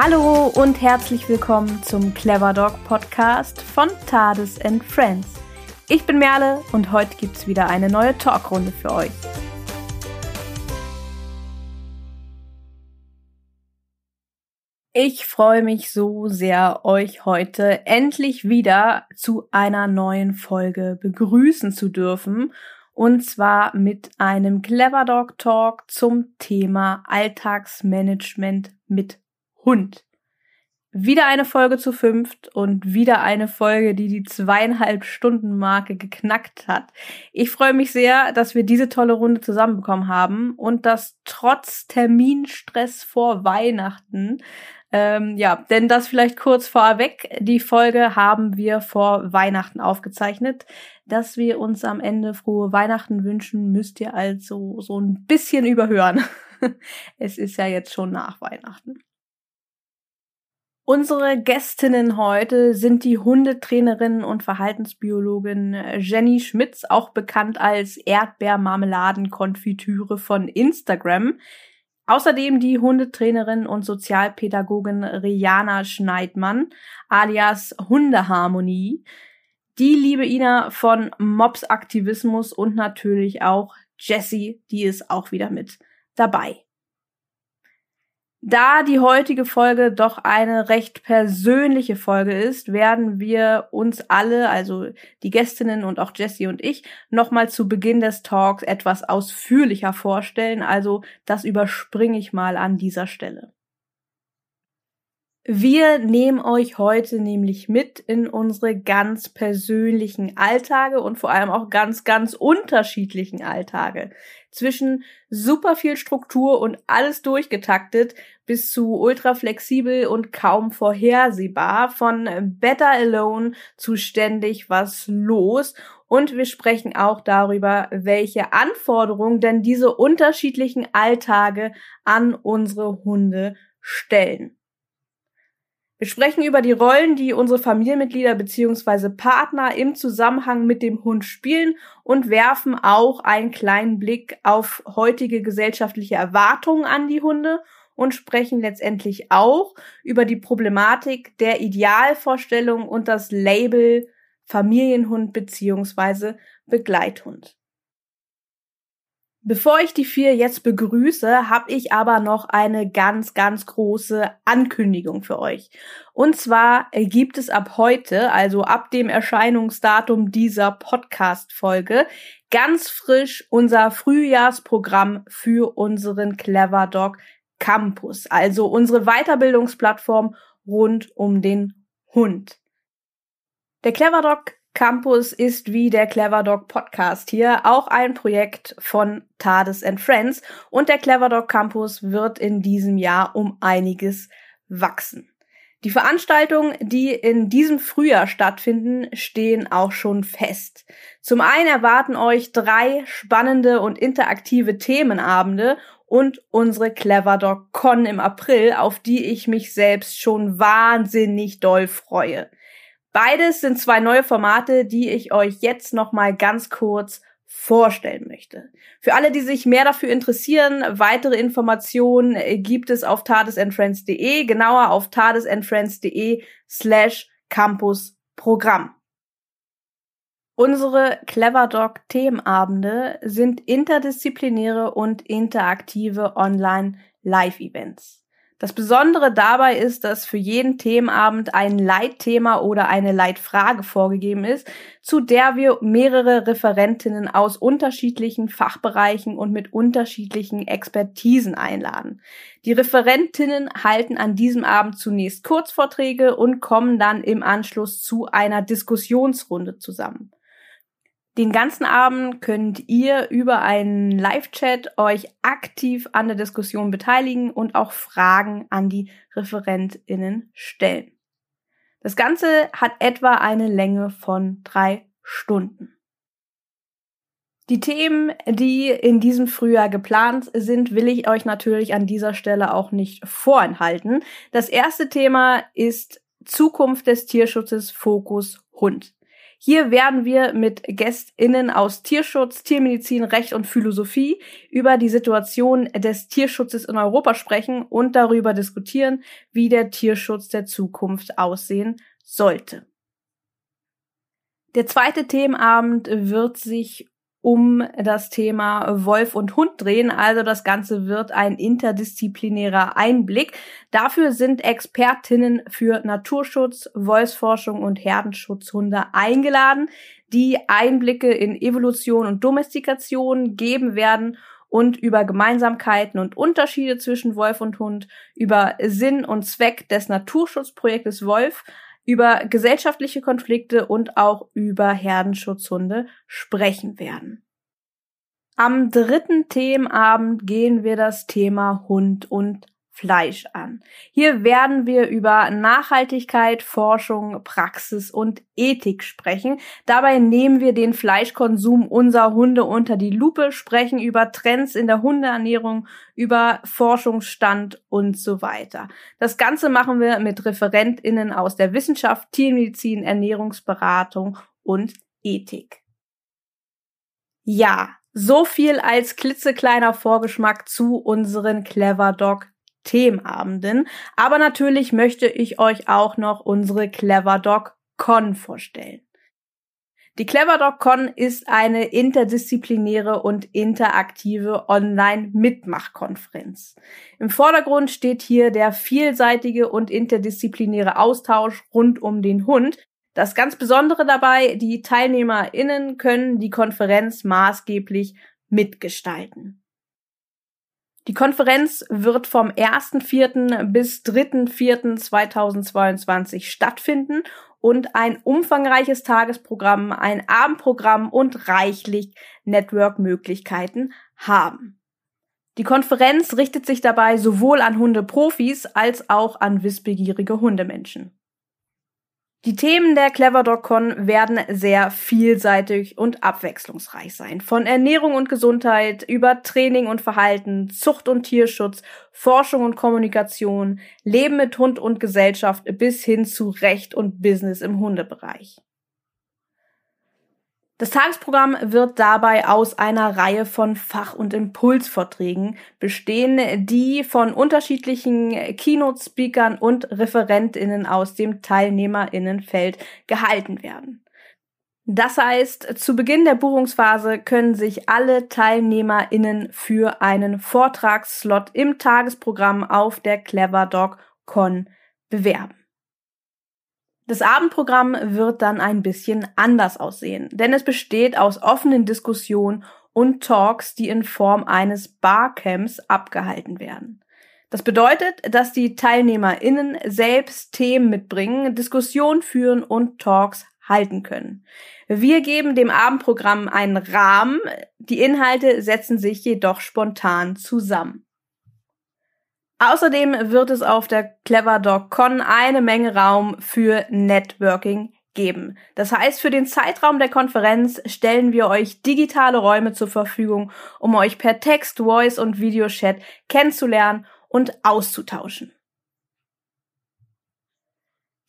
Hallo und herzlich willkommen zum Clever Dog Podcast von Tades and Friends. Ich bin Merle und heute gibt's wieder eine neue Talkrunde für euch. Ich freue mich so sehr, euch heute endlich wieder zu einer neuen Folge begrüßen zu dürfen. Und zwar mit einem Clever Dog Talk zum Thema Alltagsmanagement mit Hund. Wieder eine Folge zu fünft und wieder eine Folge, die die zweieinhalb Stunden Marke geknackt hat. Ich freue mich sehr, dass wir diese tolle Runde zusammenbekommen haben und das trotz Terminstress vor Weihnachten. Ähm, ja, denn das vielleicht kurz vorweg. Die Folge haben wir vor Weihnachten aufgezeichnet. Dass wir uns am Ende frohe Weihnachten wünschen, müsst ihr also so ein bisschen überhören. es ist ja jetzt schon nach Weihnachten. Unsere Gästinnen heute sind die Hundetrainerin und Verhaltensbiologin Jenny Schmitz, auch bekannt als Erdbeermarmeladenkonfitüre von Instagram. Außerdem die Hundetrainerin und Sozialpädagogin Riana Schneidmann, alias Hundeharmonie. Die liebe Ina von Mops Aktivismus und natürlich auch Jessie, die ist auch wieder mit dabei. Da die heutige Folge doch eine recht persönliche Folge ist, werden wir uns alle, also die Gästinnen und auch Jessie und ich, nochmal zu Beginn des Talks etwas ausführlicher vorstellen. Also das überspringe ich mal an dieser Stelle. Wir nehmen euch heute nämlich mit in unsere ganz persönlichen Alltage und vor allem auch ganz, ganz unterschiedlichen Alltage. Zwischen super viel Struktur und alles durchgetaktet bis zu ultra flexibel und kaum vorhersehbar, von Better Alone zu ständig was los. Und wir sprechen auch darüber, welche Anforderungen denn diese unterschiedlichen Alltage an unsere Hunde stellen. Wir sprechen über die Rollen, die unsere Familienmitglieder bzw. Partner im Zusammenhang mit dem Hund spielen und werfen auch einen kleinen Blick auf heutige gesellschaftliche Erwartungen an die Hunde und sprechen letztendlich auch über die Problematik der Idealvorstellung und das Label Familienhund bzw. Begleithund. Bevor ich die vier jetzt begrüße, habe ich aber noch eine ganz, ganz große Ankündigung für euch. Und zwar gibt es ab heute, also ab dem Erscheinungsdatum dieser Podcast-Folge, ganz frisch unser Frühjahrsprogramm für unseren Clever Dog Campus, also unsere Weiterbildungsplattform rund um den Hund. Der Clever Dog Campus ist wie der Clever Dog Podcast hier auch ein Projekt von Tades and Friends und der Clever Dog Campus wird in diesem Jahr um einiges wachsen. Die Veranstaltungen, die in diesem Frühjahr stattfinden, stehen auch schon fest. Zum einen erwarten euch drei spannende und interaktive Themenabende und unsere Clever Dog Con im April, auf die ich mich selbst schon wahnsinnig doll freue. Beides sind zwei neue Formate, die ich euch jetzt noch mal ganz kurz vorstellen möchte. Für alle, die sich mehr dafür interessieren, weitere Informationen gibt es auf tadesandfriends.de, genauer auf tadesandfriends.de slash campusprogramm. Unsere Clever Dog Themenabende sind interdisziplinäre und interaktive Online Live-Events. Das Besondere dabei ist, dass für jeden Themenabend ein Leitthema oder eine Leitfrage vorgegeben ist, zu der wir mehrere Referentinnen aus unterschiedlichen Fachbereichen und mit unterschiedlichen Expertisen einladen. Die Referentinnen halten an diesem Abend zunächst Kurzvorträge und kommen dann im Anschluss zu einer Diskussionsrunde zusammen. Den ganzen Abend könnt ihr über einen Live-Chat euch aktiv an der Diskussion beteiligen und auch Fragen an die ReferentInnen stellen. Das Ganze hat etwa eine Länge von drei Stunden. Die Themen, die in diesem Frühjahr geplant sind, will ich euch natürlich an dieser Stelle auch nicht vorenthalten. Das erste Thema ist Zukunft des Tierschutzes Fokus Hund. Hier werden wir mit GästInnen aus Tierschutz, Tiermedizin, Recht und Philosophie über die Situation des Tierschutzes in Europa sprechen und darüber diskutieren, wie der Tierschutz der Zukunft aussehen sollte. Der zweite Themenabend wird sich um das Thema Wolf und Hund drehen. Also das Ganze wird ein interdisziplinärer Einblick. Dafür sind Expertinnen für Naturschutz, Wolfsforschung und Herdenschutzhunde eingeladen, die Einblicke in Evolution und Domestikation geben werden und über Gemeinsamkeiten und Unterschiede zwischen Wolf und Hund, über Sinn und Zweck des Naturschutzprojektes Wolf, über gesellschaftliche Konflikte und auch über Herdenschutzhunde sprechen werden. Am dritten Themenabend gehen wir das Thema Hund und Fleisch an. Hier werden wir über Nachhaltigkeit, Forschung, Praxis und Ethik sprechen. Dabei nehmen wir den Fleischkonsum unserer Hunde unter die Lupe, sprechen über Trends in der Hundeernährung, über Forschungsstand und so weiter. Das Ganze machen wir mit Referentinnen aus der Wissenschaft, Tiermedizin, Ernährungsberatung und Ethik. Ja, so viel als klitzekleiner Vorgeschmack zu unseren Clever Dog Themenabenden. Aber natürlich möchte ich euch auch noch unsere Clever Dog Con vorstellen. Die Clever Dog Con ist eine interdisziplinäre und interaktive Online-Mitmachkonferenz. Im Vordergrund steht hier der vielseitige und interdisziplinäre Austausch rund um den Hund. Das ganz Besondere dabei, die TeilnehmerInnen können die Konferenz maßgeblich mitgestalten. Die Konferenz wird vom 1.4. bis 3.4.2022 stattfinden und ein umfangreiches Tagesprogramm, ein Abendprogramm und reichlich Network-Möglichkeiten haben. Die Konferenz richtet sich dabei sowohl an Hundeprofis als auch an wissbegierige Hundemenschen. Die Themen der CleverDogCon werden sehr vielseitig und abwechslungsreich sein. Von Ernährung und Gesundheit über Training und Verhalten, Zucht und Tierschutz, Forschung und Kommunikation, Leben mit Hund und Gesellschaft bis hin zu Recht und Business im Hundebereich. Das Tagesprogramm wird dabei aus einer Reihe von Fach- und Impulsvorträgen bestehen, die von unterschiedlichen Keynote-Speakern und Referentinnen aus dem Teilnehmerinnenfeld gehalten werden. Das heißt, zu Beginn der Buchungsphase können sich alle TeilnehmerInnen für einen Vortragsslot im Tagesprogramm auf der Clever Dog Con bewerben. Das Abendprogramm wird dann ein bisschen anders aussehen, denn es besteht aus offenen Diskussionen und Talks, die in Form eines Barcamps abgehalten werden. Das bedeutet, dass die TeilnehmerInnen selbst Themen mitbringen, Diskussionen führen und Talks halten können. Wir geben dem Abendprogramm einen Rahmen, die Inhalte setzen sich jedoch spontan zusammen. Außerdem wird es auf der Clever Dog Con eine Menge Raum für Networking geben. Das heißt, für den Zeitraum der Konferenz stellen wir euch digitale Räume zur Verfügung, um euch per Text, Voice und Videochat kennenzulernen und auszutauschen.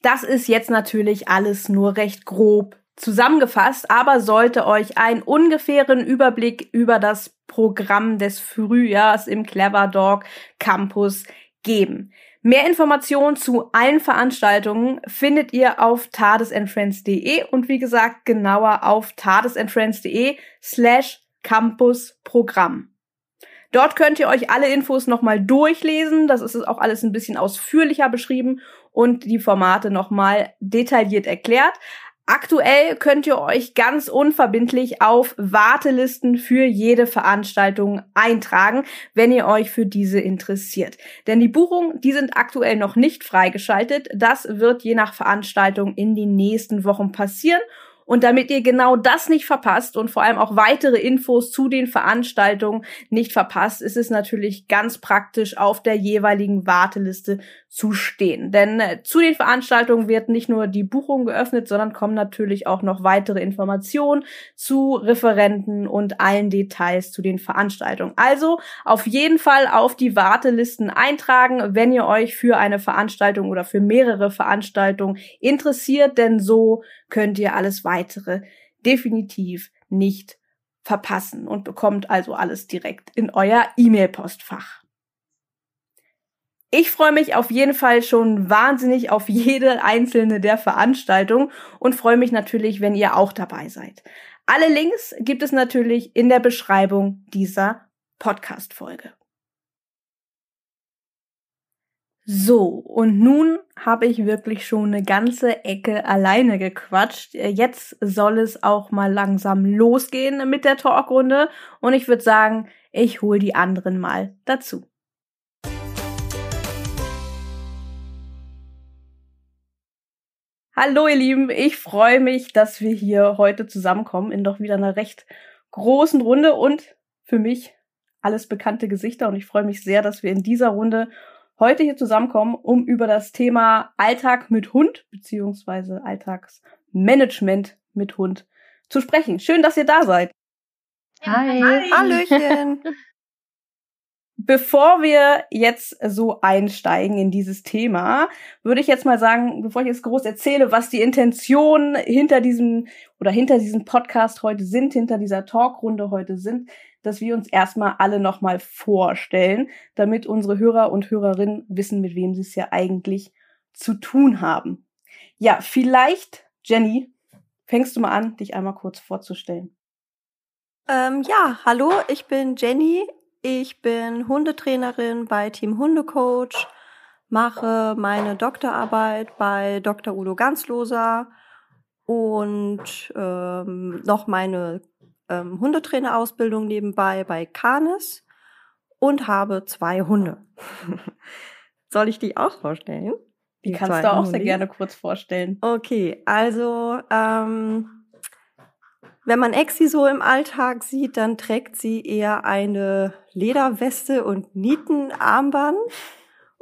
Das ist jetzt natürlich alles nur recht grob zusammengefasst, aber sollte euch einen ungefähren Überblick über das Programm des Frühjahrs im Clever Dog Campus geben. Mehr Informationen zu allen Veranstaltungen findet ihr auf tadesandfriends.de und wie gesagt genauer auf tadesandfriends.de slash campusprogramm. Dort könnt ihr euch alle Infos nochmal durchlesen. Das ist auch alles ein bisschen ausführlicher beschrieben und die Formate nochmal detailliert erklärt. Aktuell könnt ihr euch ganz unverbindlich auf Wartelisten für jede Veranstaltung eintragen, wenn ihr euch für diese interessiert. Denn die Buchungen, die sind aktuell noch nicht freigeschaltet. Das wird je nach Veranstaltung in den nächsten Wochen passieren. Und damit ihr genau das nicht verpasst und vor allem auch weitere Infos zu den Veranstaltungen nicht verpasst, ist es natürlich ganz praktisch, auf der jeweiligen Warteliste zu stehen. Denn äh, zu den Veranstaltungen wird nicht nur die Buchung geöffnet, sondern kommen natürlich auch noch weitere Informationen zu Referenten und allen Details zu den Veranstaltungen. Also auf jeden Fall auf die Wartelisten eintragen, wenn ihr euch für eine Veranstaltung oder für mehrere Veranstaltungen interessiert, denn so könnt ihr alles weiter weitere definitiv nicht verpassen und bekommt also alles direkt in euer E-Mail-Postfach. Ich freue mich auf jeden Fall schon wahnsinnig auf jede einzelne der Veranstaltungen und freue mich natürlich, wenn ihr auch dabei seid. Alle Links gibt es natürlich in der Beschreibung dieser Podcast-Folge. So, und nun habe ich wirklich schon eine ganze Ecke alleine gequatscht. Jetzt soll es auch mal langsam losgehen mit der Talkrunde und ich würde sagen, ich hole die anderen mal dazu. Hallo ihr Lieben, ich freue mich, dass wir hier heute zusammenkommen in doch wieder einer recht großen Runde und für mich alles bekannte Gesichter und ich freue mich sehr, dass wir in dieser Runde heute hier zusammenkommen, um über das Thema Alltag mit Hund beziehungsweise Alltagsmanagement mit Hund zu sprechen. Schön, dass ihr da seid. Hi. Hi. Hallöchen. Bevor wir jetzt so einsteigen in dieses Thema, würde ich jetzt mal sagen, bevor ich jetzt groß erzähle, was die Intentionen hinter diesem oder hinter diesem Podcast heute sind, hinter dieser Talkrunde heute sind, dass wir uns erstmal alle nochmal vorstellen, damit unsere Hörer und Hörerinnen wissen, mit wem sie es ja eigentlich zu tun haben. Ja, vielleicht, Jenny, fängst du mal an, dich einmal kurz vorzustellen. Ähm, ja, hallo, ich bin Jenny. Ich bin Hundetrainerin bei Team Hundecoach, mache meine Doktorarbeit bei Dr. Udo Ganzloser und ähm, noch meine ähm, Hundetrainerausbildung nebenbei bei Canis und habe zwei Hunde. Soll ich die auch vorstellen? Die, die kannst du auch Hunde? sehr gerne kurz vorstellen. Okay, also ähm, wenn man Exi so im Alltag sieht, dann trägt sie eher eine Lederweste und Nietenarmband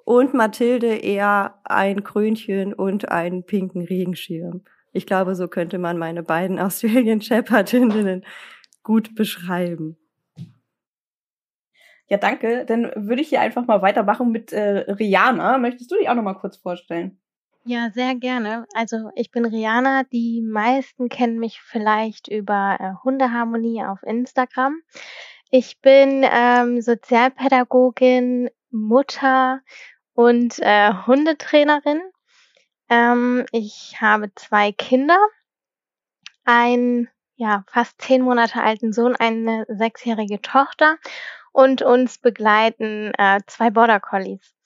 und Mathilde eher ein Krönchen und einen pinken Regenschirm. Ich glaube, so könnte man meine beiden Australian Shepherdinnen gut beschreiben. Ja, danke. Dann würde ich hier einfach mal weitermachen mit äh, Rihanna. Möchtest du dich auch noch mal kurz vorstellen? Ja, sehr gerne. Also ich bin Rihanna. Die meisten kennen mich vielleicht über äh, Hundeharmonie auf Instagram. Ich bin ähm, Sozialpädagogin, Mutter und äh, Hundetrainerin. Ähm, ich habe zwei Kinder, ein ja fast zehn Monate alten Sohn, eine sechsjährige Tochter und uns begleiten äh, zwei Border Collies.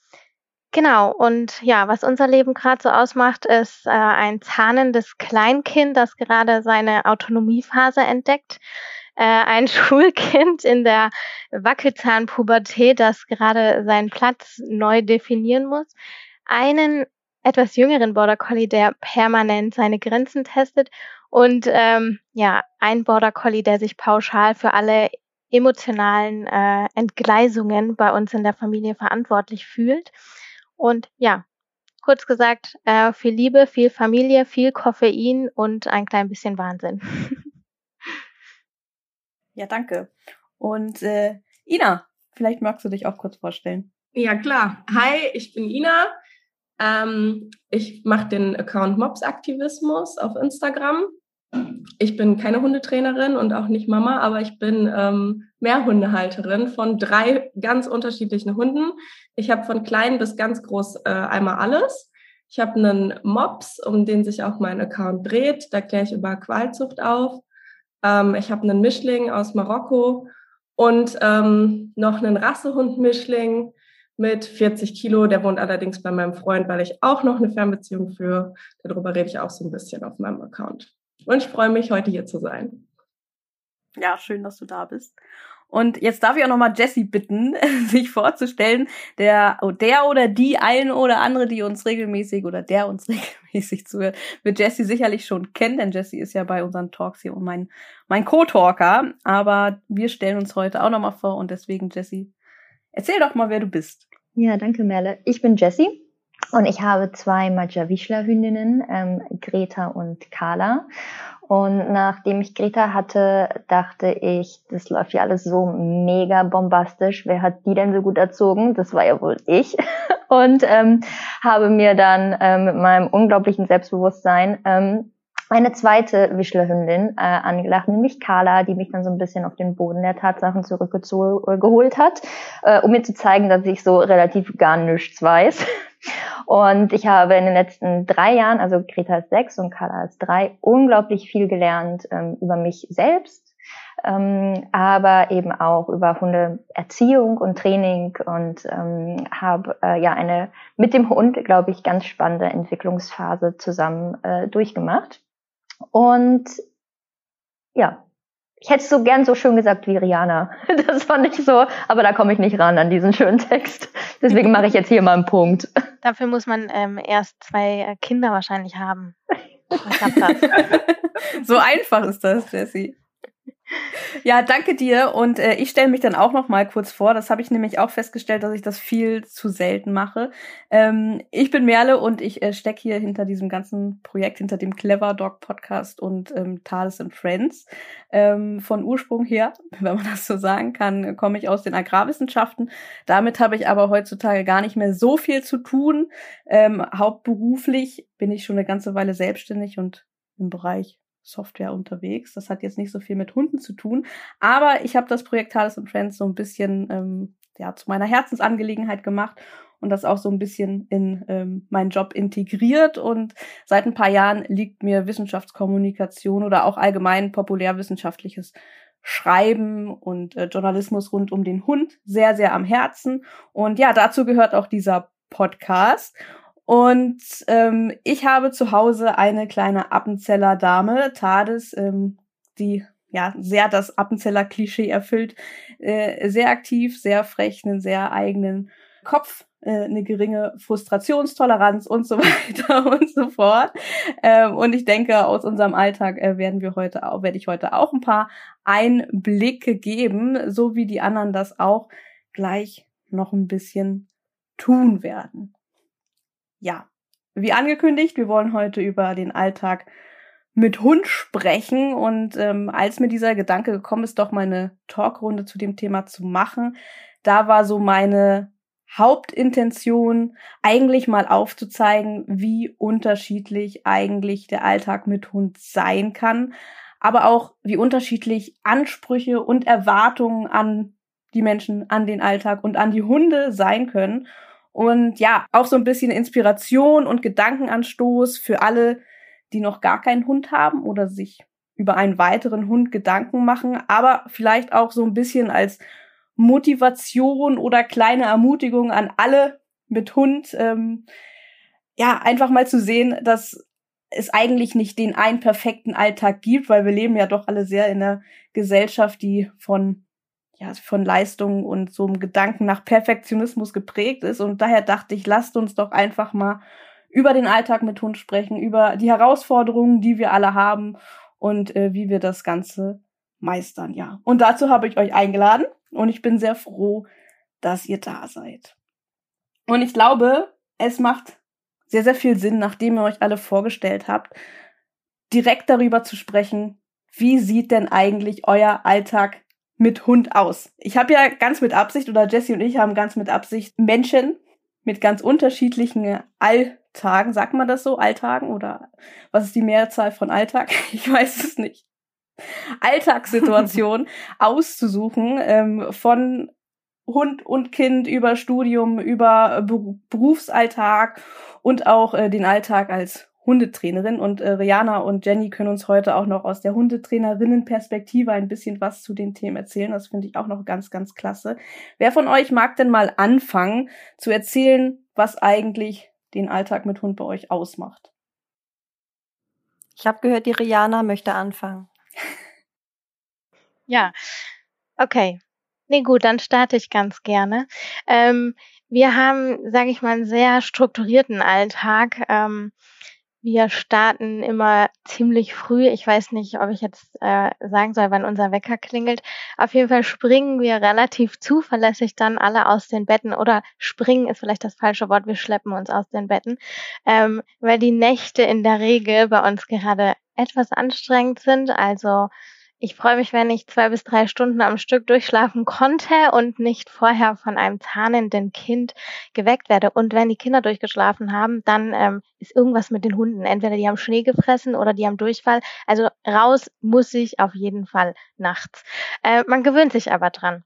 Genau, und ja, was unser Leben gerade so ausmacht, ist äh, ein zahnendes Kleinkind, das gerade seine Autonomiephase entdeckt. Äh, ein Schulkind in der Wackelzahnpubertät, das gerade seinen Platz neu definieren muss. Einen etwas jüngeren Border Collie, der permanent seine Grenzen testet. Und ähm, ja, ein Border Collie, der sich pauschal für alle emotionalen äh, Entgleisungen bei uns in der Familie verantwortlich fühlt. Und ja, kurz gesagt, äh, viel Liebe, viel Familie, viel Koffein und ein klein bisschen Wahnsinn. ja, danke. Und äh, Ina, vielleicht magst du dich auch kurz vorstellen. Ja, klar. Hi, ich bin Ina. Ähm, ich mache den Account Mops Aktivismus auf Instagram ich bin keine Hundetrainerin und auch nicht Mama, aber ich bin ähm, Mehrhundehalterin von drei ganz unterschiedlichen Hunden. Ich habe von klein bis ganz groß äh, einmal alles. Ich habe einen Mops, um den sich auch mein Account dreht. Da kläre ich über Qualzucht auf. Ähm, ich habe einen Mischling aus Marokko und ähm, noch einen Rassehund-Mischling mit 40 Kilo. Der wohnt allerdings bei meinem Freund, weil ich auch noch eine Fernbeziehung führe. Darüber rede ich auch so ein bisschen auf meinem Account. Und ich freue mich, heute hier zu sein. Ja, schön, dass du da bist. Und jetzt darf ich auch nochmal Jessie bitten, sich vorzustellen, der, der oder die ein oder andere, die uns regelmäßig oder der uns regelmäßig zuhört, wird Jessie sicherlich schon kennen, denn Jessie ist ja bei unseren Talks hier und mein, mein Co-Talker. Aber wir stellen uns heute auch nochmal vor und deswegen, Jessie, erzähl doch mal, wer du bist. Ja, danke, Merle. Ich bin Jessie. Und ich habe zwei Majavischler-Hündinnen, ähm, Greta und Carla. Und nachdem ich Greta hatte, dachte ich, das läuft ja alles so mega bombastisch. Wer hat die denn so gut erzogen? Das war ja wohl ich. Und ähm, habe mir dann ähm, mit meinem unglaublichen Selbstbewusstsein ähm, meine zweite Wischlerhündin äh, angelacht, nämlich Carla, die mich dann so ein bisschen auf den Boden der Tatsachen zurückgeholt hat, äh, um mir zu zeigen, dass ich so relativ gar nichts weiß. Und ich habe in den letzten drei Jahren, also Greta ist sechs und Carla ist drei, unglaublich viel gelernt ähm, über mich selbst, ähm, aber eben auch über Hundeerziehung und Training und ähm, habe äh, ja eine mit dem Hund, glaube ich, ganz spannende Entwicklungsphase zusammen äh, durchgemacht. Und ja, ich hätte es so gern so schön gesagt wie Rihanna. Das war nicht so, aber da komme ich nicht ran an diesen schönen Text. Deswegen mache ich jetzt hier mal einen Punkt. Dafür muss man ähm, erst zwei äh, Kinder wahrscheinlich haben. so einfach ist das, Jessie. Ja, danke dir. Und äh, ich stelle mich dann auch noch mal kurz vor. Das habe ich nämlich auch festgestellt, dass ich das viel zu selten mache. Ähm, ich bin Merle und ich äh, stecke hier hinter diesem ganzen Projekt, hinter dem Clever Dog Podcast und ähm, Thales and Friends. Ähm, von Ursprung her, wenn man das so sagen kann, komme ich aus den Agrarwissenschaften. Damit habe ich aber heutzutage gar nicht mehr so viel zu tun. Ähm, hauptberuflich bin ich schon eine ganze Weile selbstständig und im Bereich Software unterwegs. Das hat jetzt nicht so viel mit Hunden zu tun, aber ich habe das Projekt Thales und Friends so ein bisschen ähm, ja, zu meiner Herzensangelegenheit gemacht und das auch so ein bisschen in ähm, meinen Job integriert. Und seit ein paar Jahren liegt mir Wissenschaftskommunikation oder auch allgemein populärwissenschaftliches Schreiben und äh, Journalismus rund um den Hund sehr, sehr am Herzen. Und ja, dazu gehört auch dieser Podcast. Und ähm, ich habe zu Hause eine kleine Appenzeller Dame, Tades, ähm, die ja sehr das Appenzeller Klischee erfüllt, äh, sehr aktiv, sehr frech, einen sehr eigenen Kopf, äh, eine geringe Frustrationstoleranz und so weiter und so fort. Ähm, und ich denke, aus unserem Alltag äh, werden wir heute auch, werde ich heute auch ein paar Einblicke geben, so wie die anderen das auch gleich noch ein bisschen tun werden ja, wie angekündigt, wir wollen heute über den Alltag mit Hund sprechen. Und ähm, als mir dieser Gedanke gekommen ist, doch mal eine Talkrunde zu dem Thema zu machen, da war so meine Hauptintention, eigentlich mal aufzuzeigen, wie unterschiedlich eigentlich der Alltag mit Hund sein kann, aber auch wie unterschiedlich Ansprüche und Erwartungen an die Menschen, an den Alltag und an die Hunde sein können. Und ja, auch so ein bisschen Inspiration und Gedankenanstoß für alle, die noch gar keinen Hund haben oder sich über einen weiteren Hund Gedanken machen, aber vielleicht auch so ein bisschen als Motivation oder kleine Ermutigung an alle mit Hund, ähm, ja, einfach mal zu sehen, dass es eigentlich nicht den einen perfekten Alltag gibt, weil wir leben ja doch alle sehr in einer Gesellschaft, die von ja, von Leistung und so einem Gedanken nach Perfektionismus geprägt ist. Und daher dachte ich, lasst uns doch einfach mal über den Alltag mit Hund sprechen, über die Herausforderungen, die wir alle haben und äh, wie wir das Ganze meistern, ja. Und dazu habe ich euch eingeladen und ich bin sehr froh, dass ihr da seid. Und ich glaube, es macht sehr, sehr viel Sinn, nachdem ihr euch alle vorgestellt habt, direkt darüber zu sprechen, wie sieht denn eigentlich euer Alltag mit Hund aus. Ich habe ja ganz mit Absicht, oder Jesse und ich haben ganz mit Absicht Menschen mit ganz unterschiedlichen Alltagen, sagt man das so, Alltagen oder was ist die Mehrzahl von Alltag? Ich weiß es nicht. Alltagssituation auszusuchen, ähm, von Hund und Kind über Studium, über Berufsalltag und auch äh, den Alltag als Hundetrainerin und äh, Rihanna und Jenny können uns heute auch noch aus der Hundetrainerinnenperspektive ein bisschen was zu den Themen erzählen. Das finde ich auch noch ganz, ganz klasse. Wer von euch mag denn mal anfangen zu erzählen, was eigentlich den Alltag mit Hund bei euch ausmacht? Ich habe gehört, die Rihanna möchte anfangen. ja, okay. Nee, gut, dann starte ich ganz gerne. Ähm, wir haben, sage ich mal, einen sehr strukturierten Alltag. Ähm, wir starten immer ziemlich früh. Ich weiß nicht, ob ich jetzt äh, sagen soll, wann unser Wecker klingelt. Auf jeden Fall springen wir relativ zuverlässig dann alle aus den Betten oder springen ist vielleicht das falsche Wort. Wir schleppen uns aus den Betten, ähm, weil die Nächte in der Regel bei uns gerade etwas anstrengend sind. Also ich freue mich, wenn ich zwei bis drei Stunden am Stück durchschlafen konnte und nicht vorher von einem zahnenden Kind geweckt werde. Und wenn die Kinder durchgeschlafen haben, dann ähm, ist irgendwas mit den Hunden. Entweder die haben Schnee gefressen oder die haben Durchfall. Also raus muss ich auf jeden Fall nachts. Äh, man gewöhnt sich aber dran.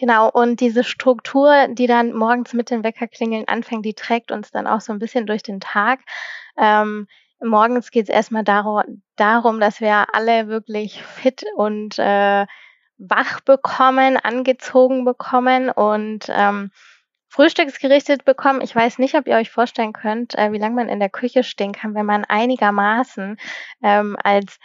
Genau, und diese Struktur, die dann morgens mit den Weckerklingeln anfängt, die trägt uns dann auch so ein bisschen durch den Tag. Ähm, morgens geht es erstmal darum, dass wir alle wirklich fit und äh, wach bekommen, angezogen bekommen und ähm, Frühstücksgerichtet bekommen. Ich weiß nicht, ob ihr euch vorstellen könnt, äh, wie lange man in der Küche stehen kann, wenn man einigermaßen ähm, als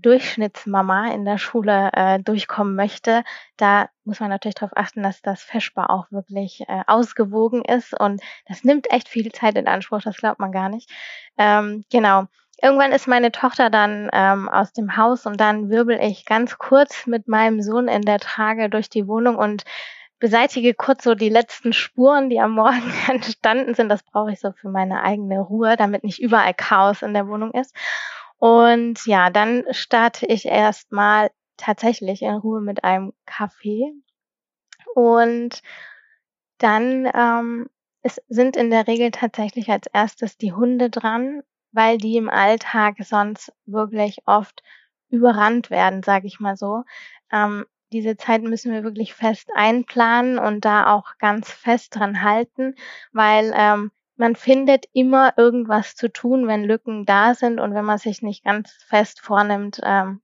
Durchschnittsmama in der Schule äh, durchkommen möchte, da muss man natürlich darauf achten, dass das Feschbar auch wirklich äh, ausgewogen ist und das nimmt echt viel Zeit in Anspruch, das glaubt man gar nicht. Ähm, genau. Irgendwann ist meine Tochter dann ähm, aus dem Haus und dann wirbel ich ganz kurz mit meinem Sohn in der Trage durch die Wohnung und beseitige kurz so die letzten Spuren, die am Morgen entstanden sind. Das brauche ich so für meine eigene Ruhe, damit nicht überall Chaos in der Wohnung ist. Und ja, dann starte ich erstmal tatsächlich in Ruhe mit einem Kaffee. Und dann ähm, es sind in der Regel tatsächlich als erstes die Hunde dran, weil die im Alltag sonst wirklich oft überrannt werden, sage ich mal so. Ähm, diese Zeit müssen wir wirklich fest einplanen und da auch ganz fest dran halten, weil ähm, man findet immer irgendwas zu tun, wenn Lücken da sind und wenn man sich nicht ganz fest vornimmt, ähm,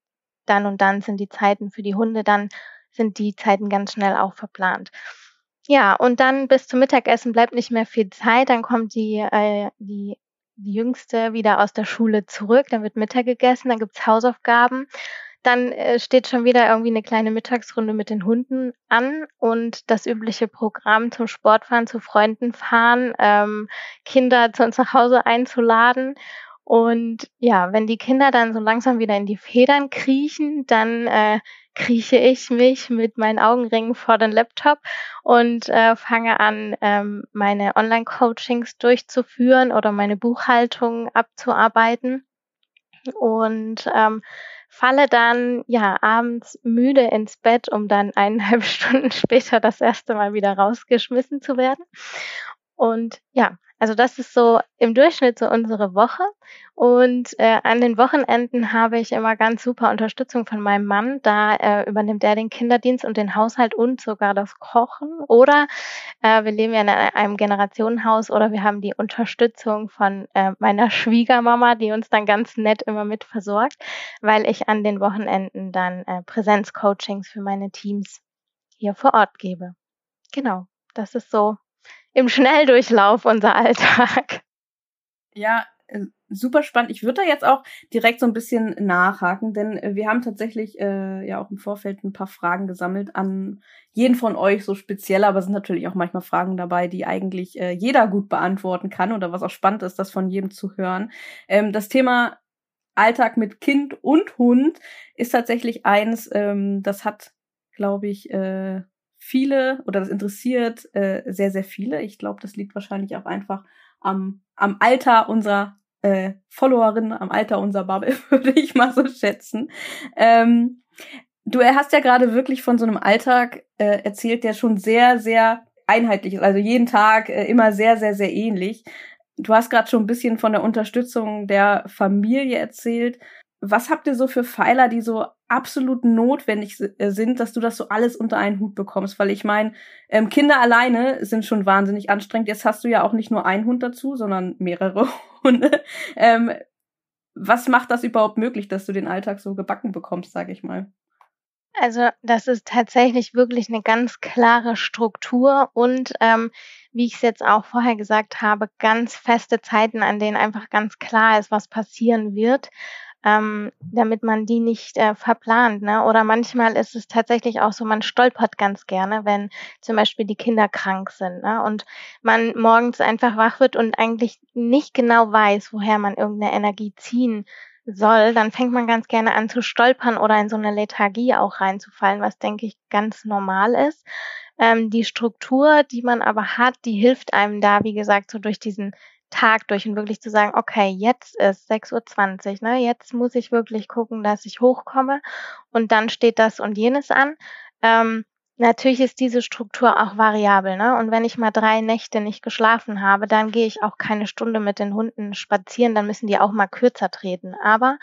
dann und dann sind die Zeiten für die Hunde, dann sind die Zeiten ganz schnell auch verplant. Ja, und dann bis zum Mittagessen bleibt nicht mehr viel Zeit, dann kommt die, äh, die, die Jüngste wieder aus der Schule zurück, dann wird Mittag gegessen, dann gibt's Hausaufgaben dann äh, steht schon wieder irgendwie eine kleine Mittagsrunde mit den Hunden an und das übliche Programm zum Sportfahren, zu Freunden fahren, ähm, Kinder zu uns nach Hause einzuladen. Und ja, wenn die Kinder dann so langsam wieder in die Federn kriechen, dann äh, krieche ich mich mit meinen Augenringen vor den Laptop und äh, fange an, ähm, meine Online-Coachings durchzuführen oder meine Buchhaltung abzuarbeiten. Und ähm, falle dann ja abends müde ins Bett, um dann eineinhalb Stunden später das erste Mal wieder rausgeschmissen zu werden. Und ja, also das ist so im Durchschnitt so unsere Woche. Und äh, an den Wochenenden habe ich immer ganz super Unterstützung von meinem Mann. Da äh, übernimmt er den Kinderdienst und den Haushalt und sogar das Kochen. Oder äh, wir leben ja in einem Generationenhaus oder wir haben die Unterstützung von äh, meiner Schwiegermama, die uns dann ganz nett immer mit versorgt, weil ich an den Wochenenden dann äh, Präsenzcoachings für meine Teams hier vor Ort gebe. Genau, das ist so im Schnelldurchlauf unser Alltag. Ja, äh, super spannend. Ich würde da jetzt auch direkt so ein bisschen nachhaken, denn äh, wir haben tatsächlich äh, ja auch im Vorfeld ein paar Fragen gesammelt an jeden von euch so speziell, aber es sind natürlich auch manchmal Fragen dabei, die eigentlich äh, jeder gut beantworten kann oder was auch spannend ist, das von jedem zu hören. Ähm, das Thema Alltag mit Kind und Hund ist tatsächlich eins, ähm, das hat, glaube ich, äh, viele oder das interessiert äh, sehr, sehr viele. Ich glaube, das liegt wahrscheinlich auch einfach am, am Alter unserer äh, Followerinnen, am Alter unserer Bubble, würde ich mal so schätzen. Ähm, du hast ja gerade wirklich von so einem Alltag äh, erzählt, der schon sehr, sehr einheitlich ist. Also jeden Tag äh, immer sehr, sehr, sehr ähnlich. Du hast gerade schon ein bisschen von der Unterstützung der Familie erzählt. Was habt ihr so für Pfeiler, die so absolut notwendig äh, sind, dass du das so alles unter einen Hut bekommst? Weil ich meine, ähm, Kinder alleine sind schon wahnsinnig anstrengend. Jetzt hast du ja auch nicht nur einen Hund dazu, sondern mehrere Hunde. Ähm, was macht das überhaupt möglich, dass du den Alltag so gebacken bekommst, sage ich mal? Also das ist tatsächlich wirklich eine ganz klare Struktur und ähm, wie ich es jetzt auch vorher gesagt habe, ganz feste Zeiten, an denen einfach ganz klar ist, was passieren wird ähm, damit man die nicht äh, verplant. Ne? Oder manchmal ist es tatsächlich auch so, man stolpert ganz gerne, wenn zum Beispiel die Kinder krank sind ne? und man morgens einfach wach wird und eigentlich nicht genau weiß, woher man irgendeine Energie ziehen soll, dann fängt man ganz gerne an zu stolpern oder in so eine Lethargie auch reinzufallen, was denke ich ganz normal ist. Ähm, die Struktur, die man aber hat, die hilft einem da, wie gesagt, so durch diesen Tag durch und wirklich zu sagen, okay, jetzt ist 6.20 Uhr, ne, jetzt muss ich wirklich gucken, dass ich hochkomme und dann steht das und jenes an. Ähm, Natürlich ist diese Struktur auch variabel, ne? Und wenn ich mal drei Nächte nicht geschlafen habe, dann gehe ich auch keine Stunde mit den Hunden spazieren, dann müssen die auch mal kürzer treten. Aber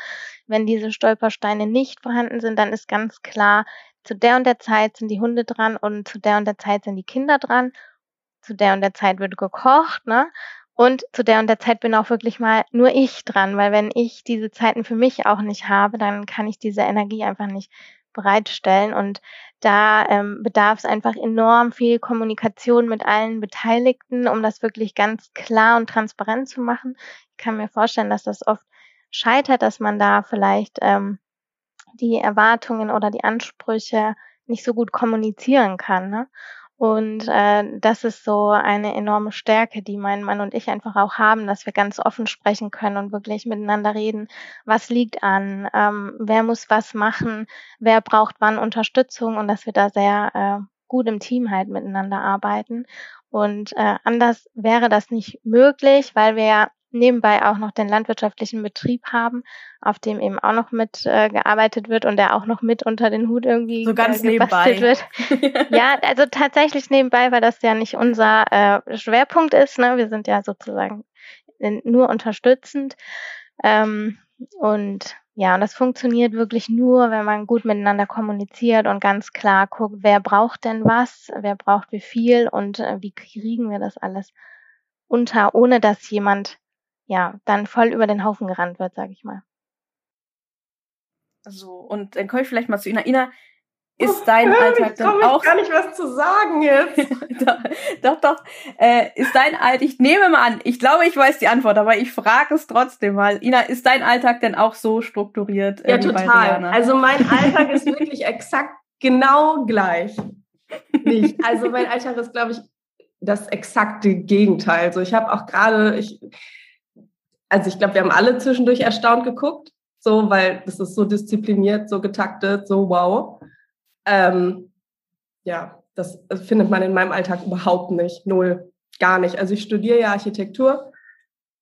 wenn diese Stolpersteine nicht vorhanden sind, dann ist ganz klar, zu der und der Zeit sind die Hunde dran und zu der und der Zeit sind die Kinder dran. Zu der und der Zeit wird gekocht, ne? Und zu der und der Zeit bin auch wirklich mal nur ich dran, weil wenn ich diese Zeiten für mich auch nicht habe, dann kann ich diese Energie einfach nicht bereitstellen. Und da ähm, bedarf es einfach enorm viel Kommunikation mit allen Beteiligten, um das wirklich ganz klar und transparent zu machen. Ich kann mir vorstellen, dass das oft scheitert, dass man da vielleicht ähm, die Erwartungen oder die Ansprüche nicht so gut kommunizieren kann. Ne? Und äh, das ist so eine enorme Stärke, die mein Mann und ich einfach auch haben, dass wir ganz offen sprechen können und wirklich miteinander reden, was liegt an, ähm, wer muss was machen, wer braucht wann Unterstützung? Und dass wir da sehr äh, gut im Team halt miteinander arbeiten. Und äh, anders wäre das nicht möglich, weil wir nebenbei auch noch den landwirtschaftlichen Betrieb haben, auf dem eben auch noch mit äh, gearbeitet wird und der auch noch mit unter den Hut irgendwie so ganz äh, gebastelt nebenbei. wird. ja, also tatsächlich nebenbei, weil das ja nicht unser äh, Schwerpunkt ist. Ne? Wir sind ja sozusagen nur unterstützend. Ähm, und ja, und das funktioniert wirklich nur, wenn man gut miteinander kommuniziert und ganz klar guckt, wer braucht denn was, wer braucht wie viel und äh, wie kriegen wir das alles unter, ohne dass jemand ja, dann voll über den Haufen gerannt wird, sag ich mal. So, und dann komme ich vielleicht mal zu Ina. Ina, ist oh, dein oh, Alltag dann ich auch... gar nicht was zu sagen jetzt. doch, doch, doch. Äh, ist dein Alltag, ich nehme mal an, ich glaube, ich weiß die Antwort, aber ich frage es trotzdem mal. Ina, ist dein Alltag denn auch so strukturiert? Äh, ja, total. Also mein Alltag ist wirklich exakt genau gleich. Nicht. Also mein Alltag ist, glaube ich, das exakte Gegenteil. Also ich habe auch gerade, ich also ich glaube, wir haben alle zwischendurch erstaunt geguckt, so, weil das ist so diszipliniert, so getaktet, so wow. Ähm, ja, das findet man in meinem Alltag überhaupt nicht, null, gar nicht. Also ich studiere ja Architektur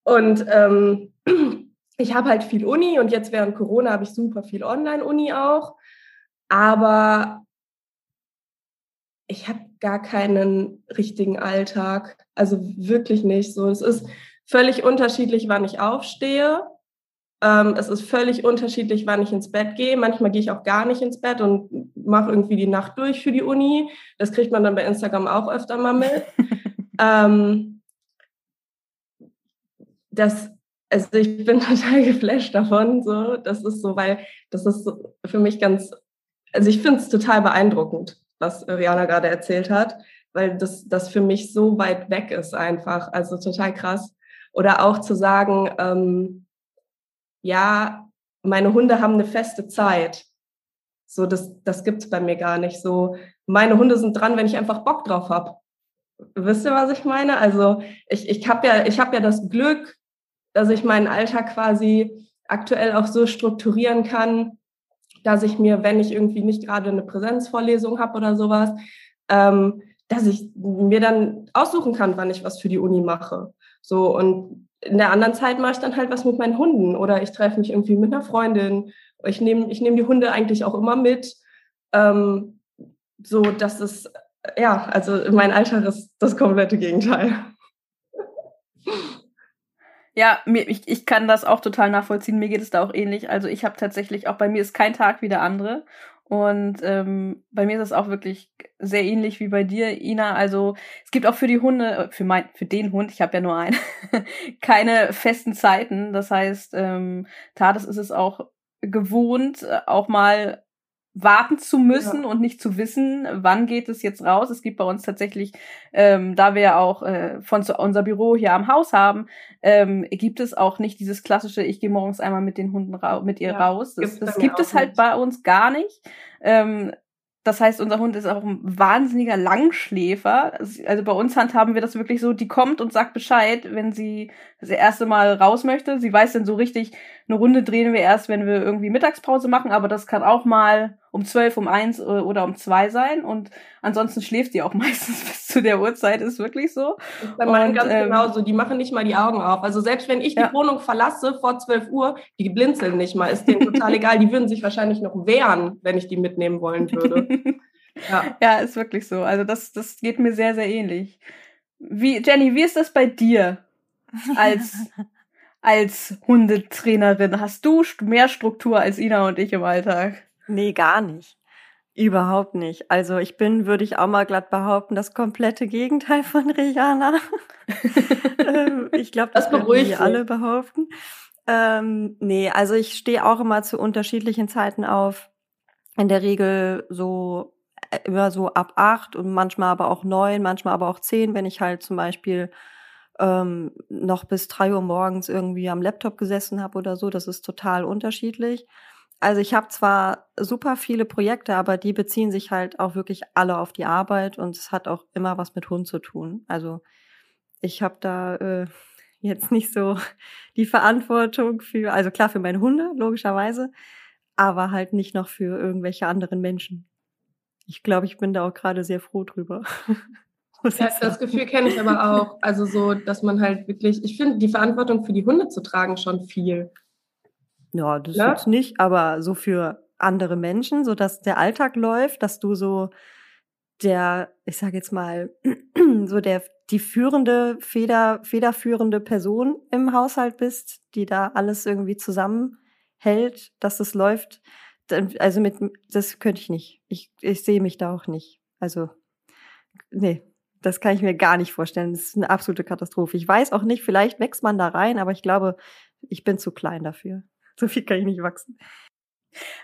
und ähm, ich habe halt viel Uni und jetzt während Corona habe ich super viel Online-Uni auch, aber ich habe gar keinen richtigen Alltag, also wirklich nicht so. Es ist völlig unterschiedlich, wann ich aufstehe. Ähm, es ist völlig unterschiedlich, wann ich ins Bett gehe. Manchmal gehe ich auch gar nicht ins Bett und mache irgendwie die Nacht durch für die Uni. Das kriegt man dann bei Instagram auch öfter mal mit. ähm, das, also ich bin total geflasht davon. So, das ist so, weil das ist für mich ganz, also ich finde es total beeindruckend, was Rihanna gerade erzählt hat, weil das, das für mich so weit weg ist einfach. Also total krass. Oder auch zu sagen, ähm, ja, meine Hunde haben eine feste Zeit. So, das, das gibt's bei mir gar nicht. So, meine Hunde sind dran, wenn ich einfach Bock drauf hab. Wisst ihr, was ich meine? Also ich, ich habe ja, hab ja das Glück, dass ich meinen Alltag quasi aktuell auch so strukturieren kann, dass ich mir, wenn ich irgendwie nicht gerade eine Präsenzvorlesung habe oder sowas, ähm, dass ich mir dann aussuchen kann, wann ich was für die Uni mache. So, und in der anderen Zeit mache ich dann halt was mit meinen Hunden oder ich treffe mich irgendwie mit einer Freundin. Ich nehme ich nehm die Hunde eigentlich auch immer mit. Ähm, so, dass es, ja, also mein Alltag ist das komplette Gegenteil. Ja, mir, ich, ich kann das auch total nachvollziehen. Mir geht es da auch ähnlich. Also ich habe tatsächlich auch bei mir ist kein Tag wie der andere. Und ähm, bei mir ist es auch wirklich sehr ähnlich wie bei dir, Ina. Also es gibt auch für die Hunde, für mein, für den Hund, ich habe ja nur einen, keine festen Zeiten. Das heißt, ähm, Tades ist es auch gewohnt, äh, auch mal warten zu müssen ja. und nicht zu wissen, wann geht es jetzt raus. Es gibt bei uns tatsächlich, ähm, da wir ja auch äh, von zu, unser Büro hier am Haus haben, ähm, gibt es auch nicht dieses klassische, ich gehe morgens einmal mit den Hunden mit ihr ja, raus. Das, das gibt es halt nicht. bei uns gar nicht. Ähm, Das heißt, unser Hund ist auch ein wahnsinniger Langschläfer. Also bei uns handhaben wir das wirklich so, die kommt und sagt Bescheid, wenn sie das erste Mal raus möchte. Sie weiß dann so richtig, eine Runde drehen wir erst, wenn wir irgendwie Mittagspause machen, aber das kann auch mal um zwölf, um eins oder um zwei sein. Und ansonsten schläft sie auch meistens bis zu der Uhrzeit, ist wirklich so. Das ist bei meinen ganz ähm, genauso. Die machen nicht mal die Augen auf. Also selbst wenn ich die ja. Wohnung verlasse vor zwölf Uhr, die blinzeln nicht mal. Ist denen total egal. Die würden sich wahrscheinlich noch wehren, wenn ich die mitnehmen wollen würde. ja. ja, ist wirklich so. Also das, das geht mir sehr, sehr ähnlich. Wie, Jenny, wie ist das bei dir als als Hundetrainerin? Hast du mehr Struktur als Ina und ich im Alltag? Nee, gar nicht. Überhaupt nicht. Also ich bin, würde ich auch mal glatt behaupten, das komplette Gegenteil von Rihanna. Ähm, ich glaube, das, das beruhigt wir alle behaupten. Ähm, nee, also ich stehe auch immer zu unterschiedlichen Zeiten auf. In der Regel so äh, immer so ab acht und manchmal aber auch neun, manchmal aber auch zehn, wenn ich halt zum Beispiel ähm, noch bis drei Uhr morgens irgendwie am Laptop gesessen habe oder so. Das ist total unterschiedlich. Also ich habe zwar super viele Projekte, aber die beziehen sich halt auch wirklich alle auf die Arbeit und es hat auch immer was mit Hund zu tun. Also ich habe da äh, jetzt nicht so die Verantwortung für, also klar für meine Hunde, logischerweise, aber halt nicht noch für irgendwelche anderen Menschen. Ich glaube, ich bin da auch gerade sehr froh drüber. Ja, das Gefühl kenne ich aber auch. Also so, dass man halt wirklich, ich finde, die Verantwortung für die Hunde zu tragen schon viel. Ja, das ja? jetzt nicht, aber so für andere Menschen, so dass der Alltag läuft, dass du so der, ich sage jetzt mal, so der die führende, feder, federführende Person im Haushalt bist, die da alles irgendwie zusammenhält, dass es läuft. Also mit, das könnte ich nicht. Ich, ich sehe mich da auch nicht. Also, nee, das kann ich mir gar nicht vorstellen. Das ist eine absolute Katastrophe. Ich weiß auch nicht, vielleicht wächst man da rein, aber ich glaube, ich bin zu klein dafür. So viel kann ich nicht wachsen.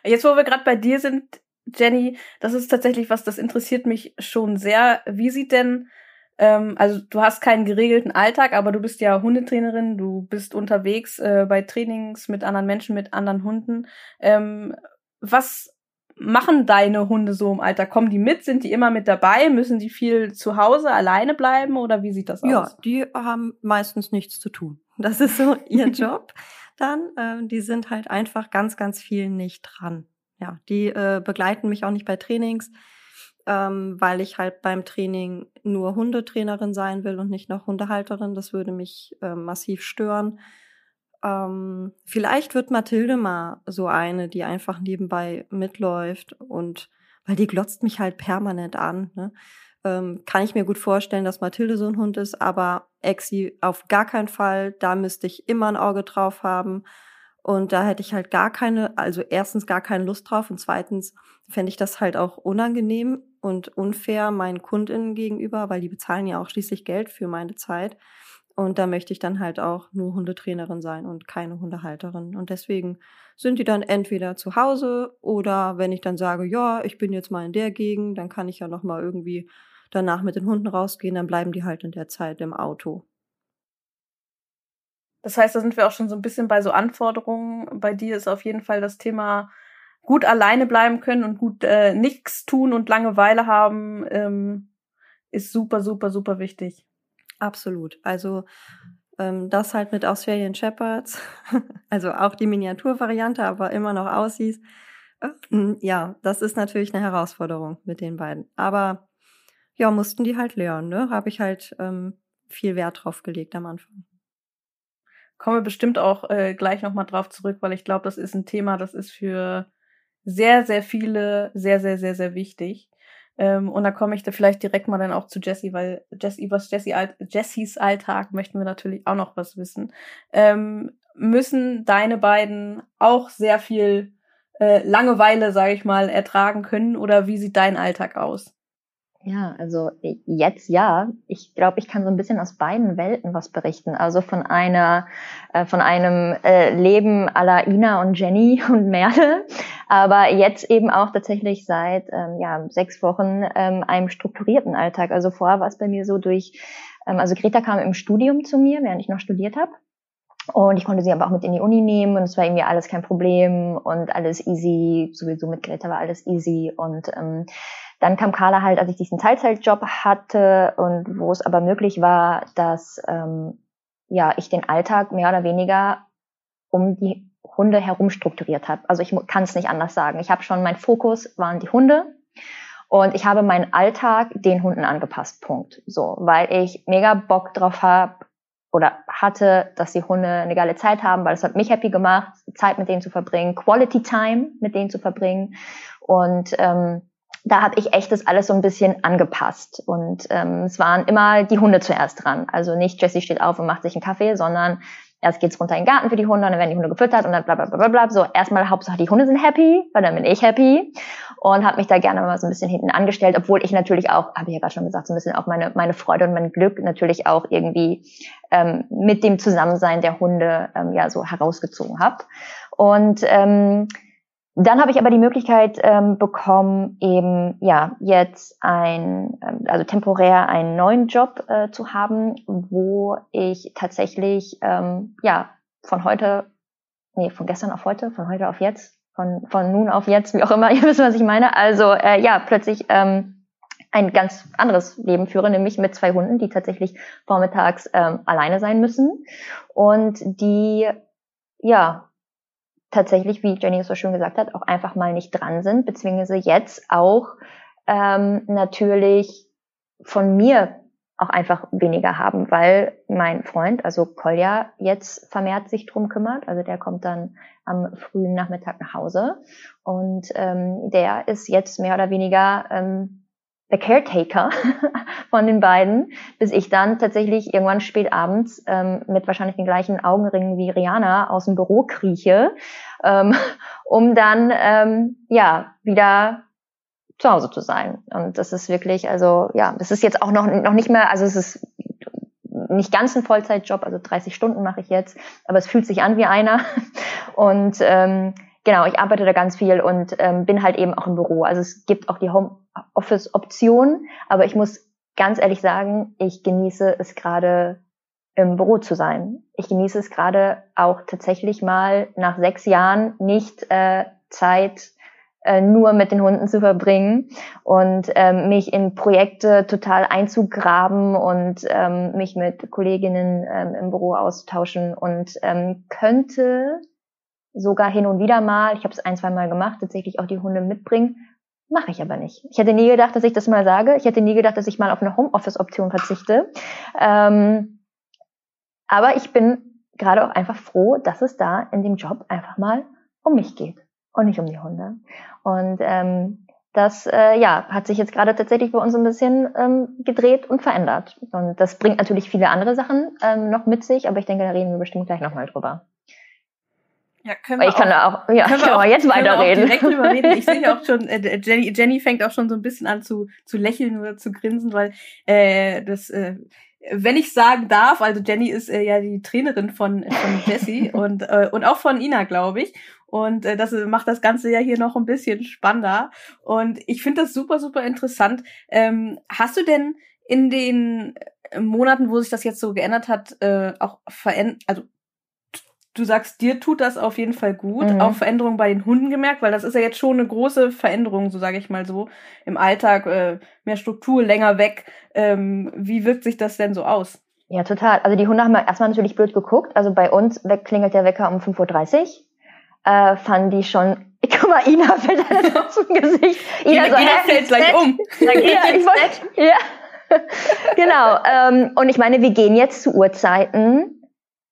Jetzt, wo wir gerade bei dir sind, Jenny, das ist tatsächlich was, das interessiert mich schon sehr. Wie sieht denn, ähm, also du hast keinen geregelten Alltag, aber du bist ja Hundetrainerin, du bist unterwegs äh, bei Trainings mit anderen Menschen, mit anderen Hunden. Ähm, was machen deine Hunde so im Alter? Kommen die mit? Sind die immer mit dabei? Müssen die viel zu Hause alleine bleiben oder wie sieht das aus? Ja, die haben meistens nichts zu tun. Das ist so ihr Job. Dann, ähm, die sind halt einfach ganz, ganz viel nicht dran. Ja, die äh, begleiten mich auch nicht bei Trainings, ähm, weil ich halt beim Training nur Hundetrainerin sein will und nicht noch Hundehalterin. Das würde mich äh, massiv stören. Ähm, vielleicht wird Mathilde mal so eine, die einfach nebenbei mitläuft und weil die glotzt mich halt permanent an. Ne? Ähm, kann ich mir gut vorstellen, dass Mathilde so ein Hund ist, aber Exi auf gar keinen Fall. Da müsste ich immer ein Auge drauf haben. Und da hätte ich halt gar keine, also erstens gar keine Lust drauf und zweitens fände ich das halt auch unangenehm und unfair meinen Kundinnen gegenüber, weil die bezahlen ja auch schließlich Geld für meine Zeit. Und da möchte ich dann halt auch nur Hundetrainerin sein und keine Hundehalterin. Und deswegen sind die dann entweder zu Hause oder wenn ich dann sage, ja, ich bin jetzt mal in der Gegend, dann kann ich ja noch mal irgendwie danach mit den Hunden rausgehen, dann bleiben die halt in der Zeit im Auto. Das heißt, da sind wir auch schon so ein bisschen bei so Anforderungen. Bei dir ist auf jeden Fall das Thema gut alleine bleiben können und gut äh, nichts tun und Langeweile haben, ähm, ist super, super, super wichtig. Absolut. Also ähm, das halt mit Australian Shepherds, also auch die Miniaturvariante, aber immer noch aussieht. Ähm, ja, das ist natürlich eine Herausforderung mit den beiden. Aber ja, mussten die halt lernen, ne? Habe ich halt ähm, viel Wert drauf gelegt am Anfang. Kommen wir bestimmt auch äh, gleich nochmal drauf zurück, weil ich glaube, das ist ein Thema, das ist für sehr, sehr viele sehr, sehr, sehr, sehr wichtig. Ähm, und da komme ich da vielleicht direkt mal dann auch zu Jessie, weil Jessie, was Jessie Alt, Jessies Alltag möchten wir natürlich auch noch was wissen. Ähm, müssen deine beiden auch sehr viel äh, Langeweile, sage ich mal, ertragen können oder wie sieht dein Alltag aus? Ja, also jetzt ja. Ich glaube, ich kann so ein bisschen aus beiden Welten was berichten. Also von einer, äh, von einem äh, Leben la Ina und Jenny und Merle, aber jetzt eben auch tatsächlich seit ähm, ja, sechs Wochen ähm, einem strukturierten Alltag. Also vorher war es bei mir so durch, ähm, also Greta kam im Studium zu mir, während ich noch studiert habe. Und ich konnte sie aber auch mit in die Uni nehmen und es war irgendwie alles kein Problem und alles easy. Sowieso mit Greta war alles easy. Und ähm, dann kam Carla halt, als ich diesen Teilzeitjob hatte und wo es aber möglich war, dass ähm, ja ich den Alltag mehr oder weniger um die Hunde herum strukturiert habe. Also ich kann es nicht anders sagen. Ich habe schon, mein Fokus waren die Hunde und ich habe meinen Alltag den Hunden angepasst. Punkt. So, weil ich mega Bock drauf habe oder hatte, dass die Hunde eine geile Zeit haben, weil es hat mich happy gemacht, Zeit mit denen zu verbringen, Quality Time mit denen zu verbringen und ähm, da habe ich echt das alles so ein bisschen angepasst. Und ähm, es waren immer die Hunde zuerst dran. Also nicht Jessie steht auf und macht sich einen Kaffee, sondern erst geht's runter in den Garten für die Hunde, und dann werden die Hunde gefüttert und dann bla bla bla bla. So, erstmal Hauptsache die Hunde sind happy, weil dann bin ich happy. Und habe mich da gerne mal so ein bisschen hinten angestellt, obwohl ich natürlich auch, habe ich ja gerade schon gesagt, so ein bisschen auch meine, meine Freude und mein Glück natürlich auch irgendwie ähm, mit dem Zusammensein der Hunde ähm, ja so herausgezogen habe. Und ähm, dann habe ich aber die Möglichkeit ähm, bekommen, eben ja jetzt ein, ähm, also temporär einen neuen Job äh, zu haben, wo ich tatsächlich ähm, ja von heute, nee, von gestern auf heute, von heute auf jetzt, von von nun auf jetzt, wie auch immer, ihr wisst, was ich meine. Also äh, ja, plötzlich ähm, ein ganz anderes Leben führe, nämlich mit zwei Hunden, die tatsächlich vormittags ähm, alleine sein müssen und die ja tatsächlich, wie Jenny so schön gesagt hat, auch einfach mal nicht dran sind, beziehungsweise jetzt auch ähm, natürlich von mir auch einfach weniger haben, weil mein Freund, also Kolja, jetzt vermehrt sich drum kümmert. Also der kommt dann am frühen Nachmittag nach Hause und ähm, der ist jetzt mehr oder weniger ähm, der Caretaker von den beiden, bis ich dann tatsächlich irgendwann spät abends ähm, mit wahrscheinlich den gleichen Augenringen wie Rihanna aus dem Büro krieche, ähm, um dann ähm, ja wieder zu Hause zu sein. Und das ist wirklich, also ja, das ist jetzt auch noch, noch nicht mehr, also es ist nicht ganz ein Vollzeitjob, also 30 Stunden mache ich jetzt, aber es fühlt sich an wie einer. Und ähm, genau, ich arbeite da ganz viel und ähm, bin halt eben auch im Büro. Also es gibt auch die Homeoffice-Option, aber ich muss ganz ehrlich sagen, ich genieße es gerade im Büro zu sein. Ich genieße es gerade auch tatsächlich mal nach sechs Jahren nicht äh, Zeit äh, nur mit den Hunden zu verbringen und ähm, mich in Projekte total einzugraben und ähm, mich mit Kolleginnen ähm, im Büro austauschen und ähm, könnte sogar hin und wieder mal, ich habe es ein, zwei Mal gemacht, tatsächlich auch die Hunde mitbringen. Mache ich aber nicht. Ich hätte nie gedacht, dass ich das mal sage. Ich hätte nie gedacht, dass ich mal auf eine Homeoffice-Option verzichte. Ähm, aber ich bin gerade auch einfach froh, dass es da in dem Job einfach mal um mich geht und nicht um die Hunde. Und ähm, das äh, ja, hat sich jetzt gerade tatsächlich bei uns ein bisschen ähm, gedreht und verändert. Und das bringt natürlich viele andere Sachen ähm, noch mit sich, aber ich denke, da reden wir bestimmt gleich nochmal drüber. Ja, können wir ich kann auch, auch, ja, können wir auch, jetzt weiterreden. direkt drüber reden. Ich sehe ja auch schon, äh, Jenny, Jenny fängt auch schon so ein bisschen an zu, zu lächeln oder zu grinsen, weil äh, das, äh, wenn ich sagen darf, also Jenny ist äh, ja die Trainerin von, von Jessie und, äh, und auch von Ina, glaube ich. Und äh, das macht das Ganze ja hier noch ein bisschen spannender. Und ich finde das super, super interessant. Ähm, hast du denn in den Monaten, wo sich das jetzt so geändert hat, äh, auch verändert, also du sagst, dir tut das auf jeden Fall gut. Mhm. Auch Veränderungen bei den Hunden gemerkt, weil das ist ja jetzt schon eine große Veränderung, so sage ich mal so, im Alltag, äh, mehr Struktur, länger weg. Ähm, wie wirkt sich das denn so aus? Ja, total. Also die Hunde haben erstmal natürlich blöd geguckt. Also bei uns klingelt der Wecker um 5.30 Uhr. Äh, fanden die schon, guck mal, Ina fällt dann auf dem Gesicht. Ina, Ina, so, Ina fällt gleich um. Ja, ich wollt, ja. genau. Ähm, und ich meine, wir gehen jetzt zu Uhrzeiten,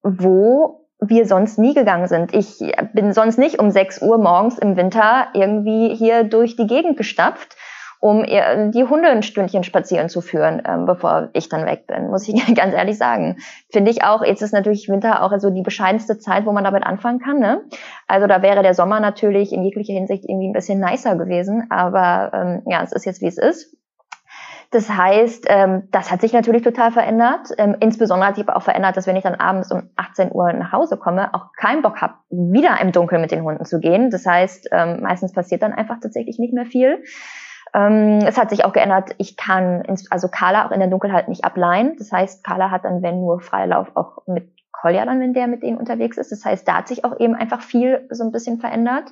wo wir sonst nie gegangen sind. Ich bin sonst nicht um 6 Uhr morgens im Winter irgendwie hier durch die Gegend gestapft, um die Hunde ein Stündchen spazieren zu führen, ähm, bevor ich dann weg bin, muss ich ganz ehrlich sagen. Finde ich auch, jetzt ist natürlich Winter auch so die bescheidenste Zeit, wo man damit anfangen kann. Ne? Also da wäre der Sommer natürlich in jeglicher Hinsicht irgendwie ein bisschen nicer gewesen, aber ähm, ja, es ist jetzt wie es ist. Das heißt, ähm, das hat sich natürlich total verändert. Ähm, insbesondere hat sich aber auch verändert, dass wenn ich dann abends um 18 Uhr nach Hause komme, auch keinen Bock habe, wieder im Dunkeln mit den Hunden zu gehen. Das heißt, ähm, meistens passiert dann einfach tatsächlich nicht mehr viel. Ähm, es hat sich auch geändert, ich kann, ins, also Carla auch in der Dunkelheit nicht ableihen. Das heißt, Carla hat dann, wenn nur Freilauf, auch mit Kolja dann, wenn der mit denen unterwegs ist. Das heißt, da hat sich auch eben einfach viel so ein bisschen verändert.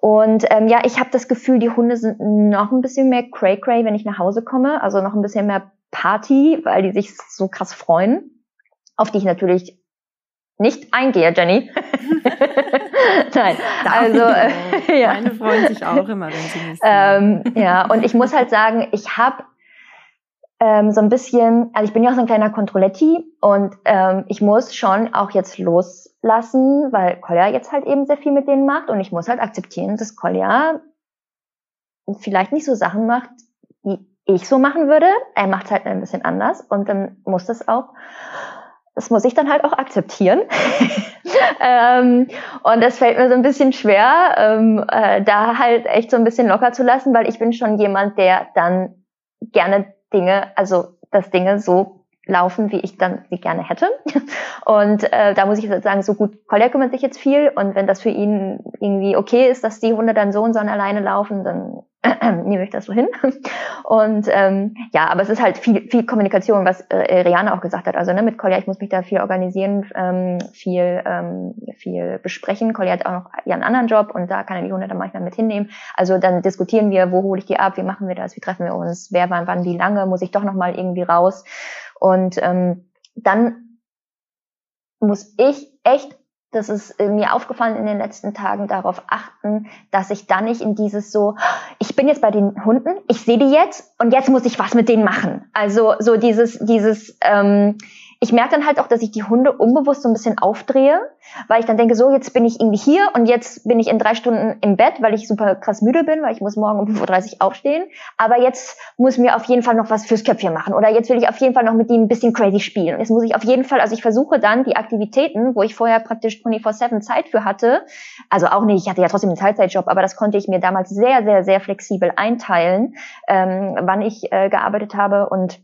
Und ähm, ja, ich habe das Gefühl, die Hunde sind noch ein bisschen mehr cray-cray, wenn ich nach Hause komme. Also noch ein bisschen mehr Party, weil die sich so krass freuen. Auf die ich natürlich nicht eingehe, Jenny. Nein, also äh, ja. Meine freuen sich auch immer, wenn sie mich. Ähm, ja, und ich muss halt sagen, ich habe ähm, so ein bisschen, also ich bin ja auch so ein kleiner Controletti und ähm, ich muss schon auch jetzt loslassen, weil Kolja jetzt halt eben sehr viel mit denen macht und ich muss halt akzeptieren, dass Kolja vielleicht nicht so Sachen macht, die ich so machen würde. Er macht halt ein bisschen anders und dann muss das auch das muss ich dann halt auch akzeptieren. ähm, und das fällt mir so ein bisschen schwer, ähm, äh, da halt echt so ein bisschen locker zu lassen, weil ich bin schon jemand, der dann gerne Dinge, also dass Dinge so laufen, wie ich dann sie gerne hätte. Und äh, da muss ich sagen, so gut, Kolja kümmert sich jetzt viel und wenn das für ihn irgendwie okay ist, dass die Hunde dann so und so alleine laufen, dann nehme ich das so hin. Und ähm, ja, aber es ist halt viel, viel Kommunikation, was äh, Rihanna auch gesagt hat. Also ne, mit Kolja, ich muss mich da viel organisieren, ähm, viel, ähm, viel besprechen. Kolja hat auch noch ihren anderen Job und da kann er die Hunde dann manchmal mit hinnehmen. Also dann diskutieren wir, wo hole ich die ab, wie machen wir das, wie treffen wir uns, wer wann, wann, wie lange, muss ich doch nochmal irgendwie raus. Und ähm, dann muss ich echt das ist äh, mir aufgefallen in den letzten Tagen, darauf achten, dass ich dann nicht in dieses so, ich bin jetzt bei den Hunden, ich sehe die jetzt und jetzt muss ich was mit denen machen. Also so dieses, dieses, ähm, ich merke dann halt auch, dass ich die Hunde unbewusst so ein bisschen aufdrehe, weil ich dann denke, so, jetzt bin ich irgendwie hier und jetzt bin ich in drei Stunden im Bett, weil ich super krass müde bin, weil ich muss morgen um 5.30 Uhr aufstehen. Aber jetzt muss mir auf jeden Fall noch was fürs Köpfchen machen. Oder jetzt will ich auf jeden Fall noch mit ihm ein bisschen crazy spielen. Und jetzt muss ich auf jeden Fall, also ich versuche dann die Aktivitäten, wo ich vorher praktisch 24-7 Zeit für hatte, also auch nicht, ich hatte ja trotzdem einen Teilzeitjob, aber das konnte ich mir damals sehr, sehr, sehr flexibel einteilen, ähm, wann ich äh, gearbeitet habe und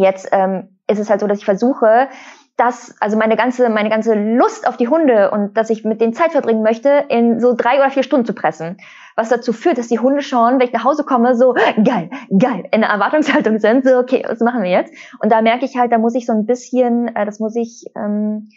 Jetzt ähm, ist es halt so, dass ich versuche, dass, also meine ganze, meine ganze Lust auf die Hunde und dass ich mit denen Zeit verbringen möchte, in so drei oder vier Stunden zu pressen. Was dazu führt, dass die Hunde schon, wenn ich nach Hause komme, so geil, geil, in der Erwartungshaltung sind, so okay, was machen wir jetzt? Und da merke ich halt, da muss ich so ein bisschen, äh, das muss ich ähm,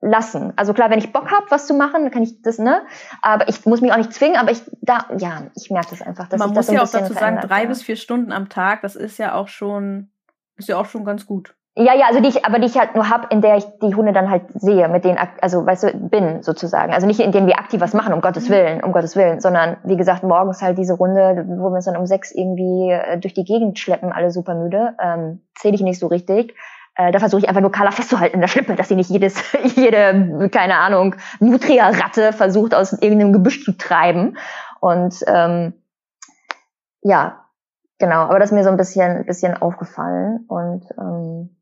lassen. Also klar, wenn ich Bock habe, was zu machen, dann kann ich das, ne? Aber ich muss mich auch nicht zwingen, aber ich da, ja, ich merke das einfach. Dass Man muss das ja auch dazu sagen, drei bis vier Stunden am Tag, das ist ja auch schon ist ja auch schon ganz gut. Ja, ja, also die ich, aber die ich halt nur hab, in der ich die Hunde dann halt sehe, mit denen, also weißt du, bin sozusagen. Also nicht in denen wir aktiv was machen, um Gottes mhm. Willen, um Gottes Willen, sondern wie gesagt, morgens halt diese Runde, wo wir uns dann um sechs irgendwie äh, durch die Gegend schleppen, alle super müde, ähm, zähle ich nicht so richtig. Äh, da versuche ich einfach nur Carla festzuhalten in der Schlippe, dass sie nicht jedes, jede, keine Ahnung, Nutria-Ratte versucht, aus irgendeinem Gebüsch zu treiben. Und ähm, ja, Genau, aber das ist mir so ein bisschen, bisschen aufgefallen und ähm,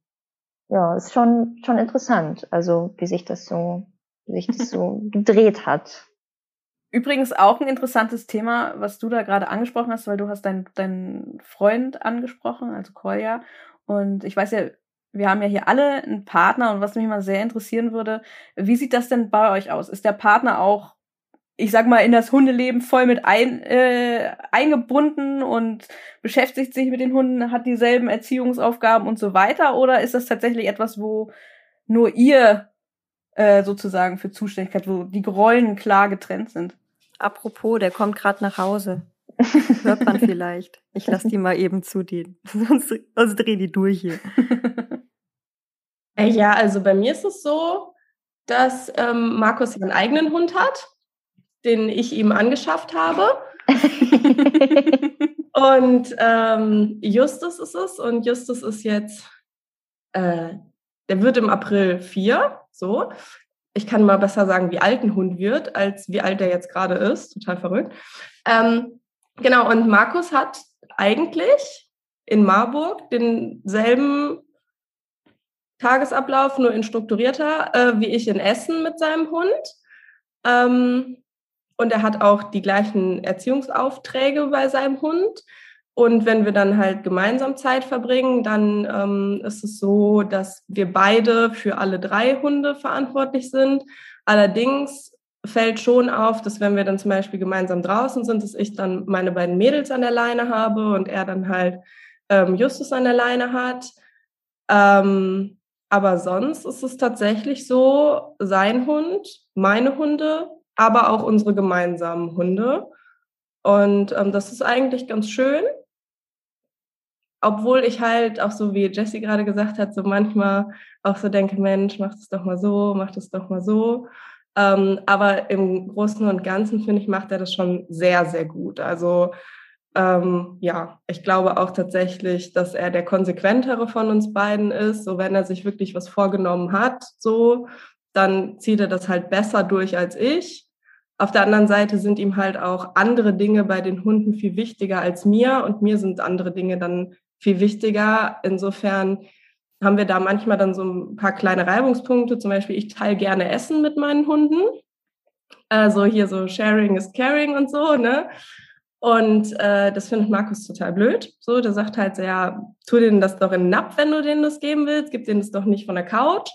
ja, ist schon, schon interessant, also wie sich das so, wie sich das so gedreht hat. Übrigens auch ein interessantes Thema, was du da gerade angesprochen hast, weil du hast deinen deinen Freund angesprochen, also Kolja. Und ich weiß ja, wir haben ja hier alle einen Partner und was mich mal sehr interessieren würde, wie sieht das denn bei euch aus? Ist der Partner auch ich sag mal, in das Hundeleben voll mit ein, äh, eingebunden und beschäftigt sich mit den Hunden, hat dieselben Erziehungsaufgaben und so weiter? Oder ist das tatsächlich etwas, wo nur ihr äh, sozusagen für Zuständigkeit, wo die Rollen klar getrennt sind? Apropos, der kommt gerade nach Hause. Hört man vielleicht. Ich lass die mal eben zu denen. sonst, sonst drehen die durch hier. Äh, ja, also bei mir ist es so, dass ähm, Markus einen eigenen Hund hat den ich ihm angeschafft habe. und ähm, Justus ist es und Justus ist jetzt, äh, der wird im April vier, so. Ich kann mal besser sagen, wie alt ein Hund wird, als wie alt er jetzt gerade ist. Total verrückt. Ähm, genau, und Markus hat eigentlich in Marburg denselben Tagesablauf, nur in strukturierter, äh, wie ich in Essen mit seinem Hund. Ähm, und er hat auch die gleichen Erziehungsaufträge bei seinem Hund. Und wenn wir dann halt gemeinsam Zeit verbringen, dann ähm, ist es so, dass wir beide für alle drei Hunde verantwortlich sind. Allerdings fällt schon auf, dass wenn wir dann zum Beispiel gemeinsam draußen sind, dass ich dann meine beiden Mädels an der Leine habe und er dann halt ähm, Justus an der Leine hat. Ähm, Aber sonst ist es tatsächlich so, sein Hund, meine Hunde, aber auch unsere gemeinsamen Hunde. Und ähm, das ist eigentlich ganz schön. Obwohl ich halt auch so, wie Jessie gerade gesagt hat, so manchmal auch so denke, Mensch, mach das doch mal so, mach das doch mal so. Ähm, aber im Großen und Ganzen, finde ich, macht er das schon sehr, sehr gut. Also ähm, ja, ich glaube auch tatsächlich, dass er der konsequentere von uns beiden ist. So, wenn er sich wirklich was vorgenommen hat, so, dann zieht er das halt besser durch als ich. Auf der anderen Seite sind ihm halt auch andere Dinge bei den Hunden viel wichtiger als mir und mir sind andere Dinge dann viel wichtiger. Insofern haben wir da manchmal dann so ein paar kleine Reibungspunkte. Zum Beispiel, ich teile gerne Essen mit meinen Hunden. Also hier so Sharing is Caring und so, ne? Und äh, das findet Markus total blöd. So, der sagt halt ja, tu denen das doch in den Napf, wenn du denen das geben willst, gib denen das doch nicht von der Couch.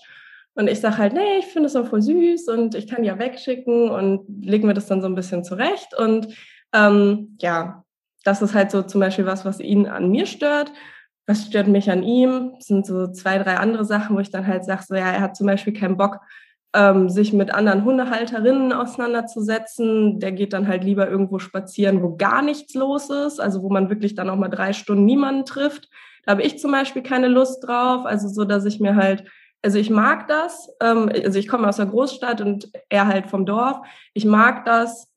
Und ich sage halt, nee, ich finde es auch voll süß und ich kann ja wegschicken und legen wir das dann so ein bisschen zurecht. Und ähm, ja, das ist halt so zum Beispiel was, was ihn an mir stört. Was stört mich an ihm? Das sind so zwei, drei andere Sachen, wo ich dann halt sage, so ja, er hat zum Beispiel keinen Bock, ähm, sich mit anderen Hundehalterinnen auseinanderzusetzen. Der geht dann halt lieber irgendwo spazieren, wo gar nichts los ist, also wo man wirklich dann auch mal drei Stunden niemanden trifft. Da habe ich zum Beispiel keine Lust drauf. Also so, dass ich mir halt, also ich mag das. Ähm, also ich komme aus der Großstadt und er halt vom Dorf. Ich mag das,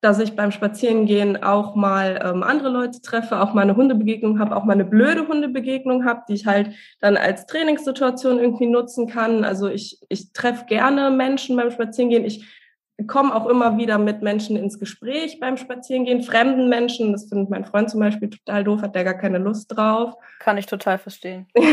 dass ich beim Spazierengehen auch mal ähm, andere Leute treffe, auch mal eine Hundebegegnung habe, auch mal eine blöde Hundebegegnung habe, die ich halt dann als Trainingssituation irgendwie nutzen kann. Also ich, ich treffe gerne Menschen beim Spazierengehen. Ich komme auch immer wieder mit Menschen ins Gespräch beim Spazierengehen, fremden Menschen. Das findet mein Freund zum Beispiel total doof, hat der gar keine Lust drauf. Kann ich total verstehen. und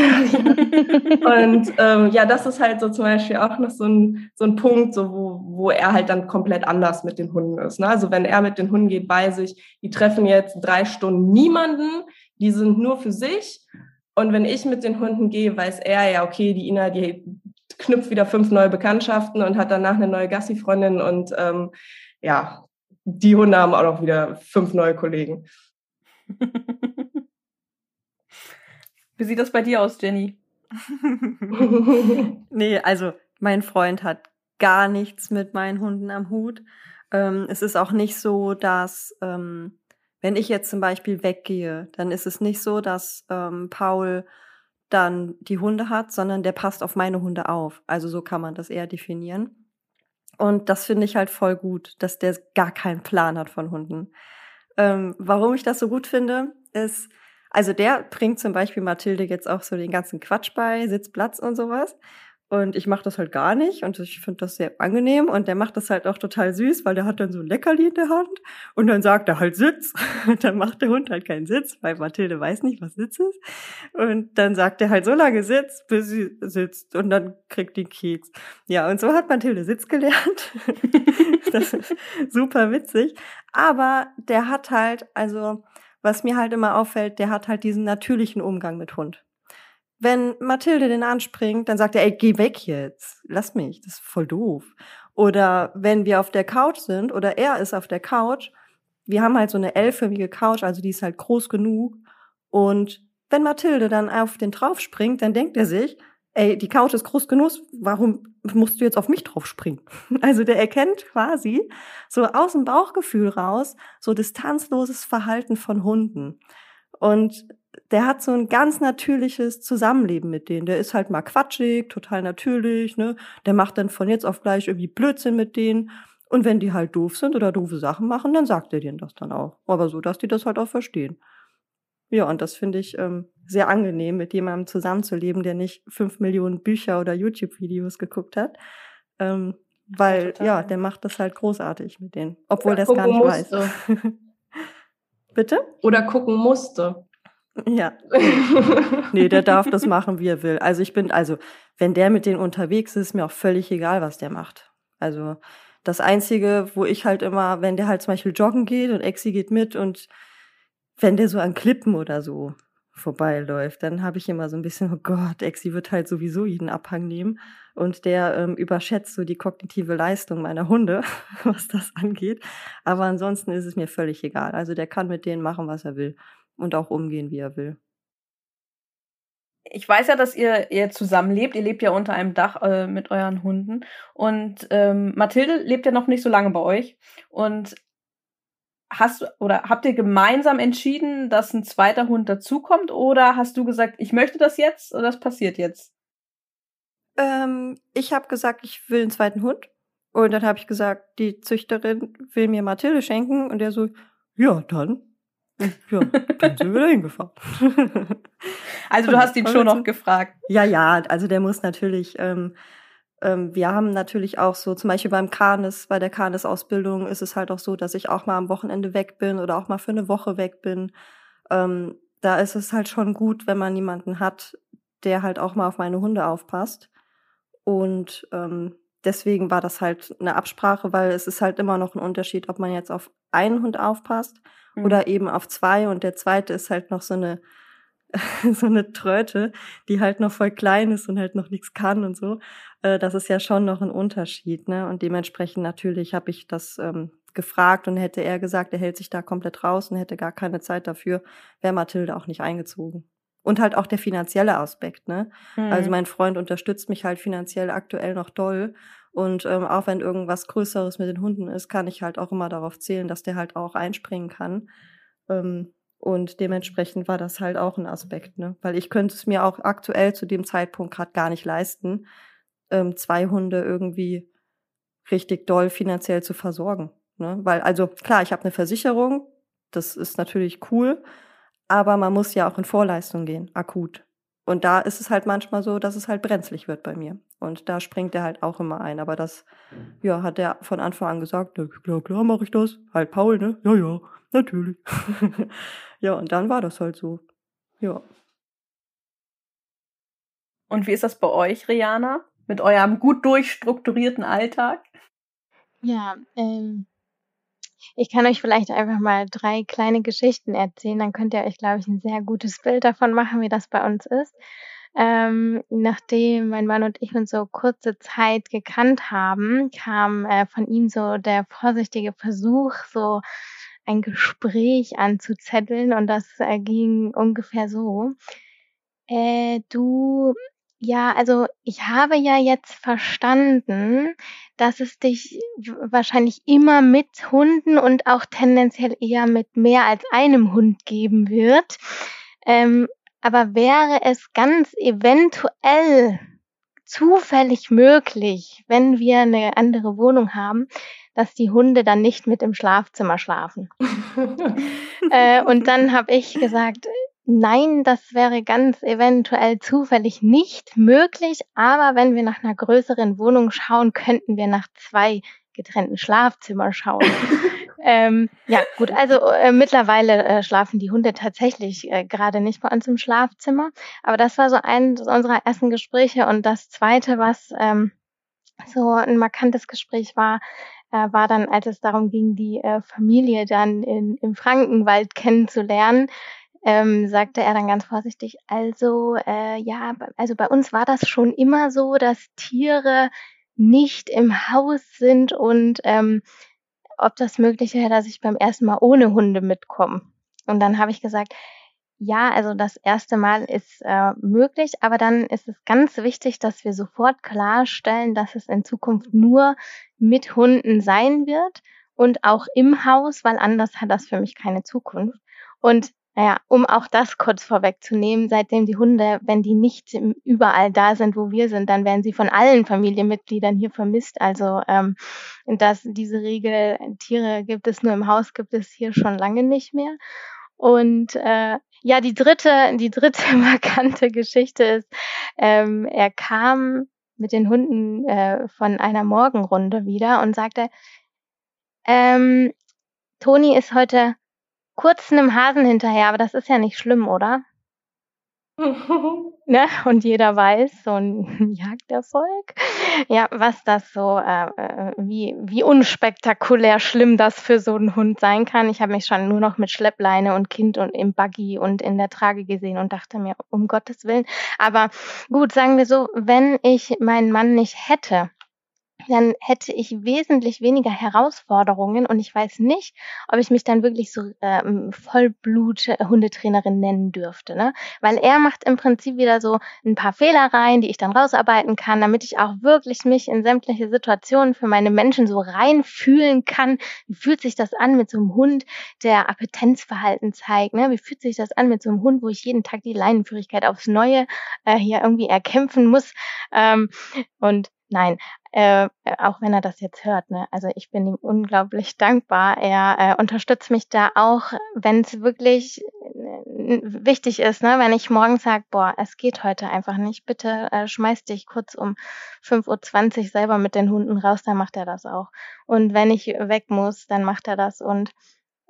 ähm, ja, das ist halt so zum Beispiel auch noch so ein, so ein Punkt, so wo, wo er halt dann komplett anders mit den Hunden ist. Ne? Also wenn er mit den Hunden geht, weiß ich, die treffen jetzt drei Stunden niemanden, die sind nur für sich. Und wenn ich mit den Hunden gehe, weiß er ja, okay, die Ina, die knüpft wieder fünf neue Bekanntschaften und hat danach eine neue Gassi-Freundin und ähm, ja, die Hunde haben auch noch wieder fünf neue Kollegen. Wie sieht das bei dir aus, Jenny? nee, also mein Freund hat gar nichts mit meinen Hunden am Hut. Ähm, es ist auch nicht so, dass ähm, wenn ich jetzt zum Beispiel weggehe, dann ist es nicht so, dass ähm, Paul dann die Hunde hat, sondern der passt auf meine Hunde auf. Also so kann man das eher definieren. Und das finde ich halt voll gut, dass der gar keinen Plan hat von Hunden. Ähm, warum ich das so gut finde, ist, also der bringt zum Beispiel Mathilde jetzt auch so den ganzen Quatsch bei, Sitzplatz und sowas. Und ich mache das halt gar nicht und ich finde das sehr angenehm und der macht das halt auch total süß, weil der hat dann so ein Leckerli in der Hand und dann sagt er halt Sitz und dann macht der Hund halt keinen Sitz, weil Mathilde weiß nicht, was Sitz ist und dann sagt er halt so lange Sitz, bis sie sitzt und dann kriegt die Keks. Ja, und so hat Mathilde Sitz gelernt. das ist super witzig, aber der hat halt, also was mir halt immer auffällt, der hat halt diesen natürlichen Umgang mit Hund. Wenn Mathilde den anspringt, dann sagt er, ey, geh weg jetzt. Lass mich, das ist voll doof. Oder wenn wir auf der Couch sind oder er ist auf der Couch, wir haben halt so eine L-förmige Couch, also die ist halt groß genug. Und wenn Mathilde dann auf den drauf springt, dann denkt er sich, ey, die Couch ist groß genug, warum musst du jetzt auf mich drauf springen? Also der erkennt quasi so aus dem Bauchgefühl raus so distanzloses Verhalten von Hunden. Und der hat so ein ganz natürliches Zusammenleben mit denen. Der ist halt mal quatschig, total natürlich, ne? Der macht dann von jetzt auf gleich irgendwie Blödsinn mit denen. Und wenn die halt doof sind oder doofe Sachen machen, dann sagt er denen das dann auch. Aber so, dass die das halt auch verstehen. Ja, und das finde ich ähm, sehr angenehm, mit jemandem zusammenzuleben, der nicht fünf Millionen Bücher oder YouTube-Videos geguckt hat. Ähm, weil, ja, ja, der macht das halt großartig mit denen. Obwohl der es gar nicht musste. weiß. Bitte? Oder gucken musste. Ja. nee, der darf das machen, wie er will. Also ich bin, also wenn der mit denen unterwegs ist, ist mir auch völlig egal, was der macht. Also das Einzige, wo ich halt immer, wenn der halt zum Beispiel joggen geht und Exi geht mit und wenn der so an Klippen oder so vorbeiläuft, dann habe ich immer so ein bisschen, oh Gott, Exi wird halt sowieso jeden Abhang nehmen. Und der ähm, überschätzt so die kognitive Leistung meiner Hunde, was das angeht. Aber ansonsten ist es mir völlig egal. Also der kann mit denen machen, was er will und auch umgehen, wie er will. ich weiß ja, dass ihr, ihr zusammenlebt. Ihr lebt ja unter einem Dach äh, mit euren Hunden. Und ähm, Mathilde lebt ja noch nicht so lange bei euch. Und hast oder habt ihr gemeinsam entschieden, dass ein zweiter Hund dazukommt? Oder hast du gesagt, ich möchte das jetzt oder das passiert jetzt? Ähm, ich habe gesagt, ich will einen zweiten Hund. Und dann habe ich gesagt, die Züchterin will mir Mathilde schenken. Und er so, ja, dann. Ja, dann sind wir da hingefahren. Also du hast ihn schon noch gefragt. Ja, ja, also der muss natürlich, ähm, ähm, wir haben natürlich auch so, zum Beispiel beim Kanis, bei der Kanis-Ausbildung ist es halt auch so, dass ich auch mal am Wochenende weg bin oder auch mal für eine Woche weg bin. Ähm, da ist es halt schon gut, wenn man jemanden hat, der halt auch mal auf meine Hunde aufpasst. Und ähm, deswegen war das halt eine Absprache, weil es ist halt immer noch ein Unterschied, ob man jetzt auf einen Hund aufpasst mhm. oder eben auf zwei und der zweite ist halt noch so eine so eine Tröte, die halt noch voll klein ist und halt noch nichts kann und so. Äh, das ist ja schon noch ein Unterschied, ne? Und dementsprechend natürlich habe ich das ähm, gefragt und hätte er gesagt, er hält sich da komplett raus und hätte gar keine Zeit dafür, wäre Mathilde auch nicht eingezogen. Und halt auch der finanzielle Aspekt, ne? Also mhm. Also mein Freund unterstützt mich halt finanziell aktuell noch doll. Und ähm, auch wenn irgendwas Größeres mit den Hunden ist, kann ich halt auch immer darauf zählen, dass der halt auch einspringen kann. Ähm, und dementsprechend war das halt auch ein Aspekt, ne? Weil ich könnte es mir auch aktuell zu dem Zeitpunkt gerade gar nicht leisten, ähm, zwei Hunde irgendwie richtig doll finanziell zu versorgen. Ne? Weil, also klar, ich habe eine Versicherung, das ist natürlich cool, aber man muss ja auch in Vorleistung gehen, akut. Und da ist es halt manchmal so, dass es halt brenzlig wird bei mir. Und da springt er halt auch immer ein. Aber das, ja, hat er von Anfang an gesagt, ja, klar, klar, mache ich das. Halt Paul, ne? Ja, ja, natürlich. ja, und dann war das halt so. Ja. Und wie ist das bei euch, Rihanna? Mit eurem gut durchstrukturierten Alltag? Ja, ähm, ich kann euch vielleicht einfach mal drei kleine Geschichten erzählen, dann könnt ihr euch, glaube ich, ein sehr gutes Bild davon machen, wie das bei uns ist. Ähm, nachdem mein Mann und ich uns so kurze Zeit gekannt haben, kam äh, von ihm so der vorsichtige Versuch, so ein Gespräch anzuzetteln und das äh, ging ungefähr so. Äh, du ja, also ich habe ja jetzt verstanden, dass es dich wahrscheinlich immer mit Hunden und auch tendenziell eher mit mehr als einem Hund geben wird. Ähm, aber wäre es ganz eventuell zufällig möglich, wenn wir eine andere Wohnung haben, dass die Hunde dann nicht mit im Schlafzimmer schlafen. äh, und dann habe ich gesagt, Nein, das wäre ganz eventuell zufällig nicht möglich, aber wenn wir nach einer größeren Wohnung schauen, könnten wir nach zwei getrennten Schlafzimmern schauen. ähm, ja, gut, also äh, mittlerweile äh, schlafen die Hunde tatsächlich äh, gerade nicht bei uns im Schlafzimmer, aber das war so eines unserer ersten Gespräche und das zweite, was ähm, so ein markantes Gespräch war, äh, war dann, als es darum ging, die äh, Familie dann in, im Frankenwald kennenzulernen ähm, sagte er dann ganz vorsichtig, also äh, ja, also bei uns war das schon immer so, dass Tiere nicht im Haus sind und ähm, ob das möglich wäre, dass ich beim ersten Mal ohne Hunde mitkomme. Und dann habe ich gesagt, ja, also das erste Mal ist äh, möglich, aber dann ist es ganz wichtig, dass wir sofort klarstellen, dass es in Zukunft nur mit Hunden sein wird und auch im Haus, weil anders hat das für mich keine Zukunft. Und naja, um auch das kurz vorwegzunehmen, seitdem die Hunde, wenn die nicht überall da sind, wo wir sind, dann werden sie von allen Familienmitgliedern hier vermisst. Also ähm, dass diese Regel, Tiere gibt es nur im Haus, gibt es hier schon lange nicht mehr. Und äh, ja, die dritte, die dritte markante Geschichte ist, ähm, er kam mit den Hunden äh, von einer Morgenrunde wieder und sagte, ähm, Toni ist heute kurz einem Hasen hinterher, aber das ist ja nicht schlimm, oder? ne? Und jeder weiß, so ein Jagderfolg, ja, was das so, äh, äh, wie, wie unspektakulär schlimm das für so einen Hund sein kann. Ich habe mich schon nur noch mit Schleppleine und Kind und im Buggy und in der Trage gesehen und dachte mir, um Gottes Willen. Aber gut, sagen wir so, wenn ich meinen Mann nicht hätte, dann hätte ich wesentlich weniger Herausforderungen und ich weiß nicht, ob ich mich dann wirklich so ähm, Vollblut-Hundetrainerin nennen dürfte, ne? Weil er macht im Prinzip wieder so ein paar Fehler rein, die ich dann rausarbeiten kann, damit ich auch wirklich mich in sämtliche Situationen für meine Menschen so reinfühlen kann. Wie fühlt sich das an mit so einem Hund, der Appetenzverhalten zeigt, ne? Wie fühlt sich das an mit so einem Hund, wo ich jeden Tag die Leinenführigkeit aufs Neue äh, hier irgendwie erkämpfen muss? Ähm, und nein, äh, auch wenn er das jetzt hört, ne? Also ich bin ihm unglaublich dankbar. Er äh, unterstützt mich da auch, wenn es wirklich äh, wichtig ist, ne? Wenn ich morgens sage, boah, es geht heute einfach nicht, bitte äh, schmeiß dich kurz um 5.20 Uhr selber mit den Hunden raus, dann macht er das auch. Und wenn ich weg muss, dann macht er das und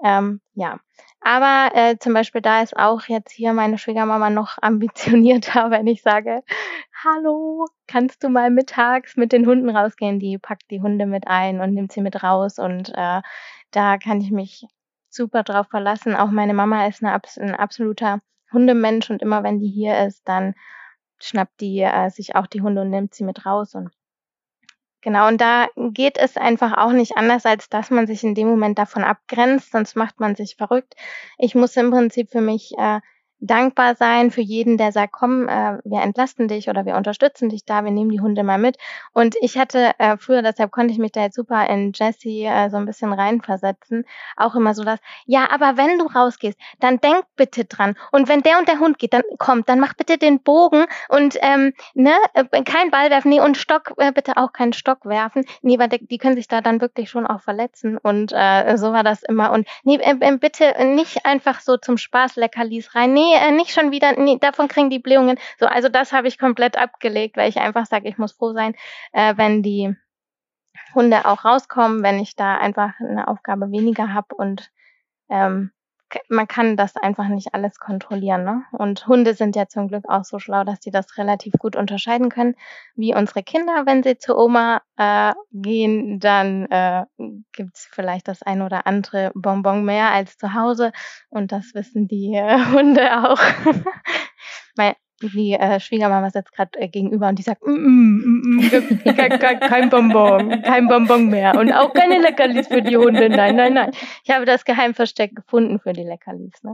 ähm, ja, aber äh, zum Beispiel da ist auch jetzt hier meine Schwiegermama noch ambitionierter, wenn ich sage, hallo, kannst du mal mittags mit den Hunden rausgehen? Die packt die Hunde mit ein und nimmt sie mit raus und äh, da kann ich mich super drauf verlassen. Auch meine Mama ist eine, ein absoluter Hundemensch und immer wenn die hier ist, dann schnappt die äh, sich auch die Hunde und nimmt sie mit raus und Genau, und da geht es einfach auch nicht anders, als dass man sich in dem Moment davon abgrenzt, sonst macht man sich verrückt. Ich muss im Prinzip für mich äh, dankbar sein für jeden, der sagt, komm, äh, wir entlasten dich oder wir unterstützen dich da, wir nehmen die Hunde mal mit. Und ich hatte äh, früher, deshalb konnte ich mich da jetzt super in Jessie äh, so ein bisschen reinversetzen, auch immer so das, ja, aber wenn du rausgehst, dann denk bitte dran. Und wenn der und der Hund geht, dann kommt, dann mach bitte den Bogen und ähm, ne, äh, kein Ball werfen, nee, und Stock, äh, bitte auch keinen Stock werfen. Nee, weil die können sich da dann wirklich schon auch verletzen. Und äh, so war das immer. Und nee, äh bitte nicht einfach so zum Spaß Leckerlis rein. Nee, nee, äh, nicht schon wieder, nee, davon kriegen die Blähungen. So, also das habe ich komplett abgelegt, weil ich einfach sage, ich muss froh sein, äh, wenn die Hunde auch rauskommen, wenn ich da einfach eine Aufgabe weniger habe und ähm, man kann das einfach nicht alles kontrollieren. Ne? Und Hunde sind ja zum Glück auch so schlau, dass sie das relativ gut unterscheiden können, wie unsere Kinder. Wenn sie zur Oma äh, gehen, dann äh, gibt's vielleicht das ein oder andere Bonbon mehr als zu Hause. Und das wissen die äh, Hunde auch. die äh, Schwiegermama sitzt gerade äh, gegenüber und die sagt, mm, mm, mm, kein, kein, kein Bonbon, kein Bonbon mehr und auch keine Leckerlis für die Hunde. Nein, nein, nein. Ich habe das Geheimversteck gefunden für die Leckerlis. Ne?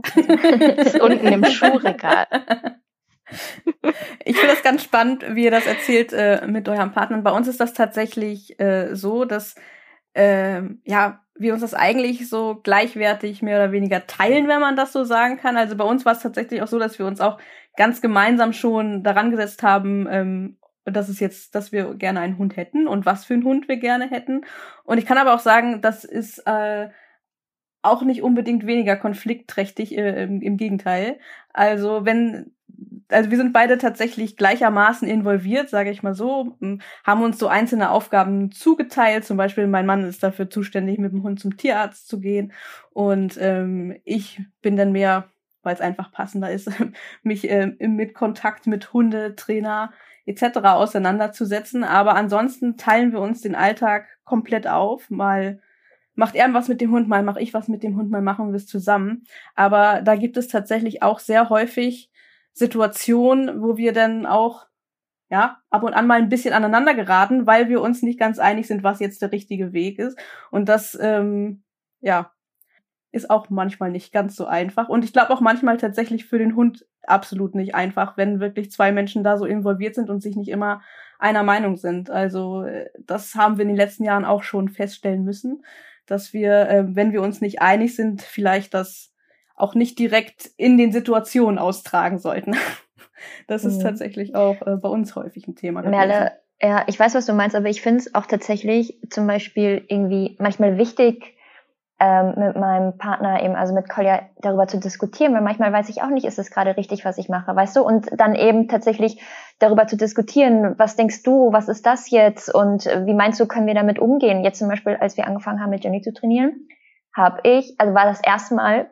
Das ist unten im Schuhregal. Ich finde das ganz spannend, wie ihr das erzählt äh, mit eurem Partner. Bei uns ist das tatsächlich äh, so, dass äh, ja wir uns das eigentlich so gleichwertig mehr oder weniger teilen, wenn man das so sagen kann. Also bei uns war es tatsächlich auch so, dass wir uns auch ganz gemeinsam schon daran gesetzt haben, ähm, dass es jetzt, dass wir gerne einen Hund hätten und was für einen Hund wir gerne hätten. Und ich kann aber auch sagen, das ist äh, auch nicht unbedingt weniger konfliktträchtig, äh, im, im Gegenteil. Also wenn also wir sind beide tatsächlich gleichermaßen involviert, sage ich mal so, haben uns so einzelne Aufgaben zugeteilt. Zum Beispiel mein Mann ist dafür zuständig, mit dem Hund zum Tierarzt zu gehen und ähm, ich bin dann mehr weil es einfach passender ist, mich äh, mit Kontakt mit Hundetrainer etc. auseinanderzusetzen. Aber ansonsten teilen wir uns den Alltag komplett auf. Mal macht er was mit dem Hund, mal mache ich was mit dem Hund, mal machen wir es zusammen. Aber da gibt es tatsächlich auch sehr häufig Situationen, wo wir dann auch ja, ab und an mal ein bisschen aneinander geraten, weil wir uns nicht ganz einig sind, was jetzt der richtige Weg ist. Und das, ähm, ja, ist auch manchmal nicht ganz so einfach. Und ich glaube auch manchmal tatsächlich für den Hund absolut nicht einfach, wenn wirklich zwei Menschen da so involviert sind und sich nicht immer einer Meinung sind. Also äh, das haben wir in den letzten Jahren auch schon feststellen müssen, dass wir, äh, wenn wir uns nicht einig sind, vielleicht das auch nicht direkt in den Situationen austragen sollten. Das ist mhm. tatsächlich auch äh, bei uns häufig ein Thema. Merle, ja, ich weiß, was du meinst, aber ich finde es auch tatsächlich zum Beispiel irgendwie manchmal wichtig, ähm, mit meinem Partner eben, also mit Kolja, darüber zu diskutieren, weil manchmal weiß ich auch nicht, ist es gerade richtig, was ich mache, weißt du? Und dann eben tatsächlich darüber zu diskutieren, was denkst du, was ist das jetzt und wie meinst du, können wir damit umgehen? Jetzt zum Beispiel, als wir angefangen haben, mit Jenny zu trainieren, habe ich, also war das erste Mal,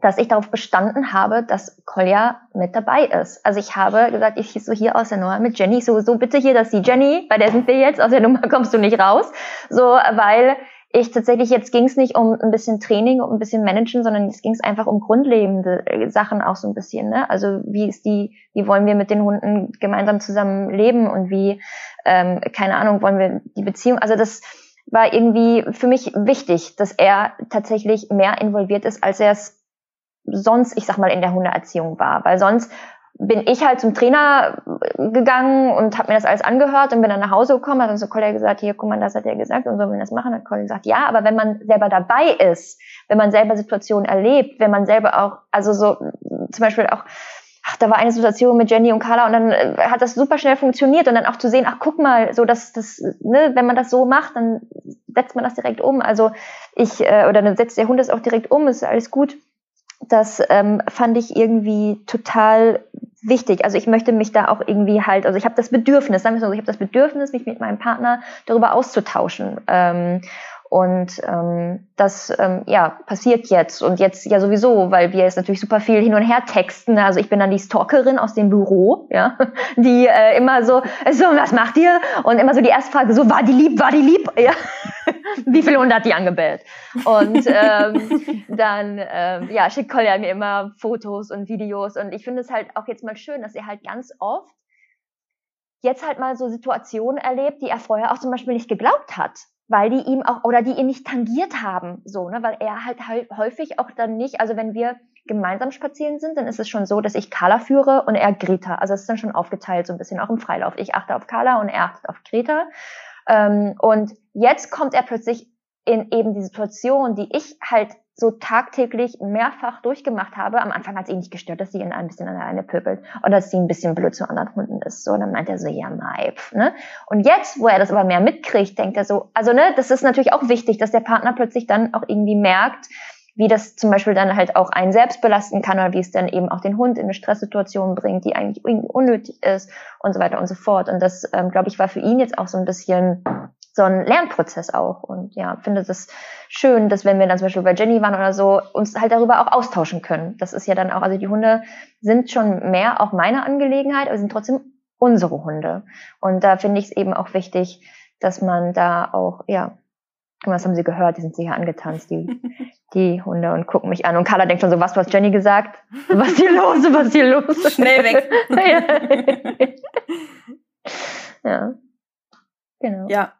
dass ich darauf bestanden habe, dass Kolja mit dabei ist. Also ich habe gesagt, ich so hier aus der Nummer mit Jenny, so, so bitte hier, dass die Jenny, bei der sind wir jetzt, aus der Nummer kommst du nicht raus, so, weil ich tatsächlich, jetzt ging es nicht um ein bisschen Training, um ein bisschen Managen, sondern es ging es einfach um grundlegende äh, Sachen auch so ein bisschen. Ne? Also wie ist die, wie wollen wir mit den Hunden gemeinsam zusammen leben und wie, ähm, keine Ahnung, wollen wir die Beziehung, also das war irgendwie für mich wichtig, dass er tatsächlich mehr involviert ist, als er es sonst, ich sag mal, in der Hundeerziehung war. Weil sonst bin ich halt zum Trainer gegangen und habe mir das alles angehört und bin dann nach Hause gekommen, hat unser Kollege gesagt, hier, guck mal, das hat er gesagt und so wir das machen. Hat Kollege gesagt, ja, aber wenn man selber dabei ist, wenn man selber Situationen erlebt, wenn man selber auch, also so zum Beispiel auch, ach, da war eine Situation mit Jenny und Carla und dann äh, hat das super schnell funktioniert und dann auch zu sehen, ach, guck mal, so dass das, ne, wenn man das so macht, dann setzt man das direkt um. Also ich, äh, oder dann setzt der Hund das auch direkt um, ist alles gut das ähm, fand ich irgendwie total wichtig. Also ich möchte mich da auch irgendwie halt, also ich habe das Bedürfnis, sagen wir so, ich habe das Bedürfnis, mich mit meinem Partner darüber auszutauschen. Ähm, und ähm, das ähm, ja passiert jetzt und jetzt ja sowieso, weil wir jetzt natürlich super viel hin und her texten. Also ich bin dann die Stalkerin aus dem Büro, ja, die äh, immer so, so was macht ihr? Und immer so die erste Frage, so war die lieb, war die lieb, ja. Wie viele Hunde hat die angebellt? Und ähm, dann ähm, ja schickt Kolja mir immer Fotos und Videos und ich finde es halt auch jetzt mal schön, dass er halt ganz oft jetzt halt mal so Situationen erlebt, die er vorher auch zum Beispiel nicht geglaubt hat weil die ihm auch oder die ihn nicht tangiert haben, so, ne, weil er halt, häufig auch dann nicht, also wenn wir gemeinsam spazieren sind, dann ist es schon so, dass ich Carla führe und er Greta. Also es ist dann schon aufgeteilt, so ein bisschen auch im Freilauf. Ich achte auf Carla und er achtet auf Greta. Ähm, und jetzt kommt er plötzlich in eben die Situation, die ich halt so tagtäglich mehrfach durchgemacht habe. Am Anfang hat es ihn nicht gestört, dass sie ihn ein bisschen an der eine pöbelt und dass sie ein bisschen blöd zu anderen Hunden ist. So, dann meint er so, ja, nein, ne? Und jetzt, wo er das aber mehr mitkriegt, denkt er so, also ne, das ist natürlich auch wichtig, dass der Partner plötzlich dann auch irgendwie merkt, wie das zum Beispiel dann halt auch einen selbst belasten kann oder wie es dann eben auch den Hund in eine Stresssituation bringt, die eigentlich irgendwie unnötig ist und so weiter und so fort. Und das, ähm, glaube ich, war für ihn jetzt auch so ein bisschen so ein Lernprozess auch. Und ja, finde das schön, dass wenn wir dann zum Beispiel bei Jenny waren oder so, uns halt darüber auch austauschen können. Das ist ja dann auch, also die Hunde sind schon mehr auch meine Angelegenheit, aber sind trotzdem unsere Hunde. Und da finde ich es eben auch wichtig, dass man da auch, ja, was haben sie gehört? Die sind sicher angetanzt, die, die Hunde, und gucken mich an. Und Carla denkt schon so, was, du hast Jenny gesagt? Was ist hier los? Was ist hier los? Schnell weg. ja. ja. Genau. Ja,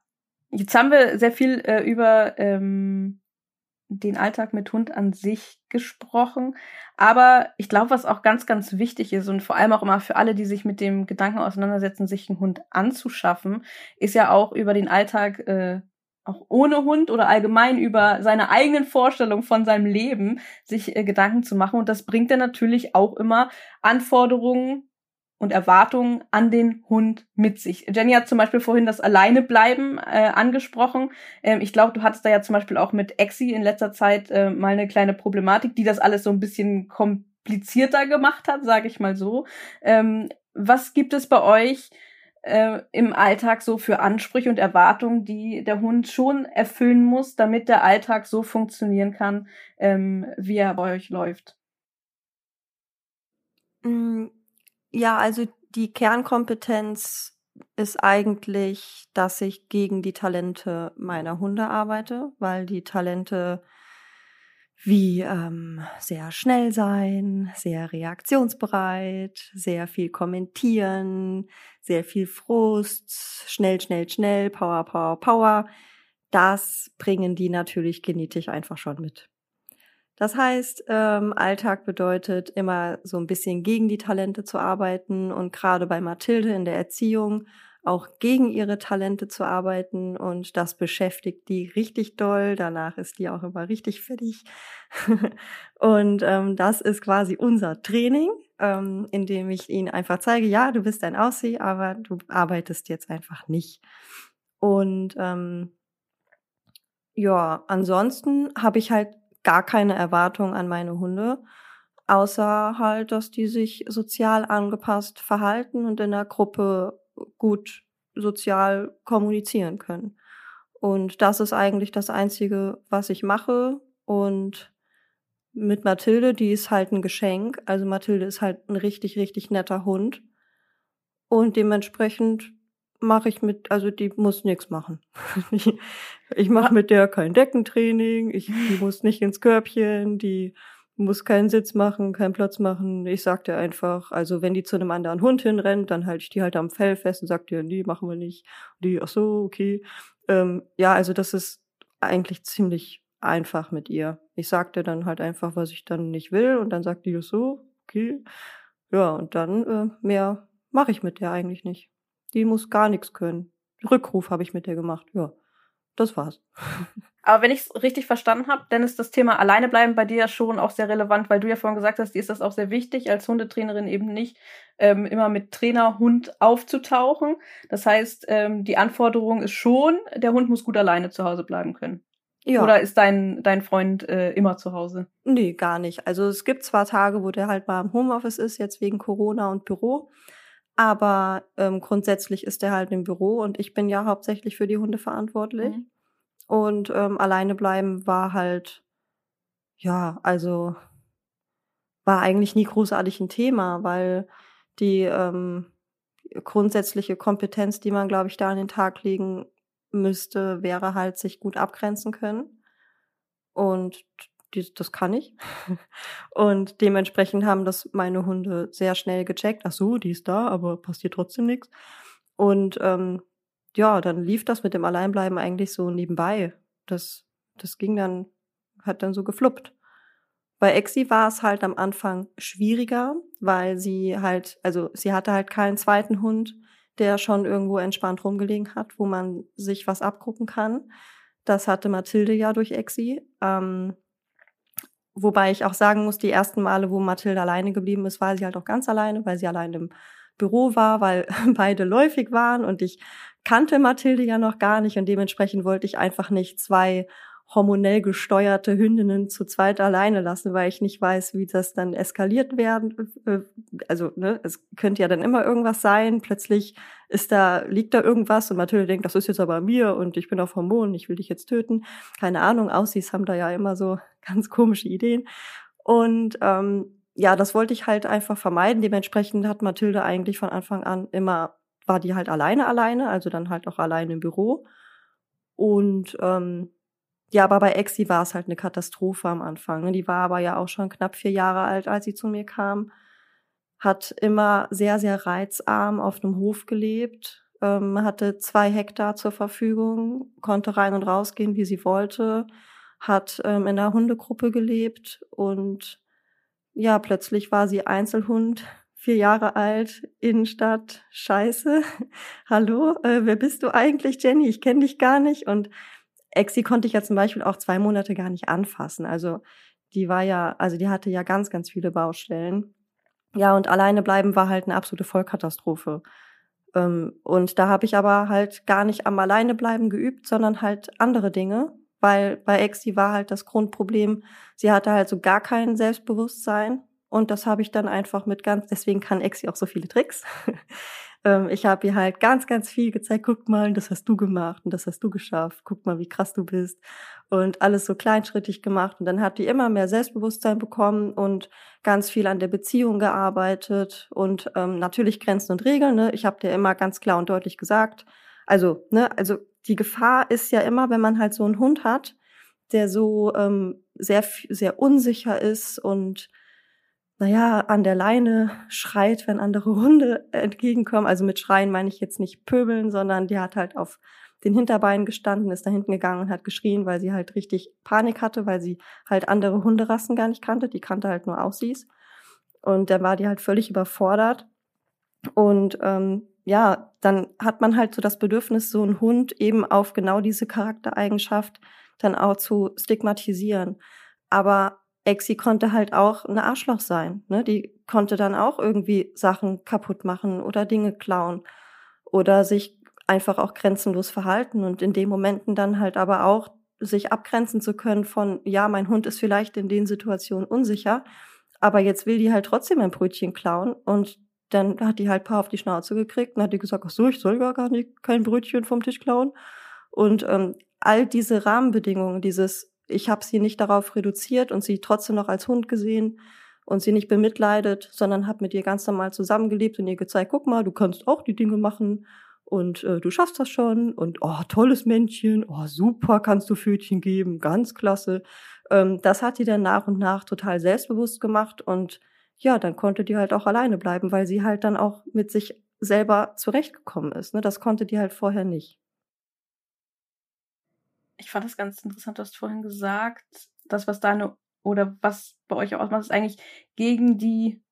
Jetzt haben wir sehr viel äh, über ähm, den Alltag mit Hund an sich gesprochen. Aber ich glaube, was auch ganz, ganz wichtig ist und vor allem auch immer für alle, die sich mit dem Gedanken auseinandersetzen, sich einen Hund anzuschaffen, ist ja auch über den Alltag äh, auch ohne Hund oder allgemein über seine eigenen Vorstellungen von seinem Leben sich äh, Gedanken zu machen. Und das bringt dann natürlich auch immer Anforderungen und Erwartungen an den Hund mit sich. Jenny hat zum Beispiel vorhin das Alleinebleiben äh, angesprochen. Ähm, ich glaube, du hattest da ja zum Beispiel auch mit Exi in letzter Zeit äh, mal eine kleine Problematik, die das alles so ein bisschen komplizierter gemacht hat, sage ich mal so. Ähm, was gibt es bei euch äh, im Alltag so für Ansprüche und Erwartungen, die der Hund schon erfüllen muss, damit der Alltag so funktionieren kann, ähm, wie er bei euch läuft? Mm ja, also die Kernkompetenz ist eigentlich, dass ich gegen die Talente meiner Hunde arbeite, weil die Talente wie ähm, sehr schnell sein, sehr reaktionsbereit, sehr viel kommentieren, sehr viel Frust, schnell, schnell, schnell, Power, Power, Power, das bringen die natürlich genetisch einfach schon mit. Das heißt, ähm, Alltag bedeutet immer so ein bisschen gegen die Talente zu arbeiten und gerade bei Mathilde in der Erziehung auch gegen ihre Talente zu arbeiten und das beschäftigt die richtig doll. Danach ist die auch immer richtig fertig. und ähm, das ist quasi unser Training, ähm, in dem ich ihnen einfach zeige, ja, du bist ein Aussie, aber du arbeitest jetzt einfach nicht. Und ähm, ja, ansonsten habe ich halt gar keine Erwartung an meine Hunde, außer halt, dass die sich sozial angepasst verhalten und in der Gruppe gut sozial kommunizieren können. Und das ist eigentlich das Einzige, was ich mache. Und mit Mathilde, die ist halt ein Geschenk. Also Mathilde ist halt ein richtig, richtig netter Hund. Und dementsprechend mache ich mit, also die muss nichts machen. ich ich mache mit der kein Deckentraining, ich, die muss nicht ins Körbchen, die muss keinen Sitz machen, keinen Platz machen. Ich sag dir einfach, also wenn die zu einem anderen Hund hinrennt, dann halte ich die halt am Fell fest und sag dir, nee, machen wir nicht. Und die, ach so, okay. Ähm, ja, also das ist eigentlich ziemlich einfach mit ihr. Ich sag dir dann halt einfach, was ich dann nicht will und dann sagt die das so, okay. Ja, und dann äh, mehr mache ich mit der eigentlich nicht. Die muss gar nichts können. Rückruf habe ich mit der gemacht, ja. Das war's. Aber wenn ich es richtig verstanden habe, dann ist das Thema alleine bleiben bei dir ja schon auch sehr relevant, weil du ja vorhin gesagt hast, dir ist das auch sehr wichtig, als Hundetrainerin eben nicht ähm, immer mit Trainer Hund aufzutauchen. Das heißt, ähm, die Anforderung ist schon, der Hund muss gut alleine zu Hause bleiben können. Ja. Oder ist dein, dein Freund äh, immer zu Hause? Nee, gar nicht. Also es gibt zwar Tage, wo der halt mal im Homeoffice ist, jetzt wegen Corona und Büro, aber ähm, grundsätzlich ist er halt im Büro und ich bin ja hauptsächlich für die Hunde verantwortlich. Mhm. Und ähm, alleine bleiben war halt, ja, also war eigentlich nie großartig ein Thema, weil die ähm, grundsätzliche Kompetenz, die man, glaube ich, da an den Tag legen müsste, wäre halt sich gut abgrenzen können. Und die, das kann ich. Und dementsprechend haben das meine Hunde sehr schnell gecheckt. Ach so, die ist da, aber passiert trotzdem nichts. Und ähm, ja, dann lief das mit dem Alleinbleiben eigentlich so nebenbei. Das, das ging dann, hat dann so gefluppt. Bei Exi war es halt am Anfang schwieriger, weil sie halt, also sie hatte halt keinen zweiten Hund, der schon irgendwo entspannt rumgelegen hat, wo man sich was abgucken kann. Das hatte Mathilde ja durch Exi. Ähm, wobei ich auch sagen muss, die ersten Male, wo Mathilde alleine geblieben ist, war sie halt auch ganz alleine, weil sie allein im Büro war, weil beide läufig waren und ich kannte Mathilde ja noch gar nicht und dementsprechend wollte ich einfach nicht zwei hormonell gesteuerte Hündinnen zu zweit alleine lassen, weil ich nicht weiß, wie das dann eskaliert werden. Äh, also, ne, es könnte ja dann immer irgendwas sein. Plötzlich ist da, liegt da irgendwas und Mathilde denkt, das ist jetzt aber mir und ich bin auf Hormonen, ich will dich jetzt töten. Keine Ahnung, Aussies haben da ja immer so ganz komische Ideen. Und ähm, ja, das wollte ich halt einfach vermeiden. Dementsprechend hat Mathilde eigentlich von Anfang an immer war die halt alleine alleine, also dann halt auch alleine im Büro. Und ähm, ja, aber bei Exi war es halt eine Katastrophe am Anfang. Ne? Die war aber ja auch schon knapp vier Jahre alt, als sie zu mir kam. Hat immer sehr, sehr reizarm auf einem Hof gelebt, ähm, hatte zwei Hektar zur Verfügung, konnte rein und rausgehen, wie sie wollte, hat ähm, in einer Hundegruppe gelebt und ja, plötzlich war sie Einzelhund vier Jahre alt, Innenstadt, scheiße. Hallo, äh, wer bist du eigentlich, Jenny? Ich kenne dich gar nicht. Und Exi konnte ich ja zum Beispiel auch zwei Monate gar nicht anfassen. Also die war ja, also die hatte ja ganz, ganz viele Baustellen. Ja, und alleine bleiben war halt eine absolute Vollkatastrophe. Ähm, und da habe ich aber halt gar nicht am alleine bleiben geübt, sondern halt andere Dinge, weil bei Exi war halt das Grundproblem, sie hatte halt so gar kein Selbstbewusstsein und das habe ich dann einfach mit ganz, deswegen kann Exi auch so viele Tricks. Ähm, ich habe ihr halt ganz, ganz viel gezeigt. Guck mal, das hast du gemacht und das hast du geschafft. Guck mal, wie krass du bist. Und alles so kleinschrittig gemacht. Und dann hat die immer mehr Selbstbewusstsein bekommen und ganz viel an der Beziehung gearbeitet und ähm, natürlich Grenzen und Regeln. Ne? Ich habe dir immer ganz klar und deutlich gesagt. Also, ne, also die Gefahr ist ja immer, wenn man halt so einen Hund hat, der so ähm, sehr, sehr unsicher ist und naja, an der Leine schreit, wenn andere Hunde entgegenkommen. Also mit Schreien meine ich jetzt nicht pöbeln, sondern die hat halt auf den Hinterbeinen gestanden, ist da hinten gegangen und hat geschrien, weil sie halt richtig Panik hatte, weil sie halt andere Hunderassen gar nicht kannte. Die kannte halt nur Aussies. Und dann war die halt völlig überfordert. Und ähm, ja, dann hat man halt so das Bedürfnis, so einen Hund eben auf genau diese Charaktereigenschaft dann auch zu stigmatisieren. Aber Exi konnte halt auch eine Arschloch sein. Ne? Die konnte dann auch irgendwie Sachen kaputt machen oder Dinge klauen oder sich einfach auch grenzenlos verhalten und in den Momenten dann halt aber auch sich abgrenzen zu können von, ja, mein Hund ist vielleicht in den Situationen unsicher, aber jetzt will die halt trotzdem ein Brötchen klauen und dann hat die halt ein paar auf die Schnauze gekriegt und hat die gesagt, ach so, ich soll gar, gar nicht kein Brötchen vom Tisch klauen. Und ähm, all diese Rahmenbedingungen, dieses ich habe sie nicht darauf reduziert und sie trotzdem noch als Hund gesehen und sie nicht bemitleidet, sondern habe mit ihr ganz normal zusammengelebt und ihr gezeigt, guck mal, du kannst auch die Dinge machen und äh, du schaffst das schon und oh, tolles Männchen, oh, super, kannst du Pfötchen geben, ganz klasse. Ähm, das hat die dann nach und nach total selbstbewusst gemacht und ja, dann konnte die halt auch alleine bleiben, weil sie halt dann auch mit sich selber zurechtgekommen ist. Ne? Das konnte die halt vorher nicht. Ich fand das ganz interessant, du hast vorhin gesagt, das, was deine oder was bei euch ausmacht, ist eigentlich gegen die,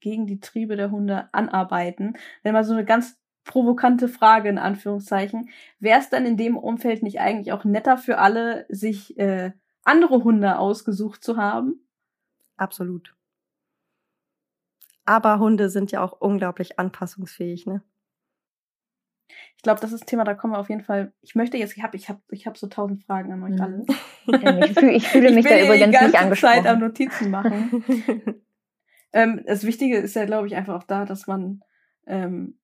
gegen die Triebe der Hunde anarbeiten. Wenn mal so eine ganz provokante Frage in Anführungszeichen, wäre es dann in dem Umfeld nicht eigentlich auch netter für alle, sich äh, andere Hunde ausgesucht zu haben? Absolut. Aber Hunde sind ja auch unglaublich anpassungsfähig, ne? Ich glaube, das ist ein Thema, da kommen wir auf jeden Fall. Ich möchte jetzt, ich habe ich hab, ich hab so tausend Fragen an euch alle. ich, fühl, ich fühle mich ich da übrigens nicht angesprochen. Zeit am Notizen machen. ähm, das Wichtige ist ja, glaube ich, einfach auch da, dass man, ähm,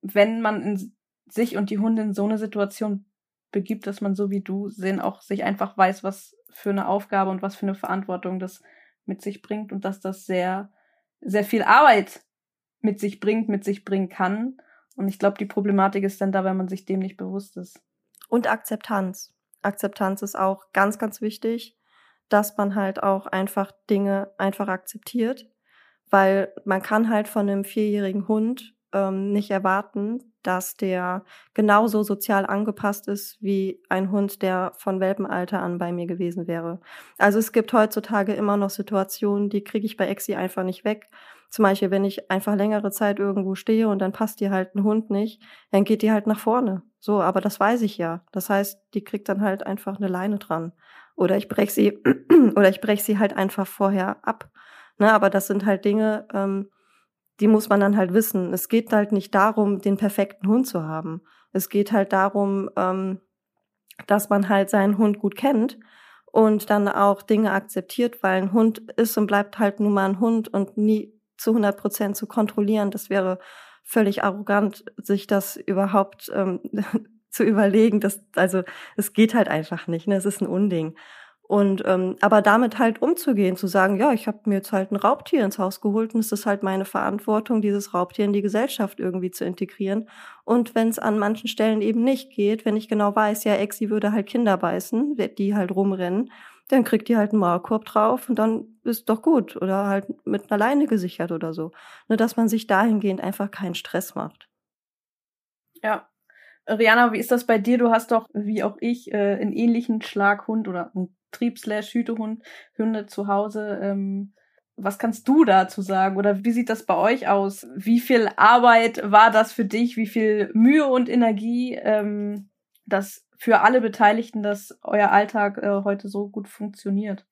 wenn man in sich und die Hunde in so eine Situation begibt, dass man so wie du sehen auch sich einfach weiß, was für eine Aufgabe und was für eine Verantwortung das mit sich bringt und dass das sehr sehr viel Arbeit mit sich bringt, mit sich bringen kann. Und ich glaube, die Problematik ist dann da, wenn man sich dem nicht bewusst ist. Und Akzeptanz. Akzeptanz ist auch ganz, ganz wichtig, dass man halt auch einfach Dinge einfach akzeptiert, weil man kann halt von einem vierjährigen Hund ähm, nicht erwarten, dass der genauso sozial angepasst ist wie ein Hund, der von Welpenalter an bei mir gewesen wäre. Also es gibt heutzutage immer noch Situationen, die kriege ich bei Exi einfach nicht weg. Zum Beispiel, wenn ich einfach längere Zeit irgendwo stehe und dann passt dir halt ein Hund nicht, dann geht die halt nach vorne. So, aber das weiß ich ja. Das heißt, die kriegt dann halt einfach eine Leine dran. Oder ich brech sie, oder ich brech sie halt einfach vorher ab. Ne, aber das sind halt Dinge, ähm, die muss man dann halt wissen. Es geht halt nicht darum, den perfekten Hund zu haben. Es geht halt darum, ähm, dass man halt seinen Hund gut kennt und dann auch Dinge akzeptiert, weil ein Hund ist und bleibt halt nun mal ein Hund und nie zu 100 Prozent zu kontrollieren. Das wäre völlig arrogant, sich das überhaupt ähm, zu überlegen. Das, also es geht halt einfach nicht. Ne? Es ist ein Unding. Und ähm, aber damit halt umzugehen, zu sagen, ja, ich habe mir jetzt halt ein Raubtier ins Haus geholt und es ist halt meine Verantwortung, dieses Raubtier in die Gesellschaft irgendwie zu integrieren. Und wenn es an manchen Stellen eben nicht geht, wenn ich genau weiß, ja, Exi würde halt Kinder beißen, die halt rumrennen, dann kriegt die halt einen Maulkorb drauf und dann ist doch gut. Oder halt mit einer Leine gesichert oder so. Nur dass man sich dahingehend einfach keinen Stress macht. Ja, Rihanna, wie ist das bei dir? Du hast doch, wie auch ich, äh, einen ähnlichen Schlaghund oder einen Trieb-Hütehund, Hunde zu Hause. Ähm, was kannst du dazu sagen? Oder wie sieht das bei euch aus? Wie viel Arbeit war das für dich? Wie viel Mühe und Energie, ähm, dass für alle Beteiligten, dass euer Alltag äh, heute so gut funktioniert?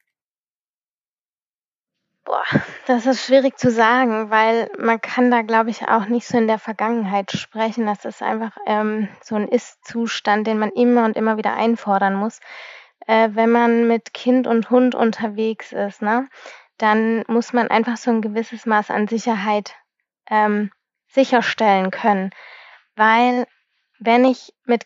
Boah, das ist schwierig zu sagen, weil man kann da, glaube ich, auch nicht so in der Vergangenheit sprechen. Das ist einfach ähm, so ein Ist-Zustand, den man immer und immer wieder einfordern muss äh, wenn man mit Kind und Hund unterwegs ist, ne, dann muss man einfach so ein gewisses Maß an Sicherheit ähm, sicherstellen können. Weil wenn ich mit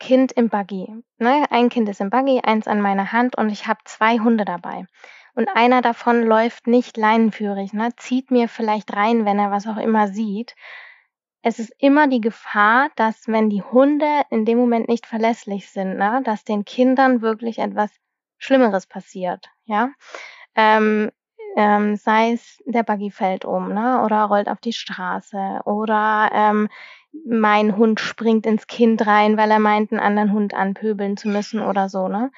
Kind im Buggy, ne, ein Kind ist im Buggy, eins an meiner Hand und ich habe zwei Hunde dabei. Und einer davon läuft nicht leinenführig, ne, zieht mir vielleicht rein, wenn er was auch immer sieht es ist immer die Gefahr, dass wenn die Hunde in dem Moment nicht verlässlich sind, ne, dass den Kindern wirklich etwas Schlimmeres passiert, ja. Ähm, ähm, sei es der Buggy fällt um, ne, oder rollt auf die Straße, oder ähm, mein Hund springt ins Kind rein, weil er meint, einen anderen Hund anpöbeln zu müssen oder so, ne.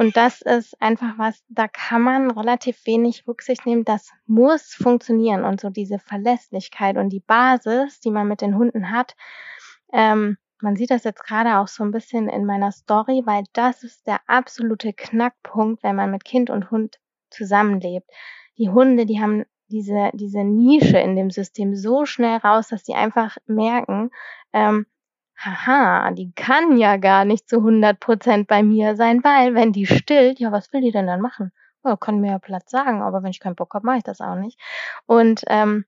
Und das ist einfach was, da kann man relativ wenig Rücksicht nehmen. Das muss funktionieren. Und so diese Verlässlichkeit und die Basis, die man mit den Hunden hat, ähm, man sieht das jetzt gerade auch so ein bisschen in meiner Story, weil das ist der absolute Knackpunkt, wenn man mit Kind und Hund zusammenlebt. Die Hunde, die haben diese, diese Nische in dem System so schnell raus, dass sie einfach merken, ähm, haha, die kann ja gar nicht zu 100 Prozent bei mir sein, weil wenn die stillt, ja, was will die denn dann machen? Ja, kann mir ja Platz sagen, aber wenn ich keinen Bock habe, mache ich das auch nicht. Und ähm,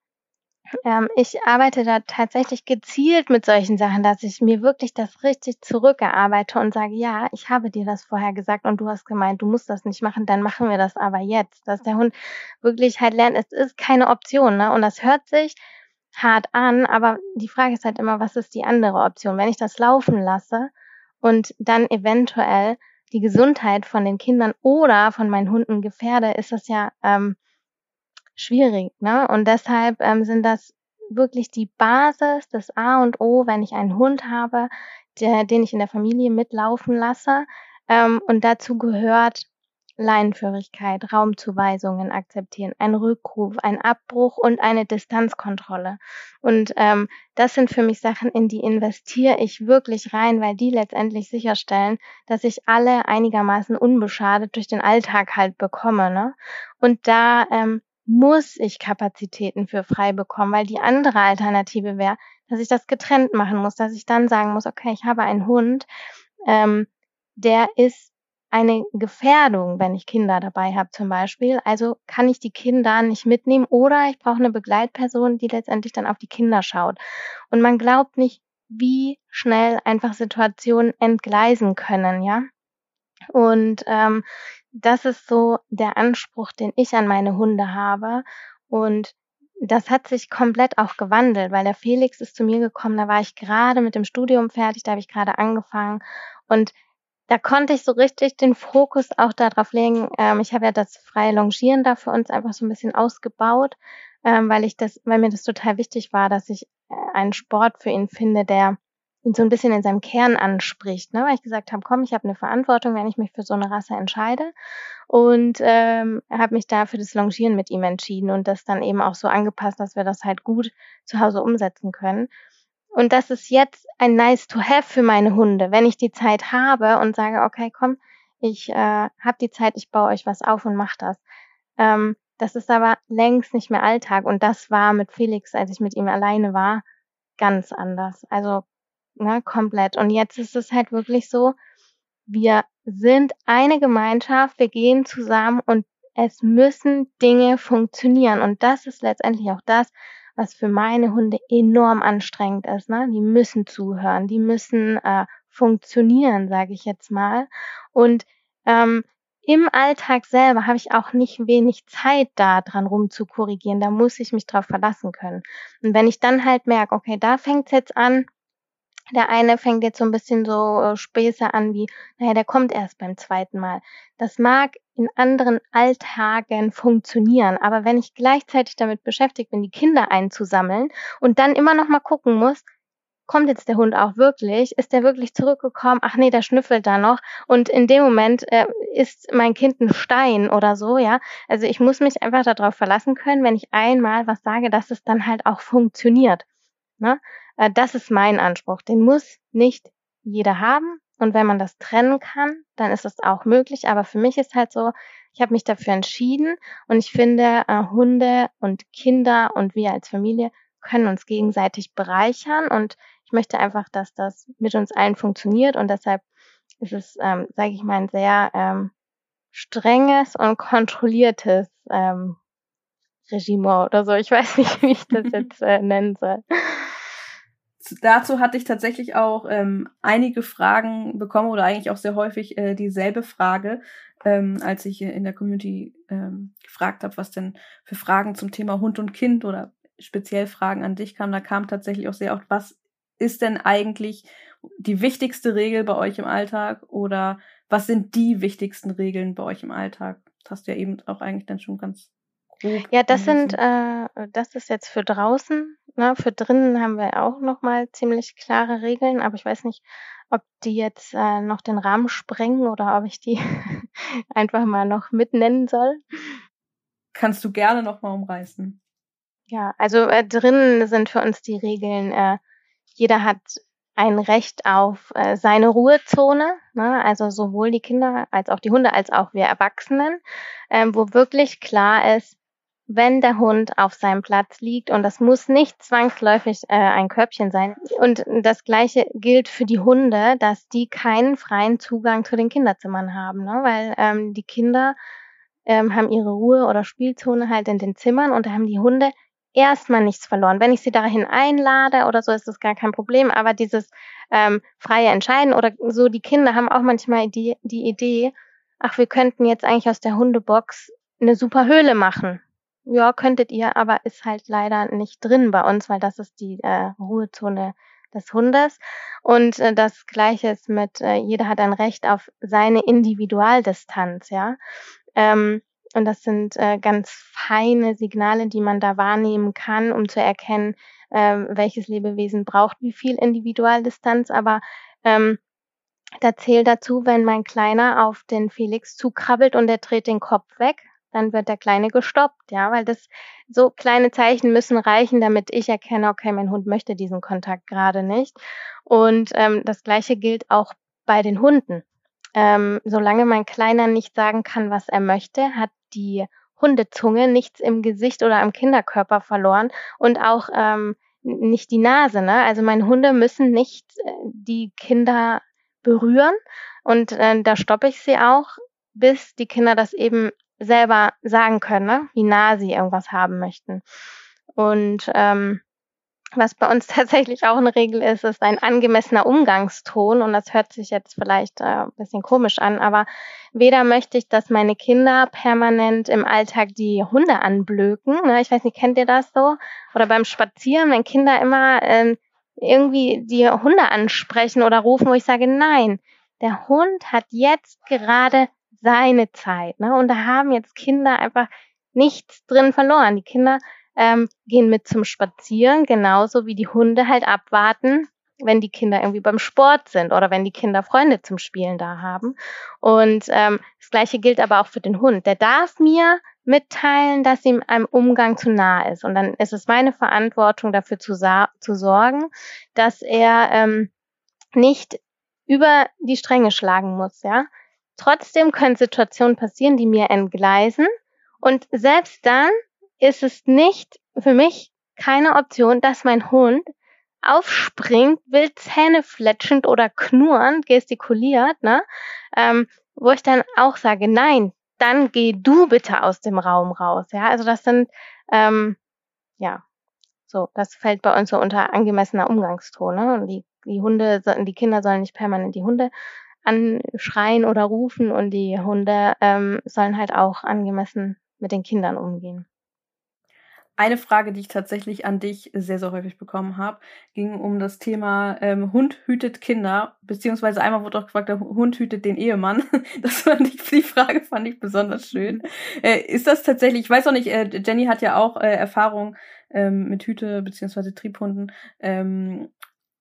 ähm, ich arbeite da tatsächlich gezielt mit solchen Sachen, dass ich mir wirklich das richtig zurückerarbeite und sage, ja, ich habe dir das vorher gesagt und du hast gemeint, du musst das nicht machen, dann machen wir das aber jetzt. Dass der Hund wirklich halt lernt, es ist keine Option, ne? Und das hört sich hart an, aber die Frage ist halt immer, was ist die andere Option? Wenn ich das laufen lasse und dann eventuell die Gesundheit von den Kindern oder von meinen Hunden gefährde, ist das ja ähm, schwierig. Ne? Und deshalb ähm, sind das wirklich die Basis, das A und O, wenn ich einen Hund habe, der, den ich in der Familie mitlaufen lasse. Ähm, und dazu gehört Leinenführigkeit, Raumzuweisungen akzeptieren, ein Rückruf, ein Abbruch und eine Distanzkontrolle. Und ähm, das sind für mich Sachen, in die investiere ich wirklich rein, weil die letztendlich sicherstellen, dass ich alle einigermaßen unbeschadet durch den Alltag halt bekomme. Ne? Und da ähm, muss ich Kapazitäten für frei bekommen, weil die andere Alternative wäre, dass ich das getrennt machen muss, dass ich dann sagen muss, okay, ich habe einen Hund, ähm, der ist eine Gefährdung, wenn ich Kinder dabei habe zum Beispiel. Also kann ich die Kinder nicht mitnehmen oder ich brauche eine Begleitperson, die letztendlich dann auf die Kinder schaut. Und man glaubt nicht, wie schnell einfach Situationen entgleisen können, ja. Und ähm, das ist so der Anspruch, den ich an meine Hunde habe. Und das hat sich komplett auch gewandelt, weil der Felix ist zu mir gekommen, da war ich gerade mit dem Studium fertig, da habe ich gerade angefangen und da konnte ich so richtig den Fokus auch darauf legen. Ähm, ich habe ja das freie Longieren da für uns einfach so ein bisschen ausgebaut, ähm, weil ich das, weil mir das total wichtig war, dass ich äh, einen Sport für ihn finde, der ihn so ein bisschen in seinem Kern anspricht, ne? weil ich gesagt habe, komm, ich habe eine Verantwortung, wenn ich mich für so eine Rasse entscheide und ähm, habe mich da für das Longieren mit ihm entschieden und das dann eben auch so angepasst, dass wir das halt gut zu Hause umsetzen können. Und das ist jetzt ein nice to have für meine Hunde, wenn ich die Zeit habe und sage, okay, komm, ich äh, habe die Zeit, ich baue euch was auf und mach das. Ähm, das ist aber längst nicht mehr Alltag und das war mit Felix, als ich mit ihm alleine war, ganz anders. Also ne, komplett. Und jetzt ist es halt wirklich so, wir sind eine Gemeinschaft, wir gehen zusammen und es müssen Dinge funktionieren. Und das ist letztendlich auch das, was für meine Hunde enorm anstrengend ist. Ne? Die müssen zuhören, die müssen äh, funktionieren, sage ich jetzt mal. Und ähm, im Alltag selber habe ich auch nicht wenig Zeit da dran rum zu korrigieren. Da muss ich mich drauf verlassen können. Und wenn ich dann halt merke, okay, da fängt es jetzt an, der eine fängt jetzt so ein bisschen so äh, Späße an wie, naja, der kommt erst beim zweiten Mal. Das mag in anderen Alltagen funktionieren, aber wenn ich gleichzeitig damit beschäftigt bin, die Kinder einzusammeln und dann immer noch mal gucken muss, kommt jetzt der Hund auch wirklich? Ist der wirklich zurückgekommen? Ach nee, der schnüffelt da noch. Und in dem Moment äh, ist mein Kind ein Stein oder so, ja. Also ich muss mich einfach darauf verlassen können, wenn ich einmal was sage, dass es dann halt auch funktioniert. Ne? Äh, das ist mein Anspruch. Den muss nicht jeder haben. Und wenn man das trennen kann, dann ist es auch möglich. Aber für mich ist halt so, ich habe mich dafür entschieden und ich finde, äh, Hunde und Kinder und wir als Familie können uns gegenseitig bereichern und ich möchte einfach, dass das mit uns allen funktioniert und deshalb ist es, ähm, sage ich mal, ein sehr ähm, strenges und kontrolliertes ähm, Regime oder so. Ich weiß nicht, wie ich das jetzt äh, nennen soll dazu hatte ich tatsächlich auch ähm, einige Fragen bekommen oder eigentlich auch sehr häufig äh, dieselbe Frage, ähm, als ich in der Community ähm, gefragt habe, was denn für Fragen zum Thema Hund und Kind oder speziell Fragen an dich kamen. Da kam tatsächlich auch sehr oft, was ist denn eigentlich die wichtigste Regel bei euch im Alltag oder was sind die wichtigsten Regeln bei euch im Alltag? Das hast du ja eben auch eigentlich dann schon ganz. Ja, das sind, äh, das ist jetzt für draußen Ne, für drinnen haben wir auch nochmal ziemlich klare Regeln, aber ich weiß nicht, ob die jetzt äh, noch den Rahmen sprengen oder ob ich die einfach mal noch mitnennen soll. Kannst du gerne nochmal umreißen. Ja, also äh, drinnen sind für uns die Regeln, äh, jeder hat ein Recht auf äh, seine Ruhezone, ne? also sowohl die Kinder als auch die Hunde als auch wir Erwachsenen, ähm, wo wirklich klar ist, wenn der Hund auf seinem Platz liegt. Und das muss nicht zwangsläufig äh, ein Körbchen sein. Und das Gleiche gilt für die Hunde, dass die keinen freien Zugang zu den Kinderzimmern haben, ne? weil ähm, die Kinder ähm, haben ihre Ruhe- oder Spielzone halt in den Zimmern und da haben die Hunde erstmal nichts verloren. Wenn ich sie dahin einlade oder so, ist das gar kein Problem. Aber dieses ähm, freie Entscheiden oder so, die Kinder haben auch manchmal die, die Idee, ach, wir könnten jetzt eigentlich aus der Hundebox eine super Höhle machen ja, könntet ihr, aber ist halt leider nicht drin bei uns, weil das ist die äh, Ruhezone des Hundes. Und äh, das Gleiche ist mit, äh, jeder hat ein Recht auf seine Individualdistanz, ja. Ähm, und das sind äh, ganz feine Signale, die man da wahrnehmen kann, um zu erkennen, ähm, welches Lebewesen braucht wie viel Individualdistanz. Aber ähm, da zählt dazu, wenn mein Kleiner auf den Felix zukrabbelt und er dreht den Kopf weg, dann wird der Kleine gestoppt, ja, weil das so kleine Zeichen müssen reichen, damit ich erkenne, okay, mein Hund möchte diesen Kontakt gerade nicht. Und ähm, das gleiche gilt auch bei den Hunden. Ähm, solange mein Kleiner nicht sagen kann, was er möchte, hat die Hundezunge nichts im Gesicht oder am Kinderkörper verloren und auch ähm, nicht die Nase. Ne? Also meine Hunde müssen nicht äh, die Kinder berühren und äh, da stoppe ich sie auch, bis die Kinder das eben selber sagen können, ne? wie nah sie irgendwas haben möchten. Und ähm, was bei uns tatsächlich auch eine Regel ist, ist ein angemessener Umgangston. Und das hört sich jetzt vielleicht äh, ein bisschen komisch an, aber weder möchte ich, dass meine Kinder permanent im Alltag die Hunde anblöken. Ne? Ich weiß nicht, kennt ihr das so? Oder beim Spazieren, wenn Kinder immer ähm, irgendwie die Hunde ansprechen oder rufen, wo ich sage, nein, der Hund hat jetzt gerade seine Zeit. Ne? Und da haben jetzt Kinder einfach nichts drin verloren. Die Kinder ähm, gehen mit zum Spazieren, genauso wie die Hunde halt abwarten, wenn die Kinder irgendwie beim Sport sind oder wenn die Kinder Freunde zum Spielen da haben. Und ähm, das gleiche gilt aber auch für den Hund. Der darf mir mitteilen, dass ihm ein Umgang zu nah ist. Und dann ist es meine Verantwortung, dafür zu, zu sorgen, dass er ähm, nicht über die Stränge schlagen muss, ja. Trotzdem können Situationen passieren, die mir entgleisen. Und selbst dann ist es nicht für mich keine Option, dass mein Hund aufspringt, wild Zähne fletschend oder knurrend gestikuliert, ne? Ähm, wo ich dann auch sage, nein, dann geh du bitte aus dem Raum raus. Ja, also das sind, ähm, ja, so, das fällt bei uns so unter angemessener Umgangston. Ne? Die, die Hunde, die Kinder sollen nicht permanent die Hunde anschreien oder rufen und die Hunde ähm, sollen halt auch angemessen mit den Kindern umgehen. Eine Frage, die ich tatsächlich an dich sehr, sehr häufig bekommen habe, ging um das Thema ähm, Hund hütet Kinder, beziehungsweise einmal wurde auch gefragt, der Hund hütet den Ehemann. Das fand ich, die Frage fand ich besonders schön. Äh, ist das tatsächlich, ich weiß auch nicht, äh, Jenny hat ja auch äh, Erfahrung ähm, mit Hüte, beziehungsweise Triebhunden. Ähm,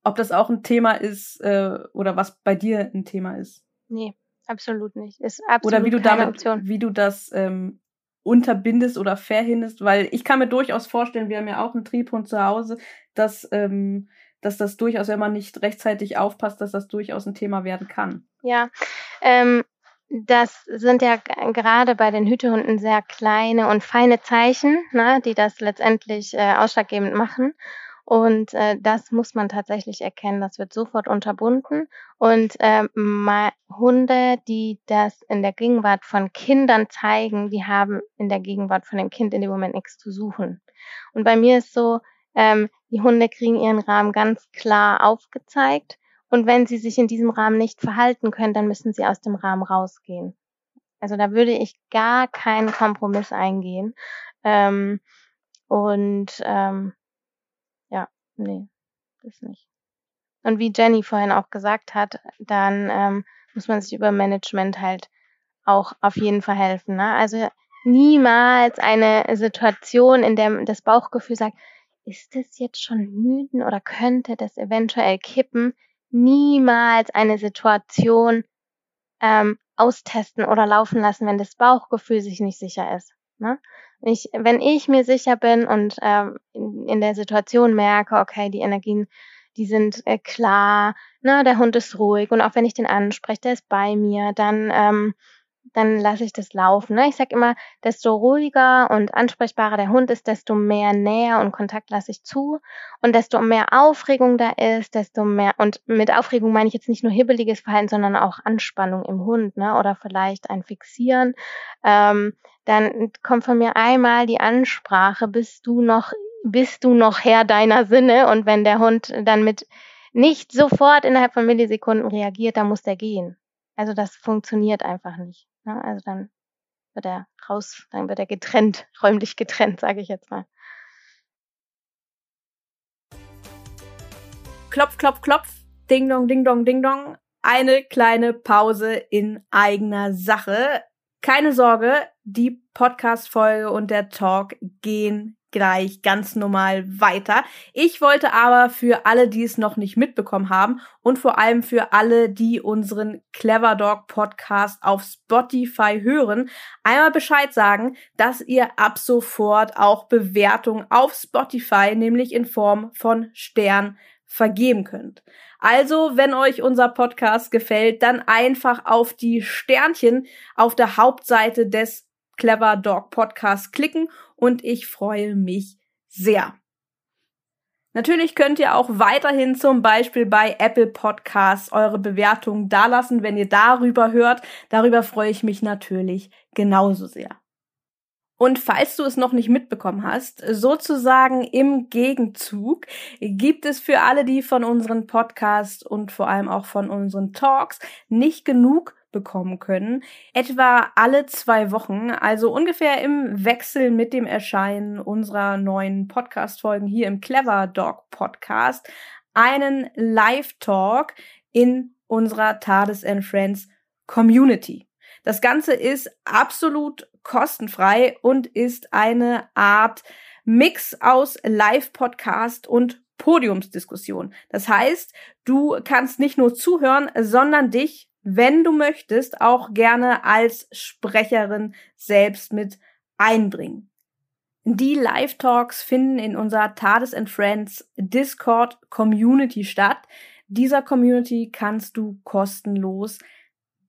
ob das auch ein Thema ist äh, oder was bei dir ein Thema ist? Nee, absolut nicht. Ist absolut oder wie du damit, Option. wie du das ähm, unterbindest oder verhinderst, weil ich kann mir durchaus vorstellen, wir haben ja auch einen Triebhund zu Hause, dass, ähm, dass das durchaus, wenn man nicht rechtzeitig aufpasst, dass das durchaus ein Thema werden kann. Ja, ähm, das sind ja gerade bei den Hütehunden sehr kleine und feine Zeichen, ne, die das letztendlich äh, ausschlaggebend machen. Und äh, das muss man tatsächlich erkennen. Das wird sofort unterbunden. Und äh, Hunde, die das in der Gegenwart von Kindern zeigen, die haben in der Gegenwart von dem Kind in dem Moment nichts zu suchen. Und bei mir ist so, ähm, die Hunde kriegen ihren Rahmen ganz klar aufgezeigt. Und wenn sie sich in diesem Rahmen nicht verhalten können, dann müssen sie aus dem Rahmen rausgehen. Also da würde ich gar keinen Kompromiss eingehen. Ähm, und ähm, Nee, das nicht. Und wie Jenny vorhin auch gesagt hat, dann ähm, muss man sich über Management halt auch auf jeden Fall helfen. Ne? Also niemals eine Situation, in der das Bauchgefühl sagt, ist das jetzt schon müden oder könnte das eventuell kippen? Niemals eine Situation ähm, austesten oder laufen lassen, wenn das Bauchgefühl sich nicht sicher ist. Ne? Ich, wenn ich mir sicher bin und ähm, in, in der Situation merke, okay, die Energien, die sind äh, klar, ne, der Hund ist ruhig und auch wenn ich den anspreche, der ist bei mir, dann ähm, dann lasse ich das laufen. Ne? Ich sage immer, desto ruhiger und ansprechbarer der Hund ist, desto mehr Nähe und Kontakt lasse ich zu. Und desto mehr Aufregung da ist, desto mehr, und mit Aufregung meine ich jetzt nicht nur hibbeliges Verhalten, sondern auch Anspannung im Hund, ne? Oder vielleicht ein Fixieren. Ähm, dann kommt von mir einmal die Ansprache, bist du noch, bist du noch Herr deiner Sinne? Und wenn der Hund dann mit nicht sofort innerhalb von Millisekunden reagiert, dann muss der gehen. Also das funktioniert einfach nicht. Ne? Also dann wird er raus, dann wird er getrennt, räumlich getrennt, sage ich jetzt mal. Klopf, klopf, klopf, ding dong, ding dong, ding dong. Eine kleine Pause in eigener Sache. Keine Sorge, die Podcast-Folge und der Talk gehen gleich ganz normal weiter. Ich wollte aber für alle, die es noch nicht mitbekommen haben und vor allem für alle, die unseren Clever Dog Podcast auf Spotify hören, einmal Bescheid sagen, dass ihr ab sofort auch Bewertungen auf Spotify, nämlich in Form von Stern, vergeben könnt. Also, wenn euch unser Podcast gefällt, dann einfach auf die Sternchen auf der Hauptseite des Clever Dog Podcast klicken und ich freue mich sehr. Natürlich könnt ihr auch weiterhin zum Beispiel bei Apple Podcasts eure Bewertungen dalassen, wenn ihr darüber hört. Darüber freue ich mich natürlich genauso sehr. Und falls du es noch nicht mitbekommen hast, sozusagen im Gegenzug gibt es für alle, die von unseren Podcasts und vor allem auch von unseren Talks nicht genug bekommen können. Etwa alle zwei Wochen, also ungefähr im Wechsel mit dem Erscheinen unserer neuen Podcast-Folgen hier im Clever Dog Podcast, einen Live-Talk in unserer Tades and Friends Community. Das Ganze ist absolut kostenfrei und ist eine Art Mix aus Live-Podcast und Podiumsdiskussion. Das heißt, du kannst nicht nur zuhören, sondern dich wenn du möchtest, auch gerne als Sprecherin selbst mit einbringen. Die Live-Talks finden in unserer Tades and Friends Discord Community statt. Dieser Community kannst du kostenlos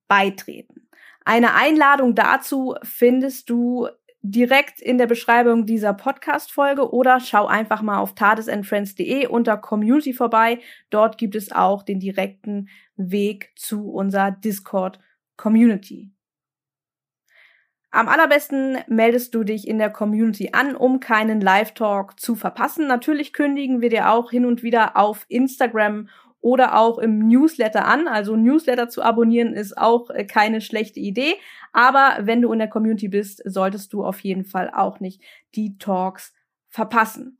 beitreten. Eine Einladung dazu findest du direkt in der Beschreibung dieser Podcast-Folge oder schau einfach mal auf tadesandfriends.de unter Community vorbei. Dort gibt es auch den direkten Weg zu unserer Discord-Community. Am allerbesten meldest du dich in der Community an, um keinen Live-Talk zu verpassen. Natürlich kündigen wir dir auch hin und wieder auf Instagram oder auch im Newsletter an. Also Newsletter zu abonnieren ist auch äh, keine schlechte Idee. Aber wenn du in der Community bist, solltest du auf jeden Fall auch nicht die Talks verpassen.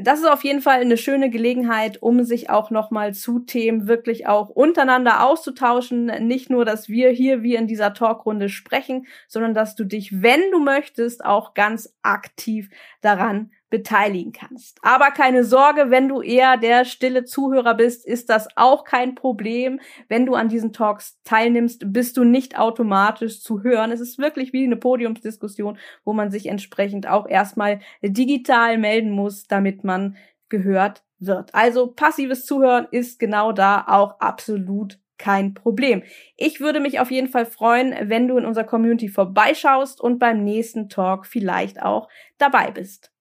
Das ist auf jeden Fall eine schöne Gelegenheit, um sich auch nochmal zu Themen wirklich auch untereinander auszutauschen. Nicht nur, dass wir hier wie in dieser Talkrunde sprechen, sondern dass du dich, wenn du möchtest, auch ganz aktiv daran beteiligen kannst. Aber keine Sorge, wenn du eher der stille Zuhörer bist, ist das auch kein Problem. Wenn du an diesen Talks teilnimmst, bist du nicht automatisch zu hören. Es ist wirklich wie eine Podiumsdiskussion, wo man sich entsprechend auch erstmal digital melden muss, damit man gehört wird. Also passives Zuhören ist genau da auch absolut kein Problem. Ich würde mich auf jeden Fall freuen, wenn du in unserer Community vorbeischaust und beim nächsten Talk vielleicht auch dabei bist.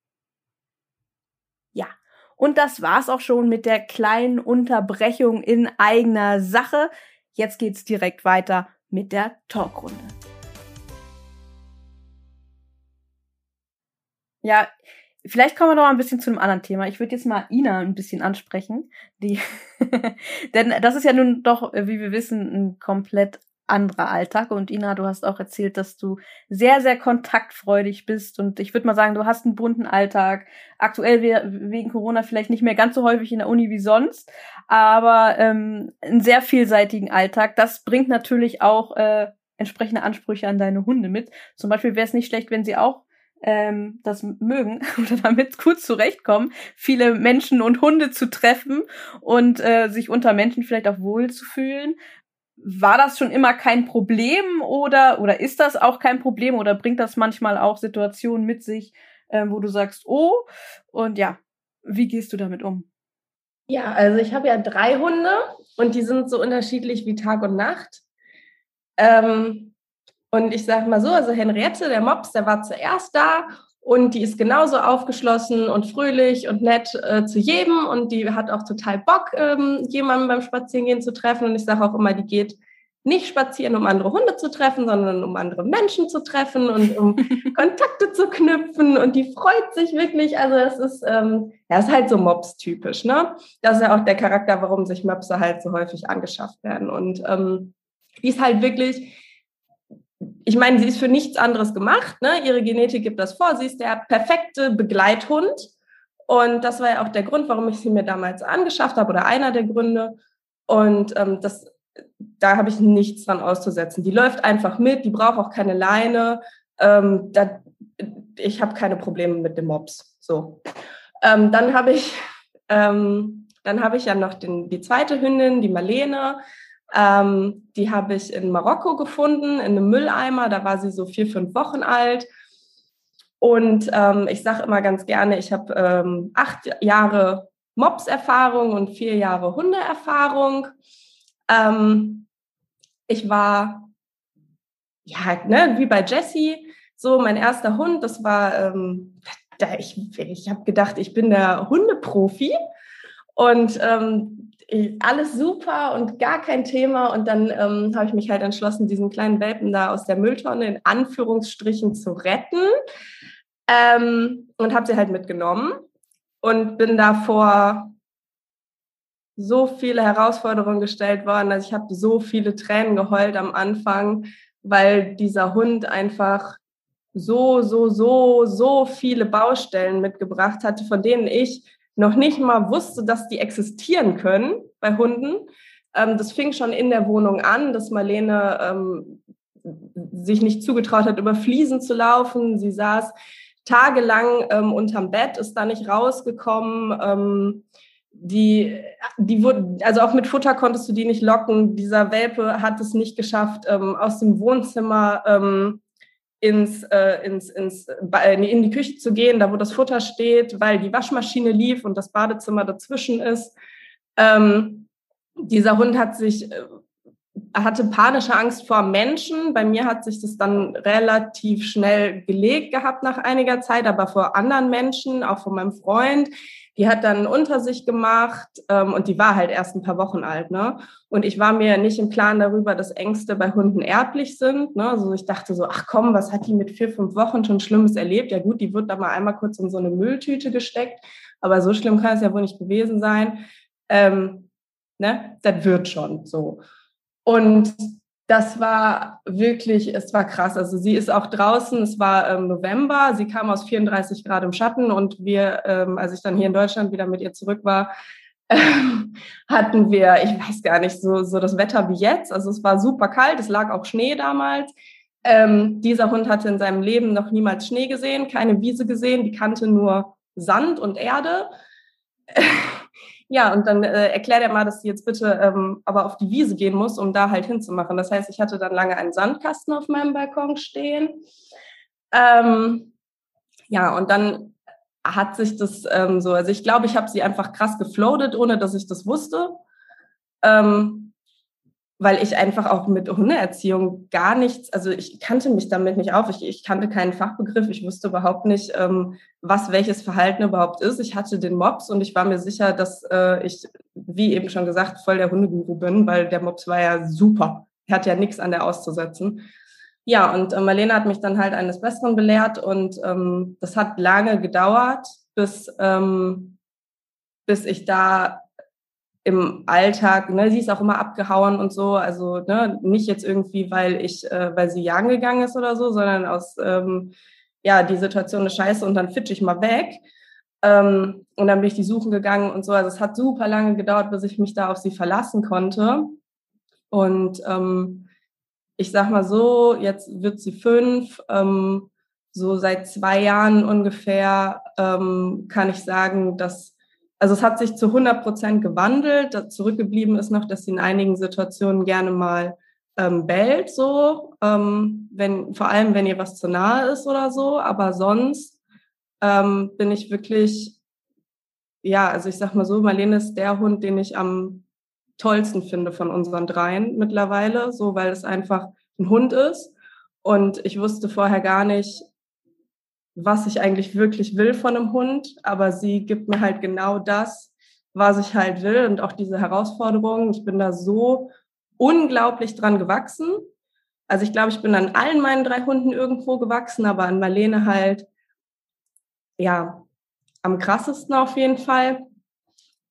Und das war's auch schon mit der kleinen Unterbrechung in eigener Sache. Jetzt geht's direkt weiter mit der Talkrunde. Ja, vielleicht kommen wir noch mal ein bisschen zu einem anderen Thema. Ich würde jetzt mal Ina ein bisschen ansprechen, die, denn das ist ja nun doch, wie wir wissen, ein komplett anderer Alltag. Und Ina, du hast auch erzählt, dass du sehr, sehr kontaktfreudig bist. Und ich würde mal sagen, du hast einen bunten Alltag. Aktuell wegen Corona vielleicht nicht mehr ganz so häufig in der Uni wie sonst, aber ähm, einen sehr vielseitigen Alltag. Das bringt natürlich auch äh, entsprechende Ansprüche an deine Hunde mit. Zum Beispiel wäre es nicht schlecht, wenn sie auch ähm, das mögen oder damit gut zurechtkommen, viele Menschen und Hunde zu treffen und äh, sich unter Menschen vielleicht auch wohl zu fühlen war das schon immer kein Problem oder, oder ist das auch kein Problem oder bringt das manchmal auch Situationen mit sich, äh, wo du sagst, oh, und ja, wie gehst du damit um? Ja, also ich habe ja drei Hunde und die sind so unterschiedlich wie Tag und Nacht. Ähm, und ich sage mal so, also Henriette, der Mops, der war zuerst da und die ist genauso aufgeschlossen und fröhlich und nett äh, zu jedem. Und die hat auch total Bock, ähm, jemanden beim Spazierengehen zu treffen. Und ich sage auch immer, die geht nicht spazieren, um andere Hunde zu treffen, sondern um andere Menschen zu treffen und um Kontakte zu knüpfen. Und die freut sich wirklich. Also es ist, ähm, ja, ist halt so Mops-typisch. Ne? Das ist ja auch der Charakter, warum sich Möpse halt so häufig angeschafft werden. Und ähm, die ist halt wirklich ich meine, sie ist für nichts anderes gemacht. Ne? Ihre Genetik gibt das vor. Sie ist der perfekte Begleithund. Und das war ja auch der Grund, warum ich sie mir damals angeschafft habe oder einer der Gründe. Und ähm, das, da habe ich nichts dran auszusetzen. Die läuft einfach mit, die braucht auch keine Leine. Ähm, da, ich habe keine Probleme mit dem Mops. So. Ähm, dann habe ich, ähm, dann habe ich ja noch den, die zweite Hündin, die Marlene. Ähm, die habe ich in Marokko gefunden, in einem Mülleimer. Da war sie so vier, fünf Wochen alt. Und ähm, ich sage immer ganz gerne, ich habe ähm, acht Jahre Mops-Erfahrung und vier Jahre Hundeerfahrung. Ähm, ich war, ja, ne, wie bei Jessie, so mein erster Hund, das war, ähm, da ich, ich habe gedacht, ich bin der Hundeprofi. Und ähm, alles super und gar kein Thema. Und dann ähm, habe ich mich halt entschlossen, diesen kleinen Welpen da aus der Mülltonne in Anführungsstrichen zu retten ähm, und habe sie halt mitgenommen und bin da vor so viele Herausforderungen gestellt worden. Also ich habe so viele Tränen geheult am Anfang, weil dieser Hund einfach so, so, so, so viele Baustellen mitgebracht hatte, von denen ich noch nicht mal wusste, dass die existieren können bei Hunden. Ähm, das fing schon in der Wohnung an, dass Marlene ähm, sich nicht zugetraut hat, über Fliesen zu laufen. Sie saß tagelang ähm, unterm Bett, ist da nicht rausgekommen. Ähm, die, die wurde, also auch mit Futter konntest du die nicht locken. Dieser Welpe hat es nicht geschafft, ähm, aus dem Wohnzimmer ähm, ins, äh, ins, ins, in die Küche zu gehen, da wo das Futter steht, weil die Waschmaschine lief und das Badezimmer dazwischen ist. Ähm, dieser Hund hat sich, äh, hatte panische Angst vor Menschen. Bei mir hat sich das dann relativ schnell gelegt gehabt nach einiger Zeit, aber vor anderen Menschen, auch von meinem Freund. Die hat dann unter sich gemacht ähm, und die war halt erst ein paar Wochen alt. Ne? Und ich war mir nicht im Plan darüber, dass Ängste bei Hunden erblich sind. Ne? Also ich dachte so, ach komm, was hat die mit vier, fünf Wochen schon Schlimmes erlebt? Ja gut, die wird da mal einmal kurz in so eine Mülltüte gesteckt. Aber so schlimm kann es ja wohl nicht gewesen sein. Ähm, ne? Das wird schon so. Und das war wirklich, es war krass. Also sie ist auch draußen, es war ähm, November, sie kam aus 34 Grad im Schatten und wir, ähm, als ich dann hier in Deutschland wieder mit ihr zurück war, hatten wir, ich weiß gar nicht, so, so das Wetter wie jetzt. Also es war super kalt, es lag auch Schnee damals. Ähm, dieser Hund hatte in seinem Leben noch niemals Schnee gesehen, keine Wiese gesehen, die kannte nur Sand und Erde. Ja, und dann äh, erklärt er mal, dass sie jetzt bitte ähm, aber auf die Wiese gehen muss, um da halt hinzumachen. Das heißt, ich hatte dann lange einen Sandkasten auf meinem Balkon stehen. Ähm, ja, und dann hat sich das ähm, so, also ich glaube, ich habe sie einfach krass gefloatet, ohne dass ich das wusste. Ähm, weil ich einfach auch mit Hundeerziehung gar nichts, also ich kannte mich damit nicht auf, ich, ich kannte keinen Fachbegriff, ich wusste überhaupt nicht, ähm, was welches Verhalten überhaupt ist. Ich hatte den Mops und ich war mir sicher, dass äh, ich, wie eben schon gesagt, voll der Hundeguru bin, weil der Mops war ja super. Er hat ja nichts an der auszusetzen. Ja, und äh, Marlene hat mich dann halt eines Besseren belehrt und ähm, das hat lange gedauert, bis, ähm, bis ich da im Alltag, ne, sie ist auch immer abgehauen und so, also ne, nicht jetzt irgendwie, weil ich, äh, weil sie jagen gegangen ist oder so, sondern aus, ähm, ja, die Situation ist scheiße und dann fitsch ich mal weg. Ähm, und dann bin ich die suchen gegangen und so. Also es hat super lange gedauert, bis ich mich da auf sie verlassen konnte. Und ähm, ich sag mal so, jetzt wird sie fünf. Ähm, so seit zwei Jahren ungefähr ähm, kann ich sagen, dass also es hat sich zu 100 Prozent gewandelt. Zurückgeblieben ist noch, dass sie in einigen Situationen gerne mal ähm, bellt, so, ähm, wenn, vor allem wenn ihr was zu nahe ist oder so. Aber sonst ähm, bin ich wirklich, ja, also ich sag mal so, Marlene ist der Hund, den ich am tollsten finde von unseren dreien mittlerweile, so, weil es einfach ein Hund ist. Und ich wusste vorher gar nicht, was ich eigentlich wirklich will von einem Hund, aber sie gibt mir halt genau das, was ich halt will und auch diese Herausforderungen. Ich bin da so unglaublich dran gewachsen. Also ich glaube, ich bin an allen meinen drei Hunden irgendwo gewachsen, aber an Marlene halt, ja, am krassesten auf jeden Fall.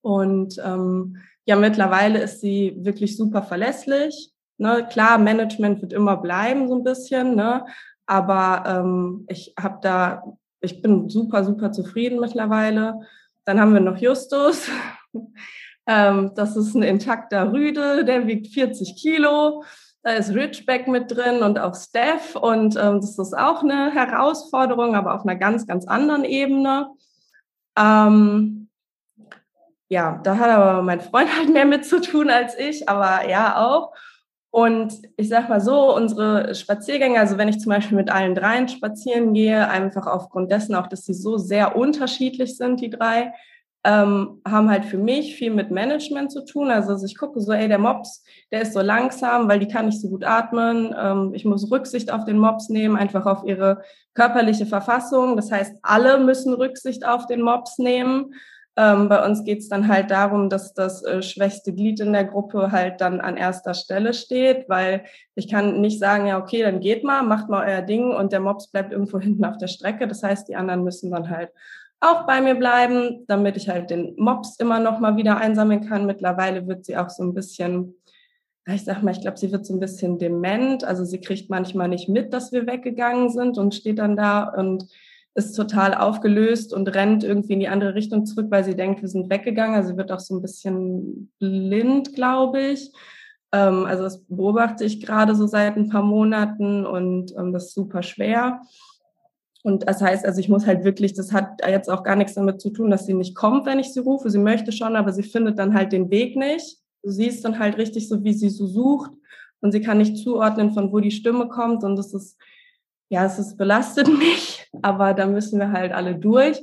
Und ähm, ja, mittlerweile ist sie wirklich super verlässlich. Ne? Klar, Management wird immer bleiben so ein bisschen, ne? Aber ähm, ich habe da, ich bin super, super zufrieden mittlerweile. Dann haben wir noch Justus. ähm, das ist ein intakter Rüde, der wiegt 40 Kilo. Da ist Ridgeback mit drin und auch Steph. Und ähm, das ist auch eine Herausforderung, aber auf einer ganz, ganz anderen Ebene. Ähm, ja, da hat aber mein Freund halt mehr mit zu tun als ich, aber ja auch. Und ich sag mal so, unsere Spaziergänge, also wenn ich zum Beispiel mit allen dreien spazieren gehe, einfach aufgrund dessen auch, dass sie so sehr unterschiedlich sind, die drei, ähm, haben halt für mich viel mit Management zu tun. Also ich gucke so, ey, der Mops, der ist so langsam, weil die kann nicht so gut atmen. Ähm, ich muss Rücksicht auf den Mops nehmen, einfach auf ihre körperliche Verfassung. Das heißt, alle müssen Rücksicht auf den Mops nehmen. Ähm, bei uns geht es dann halt darum, dass das äh, schwächste Glied in der Gruppe halt dann an erster Stelle steht, weil ich kann nicht sagen, ja, okay, dann geht mal, macht mal euer Ding und der Mops bleibt irgendwo hinten auf der Strecke. Das heißt, die anderen müssen dann halt auch bei mir bleiben, damit ich halt den Mops immer noch mal wieder einsammeln kann. Mittlerweile wird sie auch so ein bisschen, ich sag mal, ich glaube, sie wird so ein bisschen dement. Also sie kriegt manchmal nicht mit, dass wir weggegangen sind und steht dann da und ist total aufgelöst und rennt irgendwie in die andere Richtung zurück, weil sie denkt, wir sind weggegangen. Also sie wird auch so ein bisschen blind, glaube ich. Ähm, also das beobachte ich gerade so seit ein paar Monaten und ähm, das ist super schwer. Und das heißt, also ich muss halt wirklich, das hat jetzt auch gar nichts damit zu tun, dass sie nicht kommt, wenn ich sie rufe. Sie möchte schon, aber sie findet dann halt den Weg nicht. Du siehst dann halt richtig so, wie sie so sucht und sie kann nicht zuordnen, von wo die Stimme kommt. Und das ist, ja, es ist belastet mich, aber da müssen wir halt alle durch.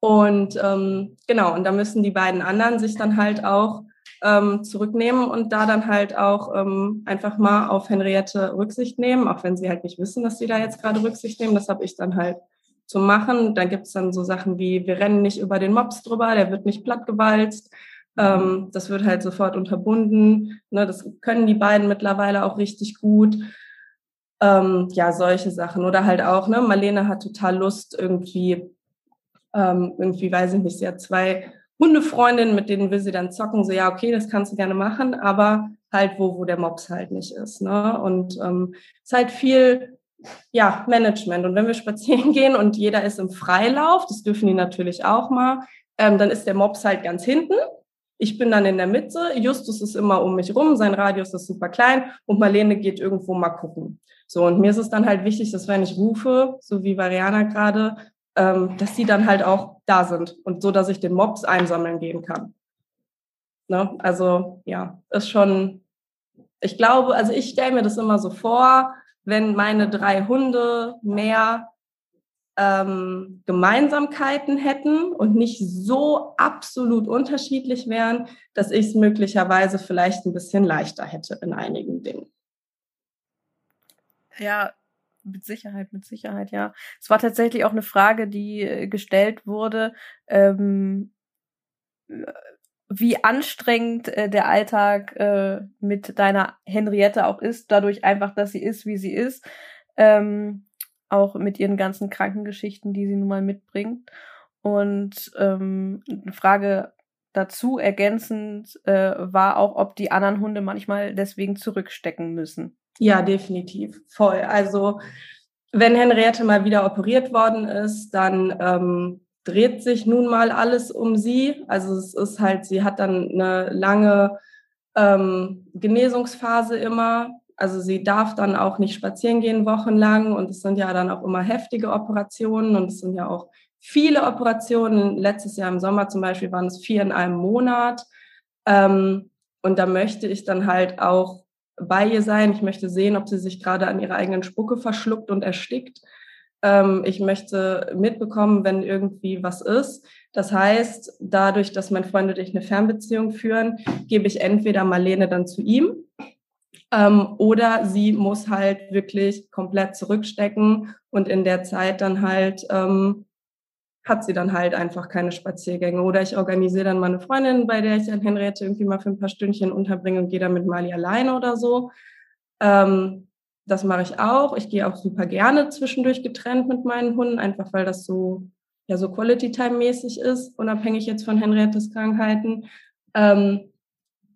Und ähm, genau, und da müssen die beiden anderen sich dann halt auch ähm, zurücknehmen und da dann halt auch ähm, einfach mal auf Henriette Rücksicht nehmen, auch wenn sie halt nicht wissen, dass sie da jetzt gerade Rücksicht nehmen. Das habe ich dann halt zu machen. Da gibt's dann so Sachen wie, wir rennen nicht über den Mops drüber, der wird nicht plattgewalzt. Ähm, das wird halt sofort unterbunden. Ne, das können die beiden mittlerweile auch richtig gut. Ähm, ja, solche Sachen. Oder halt auch, ne, Marlene hat total Lust, irgendwie, ähm, irgendwie, weiß ich nicht, sie hat zwei Hundefreundinnen, mit denen will sie dann zocken, so ja, okay, das kannst du gerne machen, aber halt wo, wo der Mops halt nicht ist. Ne? Und ähm, es ist halt viel ja, Management. Und wenn wir spazieren gehen und jeder ist im Freilauf, das dürfen die natürlich auch mal, ähm, dann ist der Mops halt ganz hinten. Ich bin dann in der Mitte, Justus ist immer um mich rum, sein Radius ist super klein und Marlene geht irgendwo mal gucken. So, und mir ist es dann halt wichtig, dass wenn ich rufe, so wie Variana gerade, ähm, dass sie dann halt auch da sind und so, dass ich den Mops einsammeln gehen kann. Ne? Also ja, ist schon, ich glaube, also ich stelle mir das immer so vor, wenn meine drei Hunde mehr ähm, Gemeinsamkeiten hätten und nicht so absolut unterschiedlich wären, dass ich es möglicherweise vielleicht ein bisschen leichter hätte in einigen Dingen. Ja, mit Sicherheit, mit Sicherheit, ja. Es war tatsächlich auch eine Frage, die äh, gestellt wurde, ähm, wie anstrengend äh, der Alltag äh, mit deiner Henriette auch ist, dadurch einfach, dass sie ist, wie sie ist, ähm, auch mit ihren ganzen Krankengeschichten, die sie nun mal mitbringt. Und ähm, eine Frage dazu ergänzend äh, war auch, ob die anderen Hunde manchmal deswegen zurückstecken müssen. Ja, definitiv. Voll. Also wenn Henriette mal wieder operiert worden ist, dann ähm, dreht sich nun mal alles um sie. Also es ist halt, sie hat dann eine lange ähm, Genesungsphase immer. Also sie darf dann auch nicht spazieren gehen wochenlang und es sind ja dann auch immer heftige Operationen und es sind ja auch viele Operationen. Letztes Jahr im Sommer zum Beispiel waren es vier in einem Monat. Ähm, und da möchte ich dann halt auch bei ihr sein. Ich möchte sehen, ob sie sich gerade an ihrer eigenen Spucke verschluckt und erstickt. Ähm, ich möchte mitbekommen, wenn irgendwie was ist. Das heißt, dadurch, dass mein Freund und ich eine Fernbeziehung führen, gebe ich entweder Marlene dann zu ihm ähm, oder sie muss halt wirklich komplett zurückstecken und in der Zeit dann halt ähm, hat sie dann halt einfach keine Spaziergänge. Oder ich organisiere dann mal eine Freundin, bei der ich dann Henriette irgendwie mal für ein paar Stündchen unterbringe und gehe dann mit Mali alleine oder so. Ähm, das mache ich auch. Ich gehe auch super gerne zwischendurch getrennt mit meinen Hunden, einfach weil das so, ja, so Quality Time mäßig ist, unabhängig jetzt von Henriettes Krankheiten. Ähm,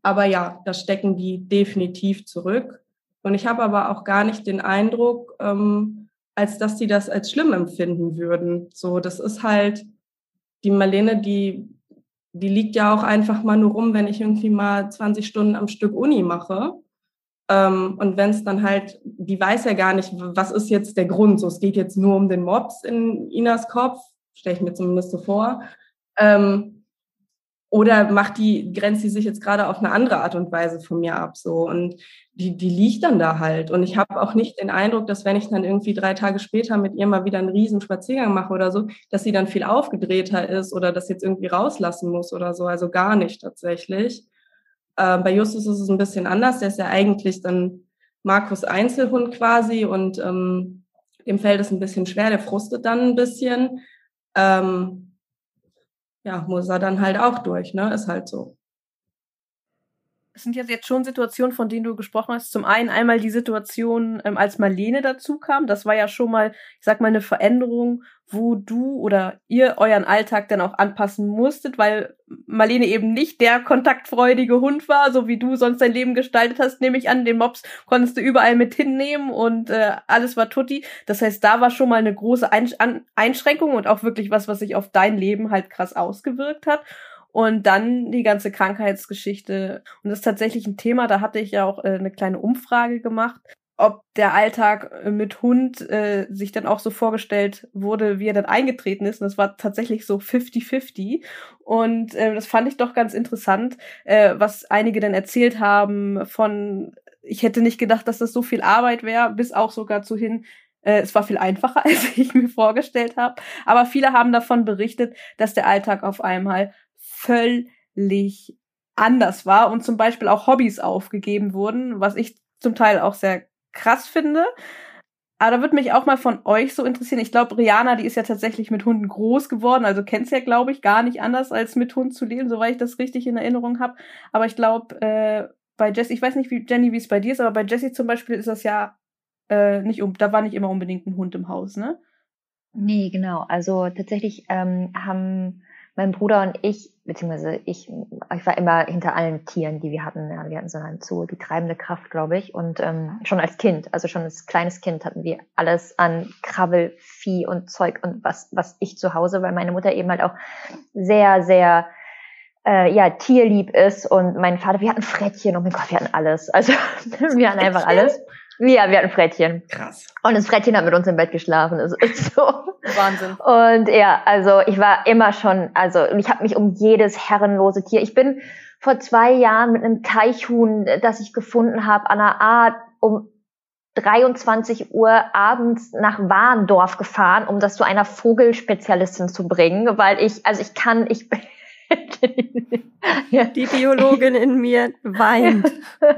aber ja, da stecken die definitiv zurück. Und ich habe aber auch gar nicht den Eindruck, ähm, als dass die das als schlimm empfinden würden. So, das ist halt die Marlene, die, die liegt ja auch einfach mal nur rum, wenn ich irgendwie mal 20 Stunden am Stück Uni mache. Ähm, und wenn es dann halt, die weiß ja gar nicht, was ist jetzt der Grund. So, es geht jetzt nur um den Mops in Inas Kopf, stelle ich mir zumindest so vor. Ähm, oder macht die, grenzt die sich jetzt gerade auf eine andere Art und Weise von mir ab, so. Und die, die liegt dann da halt. Und ich habe auch nicht den Eindruck, dass wenn ich dann irgendwie drei Tage später mit ihr mal wieder einen riesen Spaziergang mache oder so, dass sie dann viel aufgedrehter ist oder das jetzt irgendwie rauslassen muss oder so. Also gar nicht tatsächlich. Äh, bei Justus ist es ein bisschen anders. Der ist ja eigentlich dann Markus Einzelhund quasi und ähm, dem fällt es ein bisschen schwer, der frustet dann ein bisschen. Ähm, ja, muss er dann halt auch durch, ne? Ist halt so. Es sind jetzt schon Situationen, von denen du gesprochen hast. Zum einen einmal die Situation, ähm, als Marlene dazu kam. Das war ja schon mal, ich sag mal, eine Veränderung, wo du oder ihr euren Alltag dann auch anpassen musstet, weil Marlene eben nicht der kontaktfreudige Hund war, so wie du sonst dein Leben gestaltet hast, nehme ich an. Den Mops konntest du überall mit hinnehmen und äh, alles war tutti. Das heißt, da war schon mal eine große Einschränkung und auch wirklich was, was sich auf dein Leben halt krass ausgewirkt hat. Und dann die ganze Krankheitsgeschichte. Und das ist tatsächlich ein Thema, da hatte ich ja auch äh, eine kleine Umfrage gemacht, ob der Alltag äh, mit Hund äh, sich dann auch so vorgestellt wurde, wie er dann eingetreten ist. Und das war tatsächlich so 50-50. Und äh, das fand ich doch ganz interessant, äh, was einige dann erzählt haben von, ich hätte nicht gedacht, dass das so viel Arbeit wäre, bis auch sogar zu hin, äh, es war viel einfacher, als ich mir vorgestellt habe. Aber viele haben davon berichtet, dass der Alltag auf einmal völlig anders war und zum Beispiel auch Hobbys aufgegeben wurden, was ich zum Teil auch sehr krass finde. Aber da würde mich auch mal von euch so interessieren. Ich glaube, Rihanna, die ist ja tatsächlich mit Hunden groß geworden. Also kennt's ja, glaube ich, gar nicht anders, als mit Hund zu leben, soweit ich das richtig in Erinnerung habe. Aber ich glaube, äh, bei Jessie, ich weiß nicht, wie Jenny, wie es bei dir ist, aber bei Jessie zum Beispiel ist das ja äh, nicht um, da war nicht immer unbedingt ein Hund im Haus, ne? Nee, genau. Also tatsächlich ähm, haben mein Bruder und ich, beziehungsweise ich, ich war immer hinter allen Tieren, die wir hatten. Ja, wir hatten so einen Zoo, die treibende Kraft, glaube ich. Und ähm, schon als Kind, also schon als kleines Kind hatten wir alles an Krabbelvieh und Zeug und was, was ich zu Hause, weil meine Mutter eben halt auch sehr, sehr äh, ja, tierlieb ist und mein Vater, wir hatten Frettchen, oh mein Gott, wir hatten alles. Also wir hatten einfach alles. Ja, wir hatten Frettchen. Krass. Und das Frettchen hat mit uns im Bett geschlafen. Das ist so. Wahnsinn. Und ja, also ich war immer schon, also ich habe mich um jedes herrenlose Tier. Ich bin vor zwei Jahren mit einem Teichhuhn, das ich gefunden habe, an einer Art um 23 Uhr abends nach Warndorf gefahren, um das zu einer Vogelspezialistin zu bringen, weil ich, also ich kann, ich ja. Die Biologin in mir weint.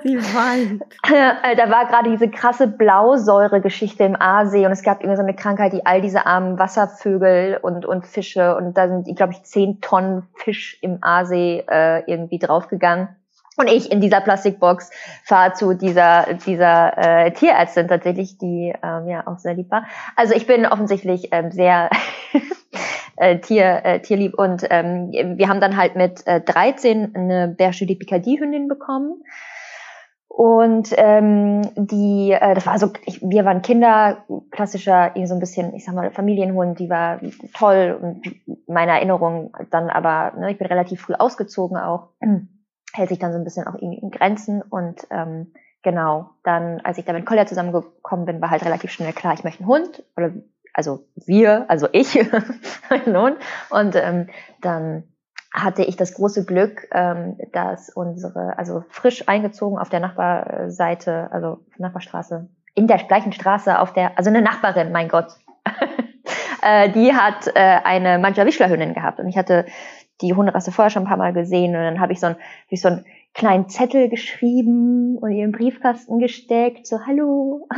Sie weint. Äh, da war gerade diese krasse Blausäure-Geschichte im Aasee und es gab irgendwie so eine Krankheit, die all diese armen Wasservögel und, und Fische und da sind, glaube ich, zehn Tonnen Fisch im Aasee äh, irgendwie draufgegangen. Und ich in dieser Plastikbox fahre zu dieser dieser äh, Tierärztin tatsächlich, die ähm, ja auch sehr lieb war. Also ich bin offensichtlich ähm, sehr äh, Tier, äh, tierlieb. Und ähm, wir haben dann halt mit äh, 13 eine Berge de Picardie-Hündin bekommen. Und ähm, die, äh, das war so, ich, wir waren Kinder, klassischer, so ein bisschen, ich sag mal, Familienhund, die war toll und meine Erinnerung dann aber, ne, ich bin relativ früh ausgezogen auch, hält sich dann so ein bisschen auch irgendwie in Grenzen und ähm, genau, dann, als ich da mit Collier zusammengekommen bin, war halt relativ schnell klar, ich möchte einen Hund oder also wir, also ich nun. Und ähm, dann hatte ich das große Glück, ähm, dass unsere, also frisch eingezogen auf der Nachbarseite, also Nachbarstraße, in der gleichen Straße auf der, also eine Nachbarin, mein Gott, äh, die hat äh, eine Manjawischler-Hündin gehabt. Und ich hatte die Hunderasse vorher schon ein paar Mal gesehen. Und dann habe ich so ein, wie so einen kleinen Zettel geschrieben und ihren Briefkasten gesteckt, so hallo,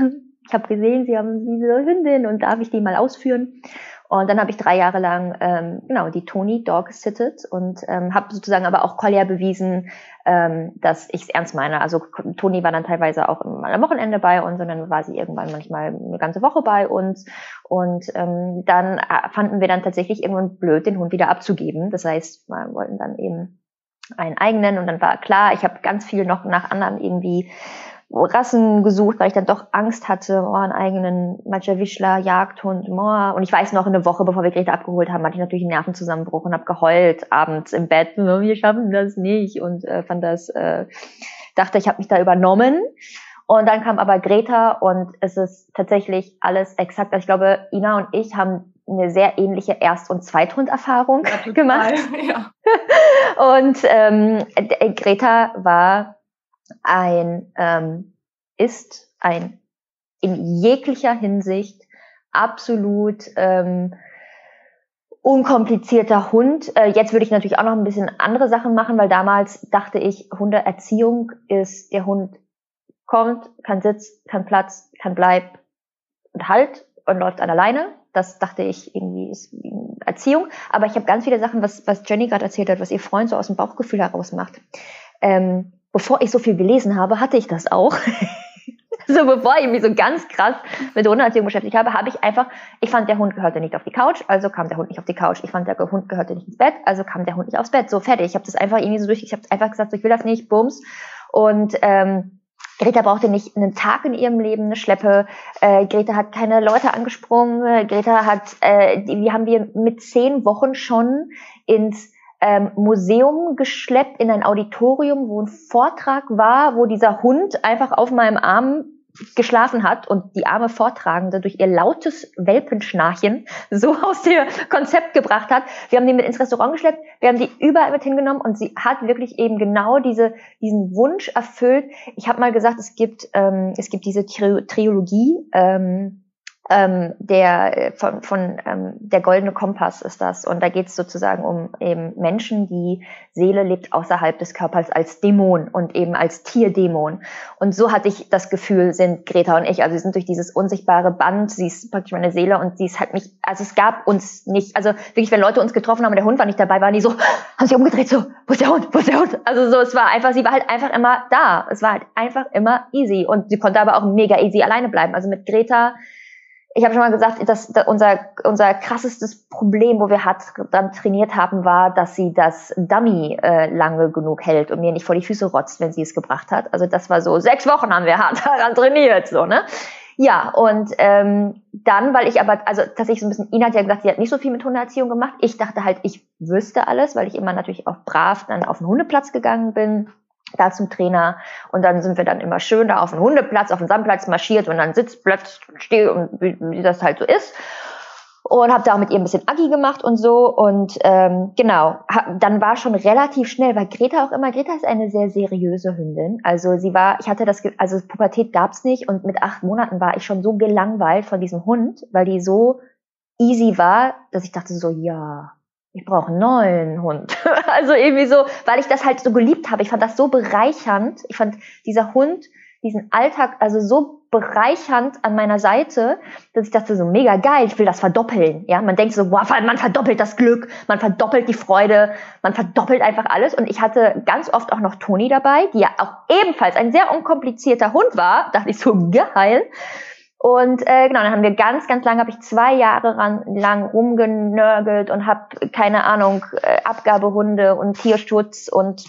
ich habe gesehen, Sie haben diese Hündin und darf ich die mal ausführen? Und dann habe ich drei Jahre lang ähm, genau die Tony Dog gesittet und ähm, habe sozusagen aber auch Collier bewiesen, ähm, dass ich es ernst meine. Also Toni war dann teilweise auch mal am Wochenende bei uns und dann war sie irgendwann manchmal eine ganze Woche bei uns. Und ähm, dann äh, fanden wir dann tatsächlich irgendwann blöd, den Hund wieder abzugeben. Das heißt, wir wollten dann eben einen eigenen und dann war klar, ich habe ganz viel noch nach anderen irgendwie Rassen gesucht, weil ich dann doch Angst hatte, oh, einen eigenen Majawischler, Jagdhund, oh. Und ich weiß noch, eine Woche bevor wir Greta abgeholt haben, hatte ich natürlich einen Nervenzusammenbruch und habe geheult abends im Bett, oh, wir schaffen das nicht und äh, fand das, äh, dachte, ich habe mich da übernommen. Und dann kam aber Greta und es ist tatsächlich alles exakt. Also ich glaube, Ina und ich haben eine sehr ähnliche Erst- und Zweithunderfahrung ja, gemacht. Ja. und ähm, Greta war ein, ähm, ist ein in jeglicher Hinsicht absolut ähm, unkomplizierter Hund. Äh, jetzt würde ich natürlich auch noch ein bisschen andere Sachen machen, weil damals dachte ich, Hundeerziehung ist, der Hund kommt, kann Sitz, kann Platz, kann Bleib und Halt und läuft an alleine. Das dachte ich irgendwie ist Erziehung. Aber ich habe ganz viele Sachen, was, was Jenny gerade erzählt hat, was ihr Freund so aus dem Bauchgefühl heraus macht. Ähm, bevor ich so viel gelesen habe, hatte ich das auch. so bevor ich mich so ganz krass mit Hundeerziehung beschäftigt habe, habe ich einfach, ich fand, der Hund gehörte nicht auf die Couch, also kam der Hund nicht auf die Couch. Ich fand, der Hund gehörte nicht ins Bett, also kam der Hund nicht aufs Bett. So fertig. Ich habe das einfach irgendwie so durch, ich habe einfach gesagt, so, ich will das nicht, bums. Und ähm, Greta brauchte nicht einen Tag in ihrem Leben eine Schleppe. Äh, Greta hat keine Leute angesprungen. Greta hat, äh, die, die haben wir mit zehn Wochen schon ins ähm, Museum geschleppt, in ein Auditorium, wo ein Vortrag war, wo dieser Hund einfach auf meinem Arm geschlafen hat und die arme Vortragende durch ihr lautes Welpenschnarchen so aus dem Konzept gebracht hat. Wir haben die mit ins Restaurant geschleppt, wir haben die überall mit hingenommen und sie hat wirklich eben genau diese, diesen Wunsch erfüllt. Ich habe mal gesagt, es gibt, ähm, es gibt diese Tri Trilogie, ähm, ähm, der äh, von, von ähm, der goldene Kompass ist das. Und da geht es sozusagen um eben Menschen die Seele lebt außerhalb des Körpers als Dämon und eben als Tierdämon. Und so hatte ich das Gefühl sind Greta und ich. Also sie sind durch dieses unsichtbare Band sie ist praktisch meine Seele und sie ist halt mich also es gab uns nicht also wirklich wenn Leute uns getroffen haben und der Hund war nicht dabei waren die so haben sich umgedreht so wo ist der Hund wo ist der Hund? Also so es war einfach sie war halt einfach immer da. Es war halt einfach immer easy. Und sie konnte aber auch mega easy alleine bleiben. Also mit Greta ich habe schon mal gesagt, dass, unser, unser krassestes Problem, wo wir hart dann trainiert haben, war, dass sie das Dummy äh, lange genug hält und mir nicht vor die Füße rotzt, wenn sie es gebracht hat. Also das war so, sechs Wochen haben wir hart daran trainiert, so, ne? Ja, und ähm, dann, weil ich aber, also tatsächlich so ein bisschen, Ina hat ja gesagt, sie hat nicht so viel mit Hundeerziehung gemacht. Ich dachte halt, ich wüsste alles, weil ich immer natürlich auch brav dann auf den Hundeplatz gegangen bin da zum Trainer. Und dann sind wir dann immer schön da auf dem Hundeplatz, auf dem Sandplatz marschiert und dann sitzt plötzlich stehe und wie, wie das halt so ist. Und habe da auch mit ihr ein bisschen Aggi gemacht und so. Und ähm, genau hab, dann war schon relativ schnell weil Greta auch immer Greta ist eine sehr seriöse Hündin. Also sie war ich hatte das also Pubertät gab's nicht und mit acht Monaten war ich schon so gelangweilt von diesem Hund weil die so easy war dass ich dachte so ja ich brauche einen neuen Hund. also irgendwie so, weil ich das halt so geliebt habe. Ich fand das so bereichernd. Ich fand dieser Hund, diesen Alltag, also so bereichernd an meiner Seite, dass ich dachte so mega geil, ich will das verdoppeln. Ja, man denkt so, wow, man verdoppelt das Glück, man verdoppelt die Freude, man verdoppelt einfach alles. Und ich hatte ganz oft auch noch Toni dabei, die ja auch ebenfalls ein sehr unkomplizierter Hund war. Da dachte ich so geil. Und äh, genau, dann haben wir ganz, ganz lange, habe ich zwei Jahre ran, lang rumgenörgelt und habe, keine Ahnung, äh, Abgabehunde und Tierschutz und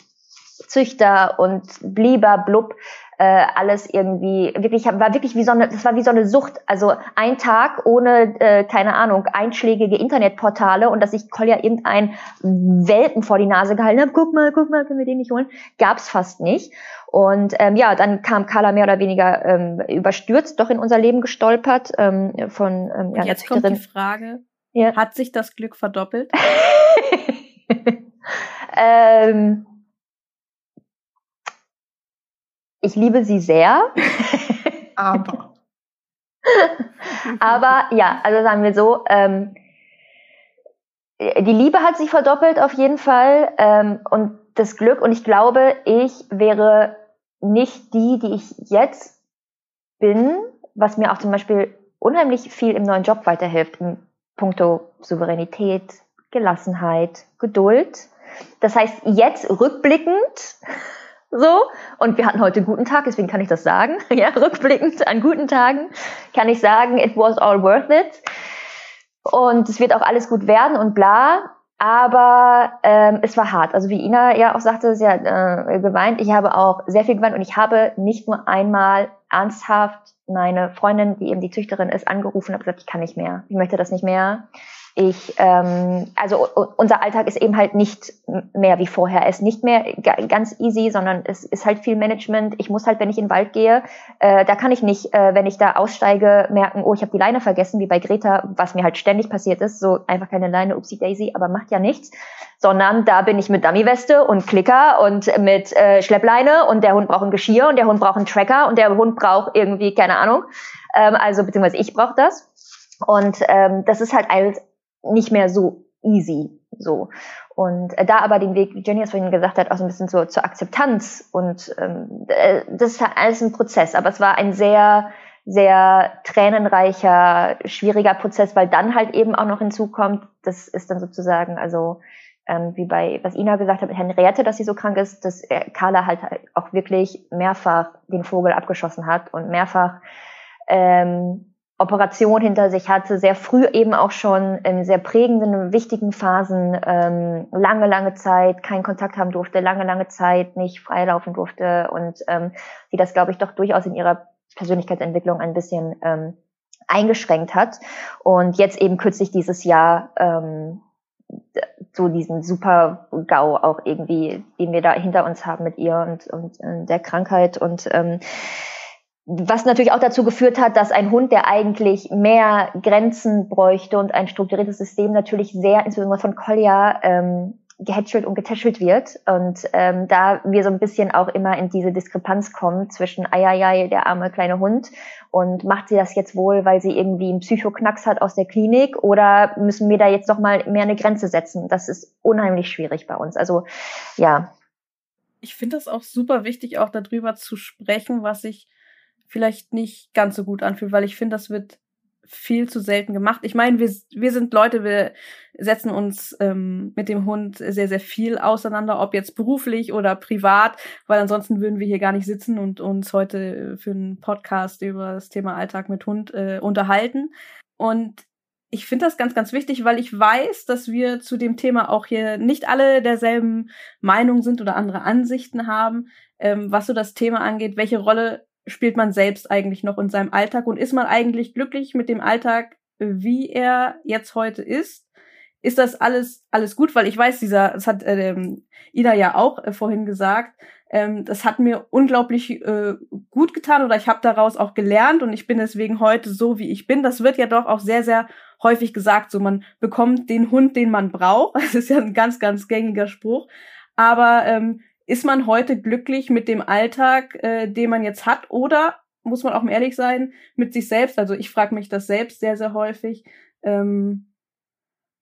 Züchter und blieber blub äh, alles irgendwie wirklich war wirklich wie so eine das war wie so eine Sucht. Also ein Tag ohne äh, keine Ahnung einschlägige Internetportale und dass ich Kolja irgendein Welpen vor die Nase gehalten habe guck mal guck mal können wir den nicht holen? Gab's fast nicht. Und ähm, ja, dann kam Carla mehr oder weniger ähm, überstürzt doch in unser Leben gestolpert ähm, von ähm, ja, Und jetzt kommt die Frage: ja. Hat sich das Glück verdoppelt? ähm, ich liebe sie sehr. Aber. Aber ja, also sagen wir so, ähm, die Liebe hat sich verdoppelt auf jeden Fall ähm, und das Glück und ich glaube, ich wäre nicht die, die ich jetzt bin, was mir auch zum Beispiel unheimlich viel im neuen Job weiterhilft, in puncto Souveränität, Gelassenheit, Geduld. Das heißt, jetzt rückblickend, so, und wir hatten heute einen guten Tag, deswegen kann ich das sagen, ja, rückblickend an guten Tagen kann ich sagen, it was all worth it. Und es wird auch alles gut werden und bla. aber ähm, es war hart. Also wie Ina ja auch sagte, sie hat äh, geweint. Ich habe auch sehr viel geweint und ich habe nicht nur einmal ernsthaft meine Freundin, die eben die Züchterin ist, angerufen und gesagt, ich kann nicht mehr. Ich möchte das nicht mehr ich, ähm, also unser Alltag ist eben halt nicht mehr wie vorher. Er ist nicht mehr ganz easy, sondern es ist halt viel Management. Ich muss halt, wenn ich in den Wald gehe, äh, da kann ich nicht, äh, wenn ich da aussteige, merken, oh, ich habe die Leine vergessen, wie bei Greta, was mir halt ständig passiert ist. So einfach keine Leine, upsie daisy, aber macht ja nichts. Sondern da bin ich mit Dummyweste und Klicker und mit äh, Schleppleine und der Hund braucht ein Geschirr und der Hund braucht einen Tracker und der Hund braucht irgendwie, keine Ahnung. Ähm, also beziehungsweise ich brauche das. Und ähm, das ist halt alles nicht mehr so easy. So. Und äh, da aber den Weg, wie Jenny es vorhin gesagt hat, auch so ein bisschen so zur Akzeptanz und ähm, äh, das ist halt alles ein Prozess, aber es war ein sehr, sehr tränenreicher, schwieriger Prozess, weil dann halt eben auch noch hinzukommt, das ist dann sozusagen, also ähm, wie bei, was Ina gesagt hat mit Henriette, dass sie so krank ist, dass äh, Carla halt auch wirklich mehrfach den Vogel abgeschossen hat und mehrfach ähm, Operation hinter sich hatte, sehr früh eben auch schon in sehr prägenden, wichtigen Phasen ähm, lange, lange Zeit keinen Kontakt haben durfte, lange, lange Zeit nicht freilaufen durfte und ähm, sie das, glaube ich, doch durchaus in ihrer Persönlichkeitsentwicklung ein bisschen ähm, eingeschränkt hat. Und jetzt eben kürzlich dieses Jahr ähm, so diesen super GAU auch irgendwie, den wir da hinter uns haben mit ihr und, und, und der Krankheit und ähm, was natürlich auch dazu geführt hat, dass ein Hund, der eigentlich mehr Grenzen bräuchte und ein strukturiertes System natürlich sehr, insbesondere von Collier, ähm, gehätschelt und getätschelt wird. Und ähm, da wir so ein bisschen auch immer in diese Diskrepanz kommen zwischen Eieiei, der arme kleine Hund, und macht sie das jetzt wohl, weil sie irgendwie einen Psychoknacks hat aus der Klinik, oder müssen wir da jetzt noch mal mehr eine Grenze setzen? Das ist unheimlich schwierig bei uns. Also ja. Ich finde das auch super wichtig, auch darüber zu sprechen, was ich vielleicht nicht ganz so gut anfühlt, weil ich finde, das wird viel zu selten gemacht. Ich meine, wir, wir sind Leute, wir setzen uns ähm, mit dem Hund sehr, sehr viel auseinander, ob jetzt beruflich oder privat, weil ansonsten würden wir hier gar nicht sitzen und uns heute für einen Podcast über das Thema Alltag mit Hund äh, unterhalten. Und ich finde das ganz, ganz wichtig, weil ich weiß, dass wir zu dem Thema auch hier nicht alle derselben Meinung sind oder andere Ansichten haben, ähm, was so das Thema angeht, welche Rolle spielt man selbst eigentlich noch in seinem Alltag und ist man eigentlich glücklich mit dem Alltag, wie er jetzt heute ist? Ist das alles alles gut? Weil ich weiß, dieser, das hat ähm, Ida ja auch äh, vorhin gesagt, ähm, das hat mir unglaublich äh, gut getan oder ich habe daraus auch gelernt und ich bin deswegen heute so, wie ich bin. Das wird ja doch auch sehr, sehr häufig gesagt, so man bekommt den Hund, den man braucht. Das ist ja ein ganz, ganz gängiger Spruch. Aber ähm, ist man heute glücklich mit dem Alltag, äh, den man jetzt hat? Oder muss man auch mal ehrlich sein mit sich selbst? Also ich frage mich das selbst sehr, sehr häufig, ähm,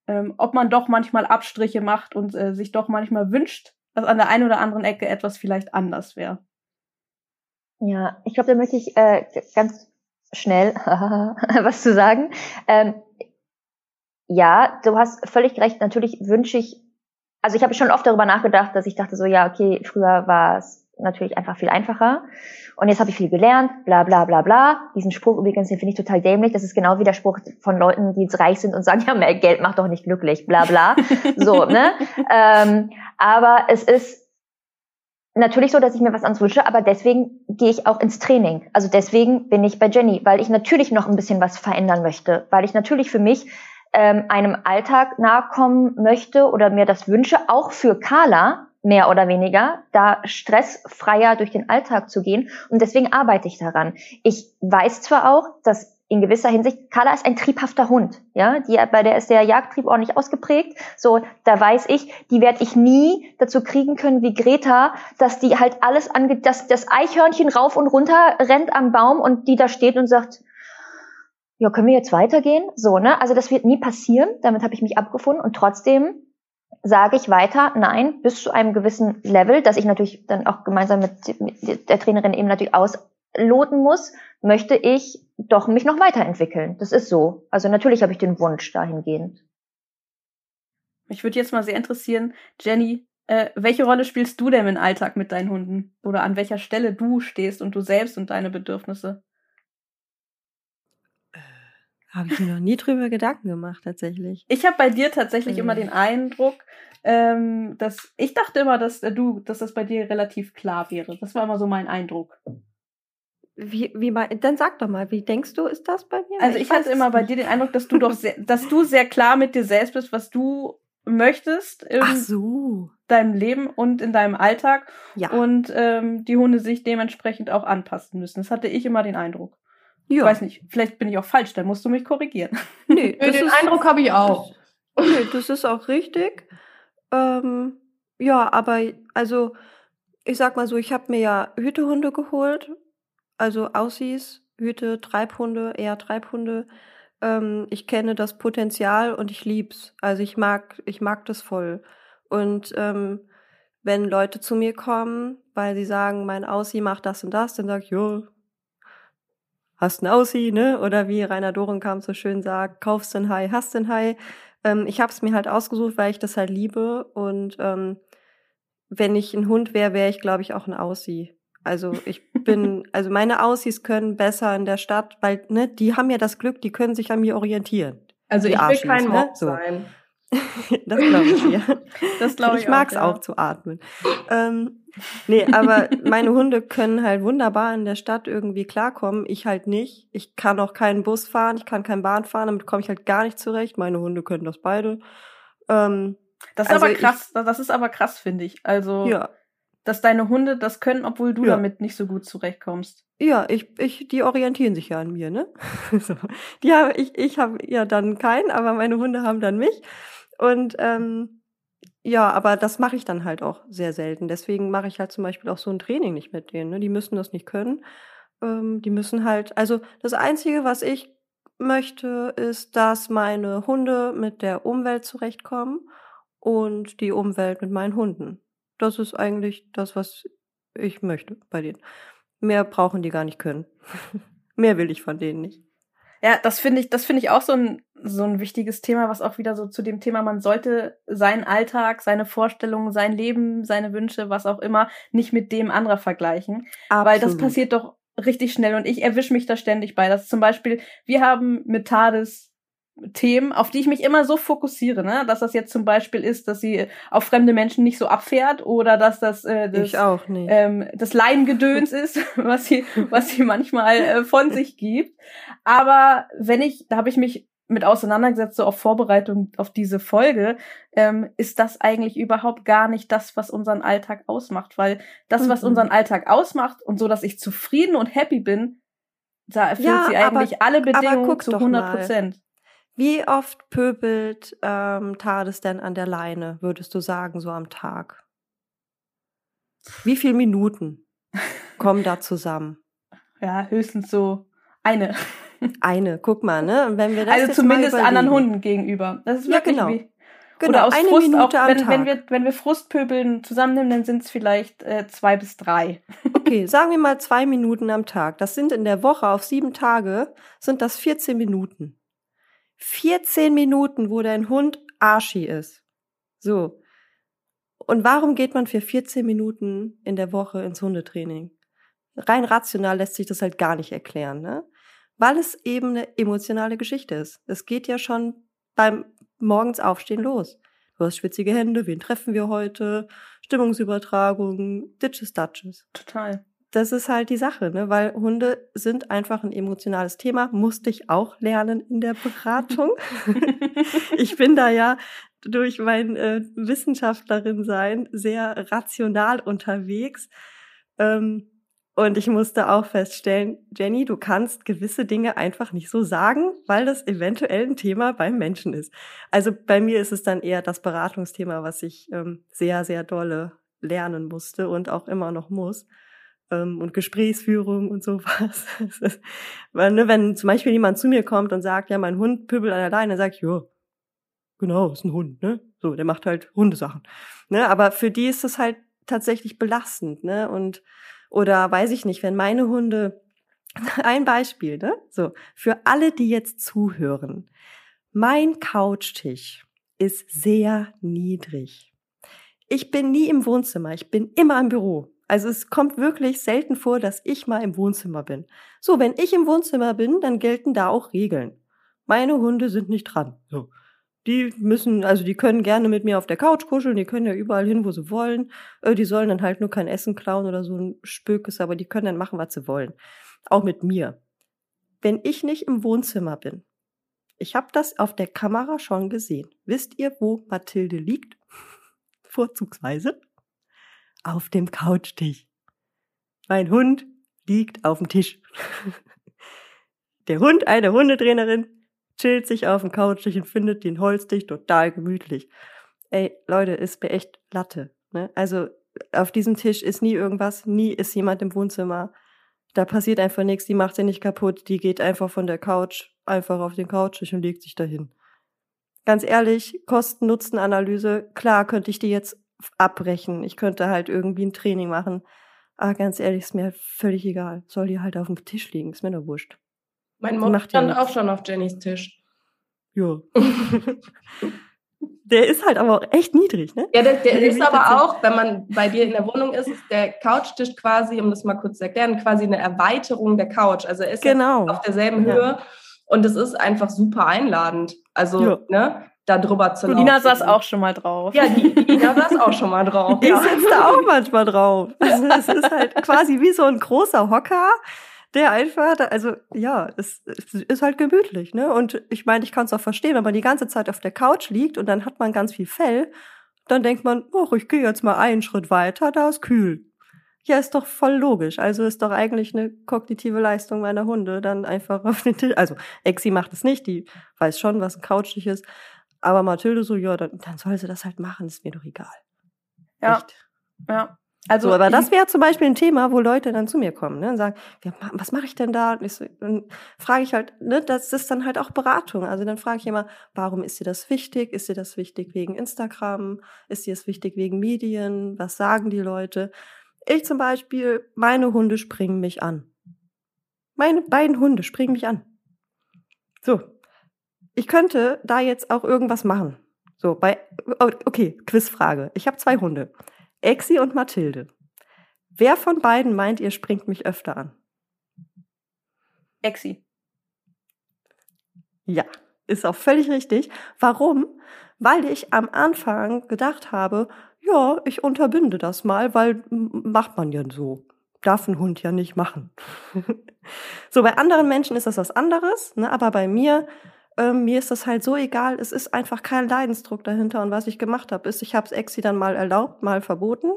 ähm, ob man doch manchmal Abstriche macht und äh, sich doch manchmal wünscht, dass an der einen oder anderen Ecke etwas vielleicht anders wäre. Ja, ich glaube, da möchte ich äh, ganz schnell was zu sagen. Ähm, ja, du hast völlig recht. Natürlich wünsche ich also ich habe schon oft darüber nachgedacht, dass ich dachte so, ja, okay, früher war es natürlich einfach viel einfacher. Und jetzt habe ich viel gelernt, bla bla bla bla. Diesen Spruch übrigens, den finde ich total dämlich. Das ist genau wie der Spruch von Leuten, die jetzt reich sind und sagen, ja, mehr Geld macht doch nicht glücklich, bla bla. so, ne? Ähm, aber es ist natürlich so, dass ich mir was ans wünsche, aber deswegen gehe ich auch ins Training. Also deswegen bin ich bei Jenny, weil ich natürlich noch ein bisschen was verändern möchte, weil ich natürlich für mich ähm, einem Alltag nahe kommen möchte oder mir das wünsche, auch für Carla mehr oder weniger, da stressfreier durch den Alltag zu gehen. Und deswegen arbeite ich daran. Ich weiß zwar auch, dass in gewisser Hinsicht, Carla ist ein triebhafter Hund, ja, die, bei der ist der Jagdtrieb ordentlich ausgeprägt. So, da weiß ich, die werde ich nie dazu kriegen können wie Greta, dass die halt alles angeht, dass das Eichhörnchen rauf und runter rennt am Baum und die da steht und sagt, ja, können wir jetzt weitergehen? So, ne? Also das wird nie passieren. Damit habe ich mich abgefunden und trotzdem sage ich weiter, nein, bis zu einem gewissen Level, dass ich natürlich dann auch gemeinsam mit, mit der Trainerin eben natürlich ausloten muss, möchte ich doch mich noch weiterentwickeln. Das ist so. Also natürlich habe ich den Wunsch dahingehend. Mich würde jetzt mal sehr interessieren, Jenny, äh, welche Rolle spielst du denn im Alltag mit deinen Hunden? Oder an welcher Stelle du stehst und du selbst und deine Bedürfnisse? Habe ich mir noch nie drüber Gedanken gemacht, tatsächlich. Ich habe bei dir tatsächlich immer Mhm. den Eindruck, ähm, dass ich dachte immer, dass äh, du, dass das bei dir relativ klar wäre. Das war immer so mein Eindruck. Wie, wie mein, dann sag doch mal, wie denkst du, ist das bei mir? Also ich, hatte weiß immer bei dir den Eindruck, dass du doch sehr, dass du sehr klar mit dir selbst bist, was du möchtest in so. deinem Leben und in deinem Alltag Ja. und ähm, die Hunde sich dementsprechend auch anpassen müssen. Das hatte ich immer den Eindruck. Ja. Ich weiß nicht, vielleicht bin ich auch falsch, dann musst du mich korrigieren. Nee, Nö, den Eindruck habe ich auch. Das, nee, das ist auch richtig. Ähm, ja, aber also ich sag mal so, ich habe mir ja Hütehunde geholt, also Aussies, Hüte, Treibhunde, eher Treibhunde. Ähm, ich kenne das Potenzial und ich lieb's. Also ich mag, ich mag das voll. Und ähm, wenn Leute zu mir kommen, weil sie sagen, mein Aussie macht das und das, dann sag ich, jo, hast ein Aussie, ne? Oder wie Rainer Dorenkamp so schön sagt, kaufst den Hai, hast den Hai. Ähm, ich habe es mir halt ausgesucht, weil ich das halt liebe. Und ähm, wenn ich ein Hund wäre, wäre ich, glaube ich, auch ein Aussie. Also ich bin, also meine Aussies können besser in der Stadt, weil ne, die haben ja das Glück, die können sich an mir orientieren. Also ich will kein ne? Mob So. das glaube ich dir. Das glaube ich, ich mag's ja. auch, zu atmen. Ähm, nee, aber meine Hunde können halt wunderbar in der Stadt irgendwie klarkommen. Ich halt nicht. Ich kann auch keinen Bus fahren, ich kann kein Bahn fahren, damit komme ich halt gar nicht zurecht. Meine Hunde können das beide. Ähm, Das ist Also aber ich- krass, das ist aber krass, finde ich. Also, ja. dass deine Hunde das können, obwohl du Ja. damit nicht so gut zurechtkommst. Ja, ich, ich, die orientieren sich ja an mir, ne? so. Die habe ich, ich habe ja dann keinen, aber meine Hunde haben dann mich. Und ähm, ja, aber das mache ich dann halt auch sehr selten. Deswegen mache ich halt zum Beispiel auch so ein Training nicht mit denen. Ne? Die müssen das nicht können. Ähm, die müssen halt, also das Einzige, was ich möchte, ist, dass meine Hunde mit der Umwelt zurechtkommen und die Umwelt mit meinen Hunden. Das ist eigentlich das, was ich möchte bei denen. Mehr brauchen die gar nicht können. Mehr will ich von denen nicht. Ja, das finde ich, das finde ich auch so ein, so ein wichtiges Thema, was auch wieder so zu dem Thema, man sollte seinen Alltag, seine Vorstellungen, sein Leben, seine Wünsche, was auch immer, nicht mit dem anderer vergleichen. Weil das Absolut. passiert doch richtig schnell und ich erwische mich da ständig bei. Das zum Beispiel, wir haben mit Tades Themen, auf die ich mich immer so fokussiere, ne? Dass das jetzt zum Beispiel ist, dass sie auf fremde Menschen nicht so abfährt oder dass das, äh, das ähm, das Leingedöns ist, was sie, was sie manchmal äh, von sich gibt. Aber wenn ich, da habe ich mich mit auseinandergesetzt, so auf Vorbereitung auf diese Folge, ähm, ist das eigentlich überhaupt gar nicht das, was unseren Alltag ausmacht. Weil das, was Mhm. unseren Alltag ausmacht und so, dass ich zufrieden und happy bin, da erfüllt Ja, sie aber- eigentlich alle Bedingungen zu doch 100 mal. Prozent. Wie oft pöbelt ähm, Tades denn an der Leine, würdest du sagen, so am Tag? Wie viele Minuten kommen da zusammen? Ja, höchstens so eine. Eine, guck mal, ne? Und wenn wir das Also zumindest anderen. Hunden gegenüber. Das ist Ja, wirklich genau. wie, Genau, Oder aus eine Frust Minute auch, am wenn, Tag. wenn wir, wenn wir Frustpöbeln zusammennehmen, dann sind es vielleicht äh, zwei bis drei. Okay, sagen wir mal zwei Minuten am Tag. Das sind in der Woche auf sieben Tage, sind das 14 Minuten. 14 Minuten, wo dein Hund Arschi ist. So. Und warum geht man für 14 Minuten in der Woche ins Hundetraining? Rein rational lässt sich das halt gar nicht erklären, ne? Weil es eben eine emotionale Geschichte ist. Es geht ja schon beim morgens aufstehen los. Du hast schwitzige Hände, wen treffen wir heute? Stimmungsübertragung, Ditches, Datches. Total. Das ist halt die Sache, ne? weil Hunde sind einfach ein emotionales Thema. Musste ich auch lernen in der Beratung. ich bin da ja durch mein äh, Wissenschaftlerin sein sehr rational unterwegs. Ähm, und ich musste auch feststellen, Jenny, du kannst gewisse Dinge einfach nicht so sagen, weil das eventuell ein Thema beim Menschen ist. Also bei mir ist es dann eher das Beratungsthema, was ich ähm, sehr, sehr dolle lernen musste und auch immer noch muss. Ähm, und Gesprächsführung und sowas. Das weil, ne, wenn zum Beispiel jemand zu mir kommt und sagt, ja, mein Hund pöbelt an der Leine, dann sag ich, ja, genau, ist ein Hund, ne? So, der macht halt Hundesachen. Ne? Aber für die ist es halt tatsächlich belastend, ne? Und oder weiß ich nicht, wenn meine Hunde ein Beispiel, ne? So, für alle, die jetzt zuhören. Mein Couchtisch ist sehr niedrig. Ich bin nie im Wohnzimmer, ich bin immer im Büro. Also es kommt wirklich selten vor, dass ich mal im Wohnzimmer bin. So, wenn ich im Wohnzimmer bin, dann gelten da auch Regeln. Meine Hunde sind nicht dran. So. Die müssen, also die können gerne mit mir auf der Couch kuscheln, die können ja überall hin, wo sie wollen. Äh, die sollen dann halt nur kein Essen klauen oder so ein Spökes, aber die können dann machen, was sie wollen. Auch mit mir. Wenn ich nicht im Wohnzimmer bin, ich habe das auf der Kamera schon gesehen. Wisst ihr, wo Mathilde liegt? Vorzugsweise auf dem Couchtisch. Mein Hund liegt auf dem Tisch. Der Hund, eine Hundetrainerin, chillt sich auf dem Couchtisch und findet den Holztisch total gemütlich. Ey, Leute, ist mir echt Latte. Ne? Also auf diesem Tisch ist nie irgendwas, nie ist jemand im Wohnzimmer. Da passiert einfach nichts, die macht sie nicht kaputt, die geht einfach von der Couch einfach auf den Couchtisch und legt sich dahin. Ganz ehrlich, Kosten-Nutzen-Analyse, klar könnte ich die jetzt abbrechen. Ich könnte halt irgendwie ein Training machen. Aber ganz ehrlich, ist mir halt völlig egal. Soll die halt auf dem Tisch liegen, ist mir nur wurscht. Mein Mob stand ja auch schon auf Jennys Tisch. Ja. der ist halt aber auch echt niedrig, ne? Ja, der, der ist aber auch, wenn man bei dir in der Wohnung ist, ist der Couchtisch quasi, um das mal kurz zu erklären, quasi eine Erweiterung der Couch. Also er ist genau. auf derselben Höhe ja. und es ist einfach super einladend. Also, ja. ne? Da drüber zu laufen. Ina saß auch schon mal drauf. Ja, die, die Ina saß auch schon mal drauf. Ich ja. sitze da auch manchmal drauf. Also es ist halt quasi wie so ein großer Hocker, der einfach, also ja, es, es ist halt gemütlich, ne? Und ich meine, ich kann es auch verstehen, wenn man die ganze Zeit auf der Couch liegt und dann hat man ganz viel Fell, dann denkt man, oh, ich gehe jetzt mal einen Schritt weiter, da ist kühl. Ja, ist doch voll logisch. Also ist doch eigentlich eine kognitive Leistung meiner Hunde, dann einfach auf den Tisch. Also Exi macht es nicht, die weiß schon, was ein Couchtisch ist. Aber Mathilde so, ja, dann, dann soll sie das halt machen, ist mir doch egal. Ja. Echt. Ja. Also, so, aber das wäre zum Beispiel ein Thema, wo Leute dann zu mir kommen ne, und sagen, ja, was mache ich denn da? Und so, dann frage ich halt, ne, das ist dann halt auch Beratung. Also dann frage ich immer, warum ist dir das wichtig? Ist dir das wichtig wegen Instagram? Ist dir das wichtig wegen Medien? Was sagen die Leute? Ich zum Beispiel, meine Hunde springen mich an. Meine beiden Hunde springen mich an. So, ich könnte da jetzt auch irgendwas machen. So, bei, oh, okay, Quizfrage. Ich habe zwei Hunde. Exi und Mathilde. Wer von beiden meint ihr springt mich öfter an? Exi. Ja, ist auch völlig richtig. Warum? Weil ich am Anfang gedacht habe, ja, ich unterbinde das mal, weil macht man ja so. Darf ein Hund ja nicht machen. so, bei anderen Menschen ist das was anderes, ne? aber bei mir ähm, mir ist das halt so egal, es ist einfach kein Leidensdruck dahinter. Und was ich gemacht habe, ist, ich habe es Exi dann mal erlaubt, mal verboten.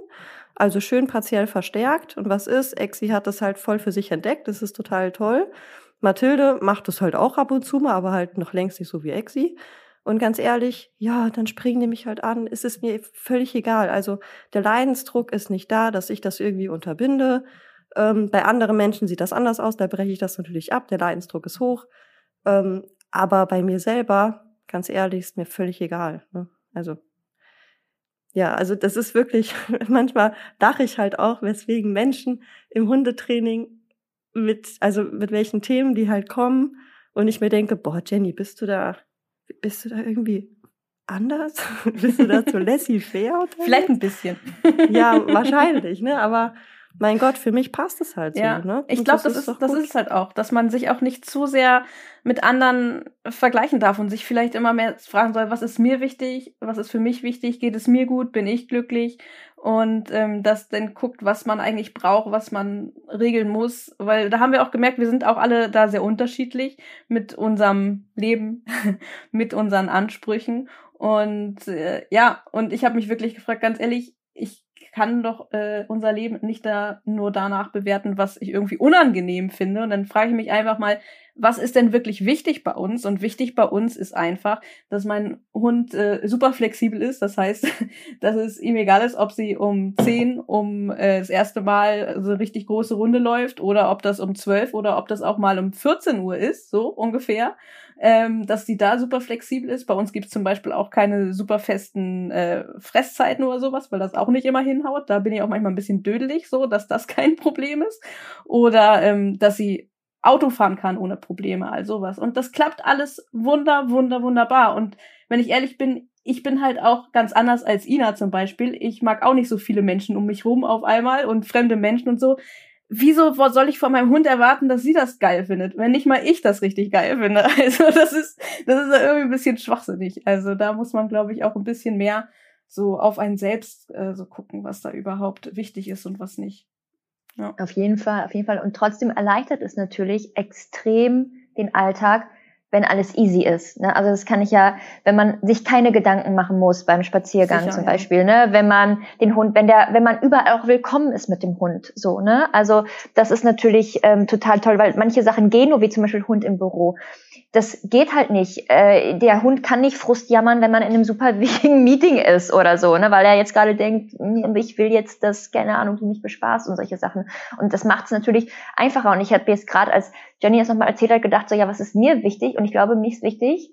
Also schön partiell verstärkt. Und was ist? Exi hat das halt voll für sich entdeckt. Das ist total toll. Mathilde macht das halt auch ab und zu mal, aber halt noch längst nicht so wie Exi. Und ganz ehrlich, ja, dann springen die mich halt an. Es ist mir völlig egal. Also der Leidensdruck ist nicht da, dass ich das irgendwie unterbinde. Ähm, bei anderen Menschen sieht das anders aus. Da breche ich das natürlich ab. Der Leidensdruck ist hoch. Ähm, aber bei mir selber, ganz ehrlich, ist mir völlig egal. Ne? Also ja, also das ist wirklich, manchmal lache ich halt auch, weswegen Menschen im Hundetraining mit, also mit welchen Themen die halt kommen und ich mir denke, boah, Jenny, bist du da, bist du da irgendwie anders? bist du da zu laissez-faire? Vielleicht ein bisschen. ja, wahrscheinlich, ne, aber mein Gott, für mich passt es halt ja. so. Ne? Ich glaube, das, ist, das ist halt auch, dass man sich auch nicht zu sehr mit anderen vergleichen darf und sich vielleicht immer mehr fragen soll, was ist mir wichtig, was ist für mich wichtig, geht es mir gut, bin ich glücklich und ähm, das dann guckt, was man eigentlich braucht, was man regeln muss, weil da haben wir auch gemerkt, wir sind auch alle da sehr unterschiedlich mit unserem Leben, mit unseren Ansprüchen und äh, ja, und ich habe mich wirklich gefragt, ganz ehrlich, ich kann doch äh, unser Leben nicht da nur danach bewerten, was ich irgendwie unangenehm finde. Und dann frage ich mich einfach mal, was ist denn wirklich wichtig bei uns? Und wichtig bei uns ist einfach, dass mein Hund äh, super flexibel ist. Das heißt, dass es ihm egal ist, ob sie um 10 um äh, das erste Mal so richtig große Runde läuft oder ob das um 12 oder ob das auch mal um 14 Uhr ist, so ungefähr ähm, dass die da super flexibel ist. Bei uns gibt es zum Beispiel auch keine super festen äh, Fresszeiten oder sowas, weil das auch nicht immer hinhaut. Da bin ich auch manchmal ein bisschen dödelig, so dass das kein Problem ist. Oder ähm, dass sie Auto fahren kann ohne Probleme, all sowas. Und das klappt alles wunder, wunder, wunderbar. Und wenn ich ehrlich bin, ich bin halt auch ganz anders als Ina zum Beispiel. Ich mag auch nicht so viele Menschen um mich rum auf einmal und fremde Menschen und so wieso soll ich von meinem Hund erwarten, dass sie das geil findet, wenn nicht mal ich das richtig geil finde? Also das ist, das ist irgendwie ein bisschen schwachsinnig. Also da muss man, glaube ich, auch ein bisschen mehr so auf einen selbst äh, so gucken, was da überhaupt wichtig ist und was nicht. Ja. Auf jeden Fall, auf jeden Fall. Und trotzdem erleichtert es natürlich extrem den Alltag, wenn alles easy ist. Ne? Also das kann ich ja, wenn man sich keine Gedanken machen muss beim Spaziergang Sicher, zum Beispiel, ja. ne? wenn man den Hund, wenn der, wenn man überall auch willkommen ist mit dem Hund, so ne. Also das ist natürlich ähm, total toll, weil manche Sachen gehen nur, wie zum Beispiel Hund im Büro das geht halt nicht. Äh, der Hund kann nicht Frust jammern, wenn man in einem super wichtigen Meeting ist oder so, ne? weil er jetzt gerade denkt, hm, ich will jetzt das, keine Ahnung, du mich bespaßt und solche Sachen. Und das macht es natürlich einfacher. Und ich habe jetzt gerade, als Jenny das nochmal erzählt hat, gedacht, so ja, was ist mir wichtig? Und ich glaube, mir ist wichtig,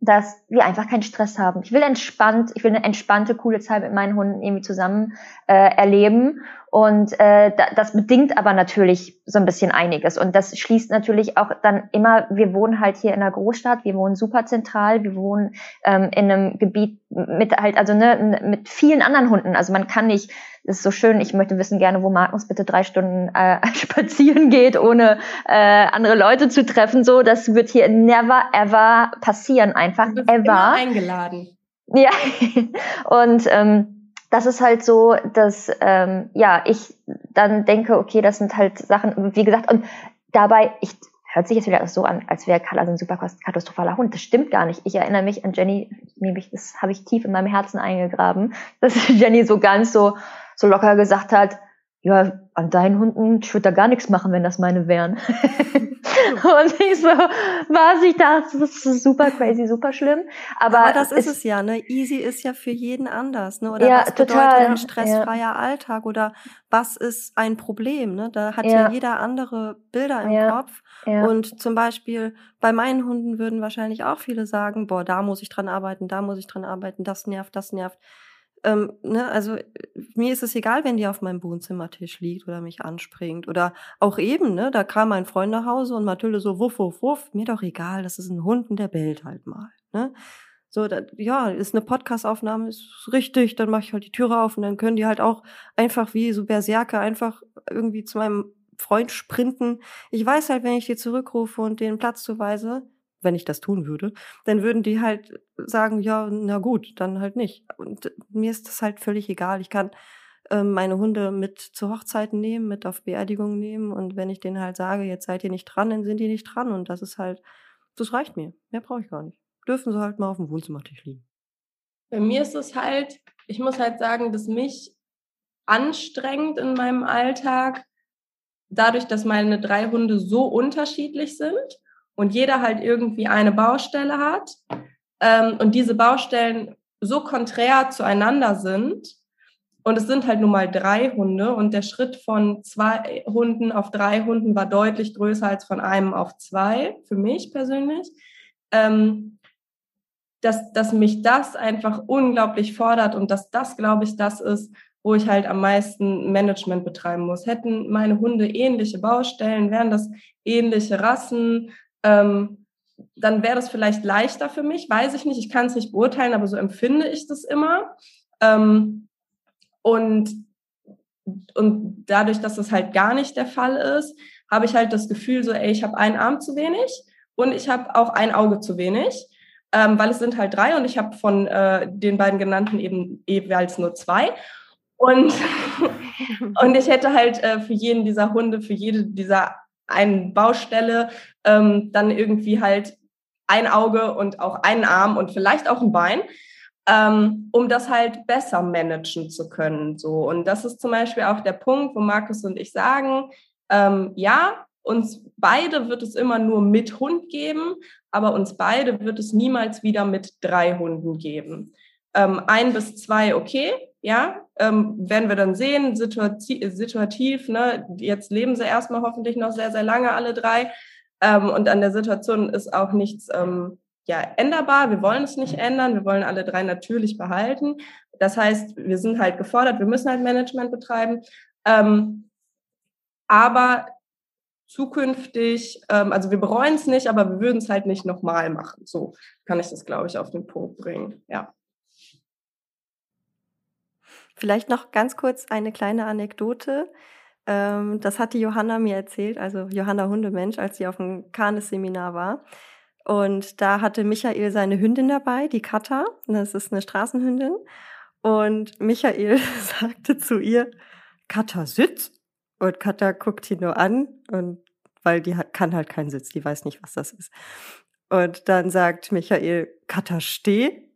dass wir einfach keinen Stress haben. Ich will entspannt, ich will eine entspannte, coole Zeit mit meinen Hunden irgendwie zusammen äh, erleben. Und äh, das bedingt aber natürlich so ein bisschen einiges. Und das schließt natürlich auch dann immer, wir wohnen halt hier in einer Großstadt, wir wohnen super zentral, wir wohnen ähm, in einem Gebiet mit halt, also ne, mit vielen anderen Hunden. Also man kann nicht ist so schön, ich möchte wissen gerne, wo Magnus bitte drei Stunden äh, spazieren geht, ohne äh, andere Leute zu treffen. So, das wird hier never ever passieren, einfach du bist ever. Immer eingeladen. Ja, und ähm, das ist halt so, dass ähm, ja ich dann denke, okay, das sind halt Sachen, wie gesagt, und dabei ich hört sich jetzt wieder so an, als wäre Carla so ein super katastrophaler Hund. Das stimmt gar nicht. Ich erinnere mich an Jenny, nämlich das habe ich tief in meinem Herzen eingegraben, dass Jenny so ganz so so locker gesagt hat, ja, an deinen Hunden, ich würde da gar nichts machen, wenn das meine wären. und ich so, was, ich dachte, das ist super crazy, super schlimm. Aber, Aber das ist es ja, ne? Easy ist ja für jeden anders, ne? Oder ja, was bedeutet total, ein stressfreier ja. Alltag? Oder was ist ein Problem, ne? Da hat ja, ja jeder andere Bilder im ja. Kopf. Und zum Beispiel bei meinen Hunden würden wahrscheinlich auch viele sagen, boah, da muss ich dran arbeiten, da muss ich dran arbeiten, das nervt, das nervt. Ähm, ne, also mir ist es egal, wenn die auf meinem Wohnzimmertisch liegt oder mich anspringt. Oder auch eben, ne, da kam mein Freund nach Hause und Mathilde so, wuff, wuff, wuff, mir doch egal, das ist ein Hund und der bellt halt mal. Ne? So, da, ja, ist eine Podcastaufnahme, ist richtig, dann mache ich halt die Türe auf und dann können die halt auch einfach wie so Berserker einfach irgendwie zu meinem Freund sprinten. Ich weiß halt, wenn ich die zurückrufe und den Platz zuweise, wenn ich das tun würde, dann würden die halt sagen, ja, na gut, dann halt nicht. Und mir ist das halt völlig egal. Ich kann ähm, meine Hunde mit zu Hochzeiten nehmen, mit auf Beerdigungen nehmen und wenn ich denen halt sage, jetzt seid ihr nicht dran, dann sind die nicht dran und das ist halt, das reicht mir. Mehr brauche ich gar nicht. Dürfen sie halt mal auf dem Wohnzimmertisch liegen. Bei mir ist es halt, ich muss halt sagen, dass mich anstrengend in meinem Alltag, dadurch, dass meine drei Hunde so unterschiedlich sind, und jeder halt irgendwie eine Baustelle hat ähm, und diese Baustellen so konträr zueinander sind und es sind halt nun mal drei Hunde und der Schritt von zwei Hunden auf drei Hunden war deutlich größer als von einem auf zwei, für mich persönlich, ähm, dass, dass mich das einfach unglaublich fordert und dass das, glaube ich, das ist, wo ich halt am meisten Management betreiben muss. Hätten meine Hunde ähnliche Baustellen, wären das ähnliche Rassen, ähm, dann wäre das vielleicht leichter für mich, weiß ich nicht, ich kann es nicht beurteilen, aber so empfinde ich das immer. Ähm, und, und dadurch, dass das halt gar nicht der Fall ist, habe ich halt das Gefühl, so, ey, ich habe einen Arm zu wenig und ich habe auch ein Auge zu wenig, ähm, weil es sind halt drei und ich habe von äh, den beiden genannten eben jeweils nur zwei. Und, und ich hätte halt äh, für jeden dieser Hunde, für jede dieser eine Baustelle, ähm, dann irgendwie halt ein Auge und auch einen Arm und vielleicht auch ein Bein, ähm, um das halt besser managen zu können. So. Und das ist zum Beispiel auch der Punkt, wo Markus und ich sagen, ähm, ja, uns beide wird es immer nur mit Hund geben, aber uns beide wird es niemals wieder mit drei Hunden geben. Ähm, ein bis zwei, okay, ja, ähm, werden wir dann sehen, situativ, situativ ne, jetzt leben sie erstmal hoffentlich noch sehr, sehr lange, alle drei. Ähm, und an der Situation ist auch nichts ähm, ja, änderbar. Wir wollen es nicht ändern. Wir wollen alle drei natürlich behalten. Das heißt, wir sind halt gefordert, wir müssen halt Management betreiben. Ähm, aber zukünftig, ähm, also wir bereuen es nicht, aber wir würden es halt nicht nochmal machen. So kann ich das, glaube ich, auf den Punkt bringen. Ja. Vielleicht noch ganz kurz eine kleine Anekdote. Ähm, das hat die Johanna mir erzählt, also Johanna Hundemensch, als sie auf dem Kanes-Seminar war. Und da hatte Michael seine Hündin dabei, die Katha. Das ist eine Straßenhündin. Und Michael sagte zu ihr, Katha, sitz. Und Katha guckt ihn nur an und weil die kann halt keinen Sitz, die weiß nicht, was das ist. Und dann sagt Michael, Katha, steh.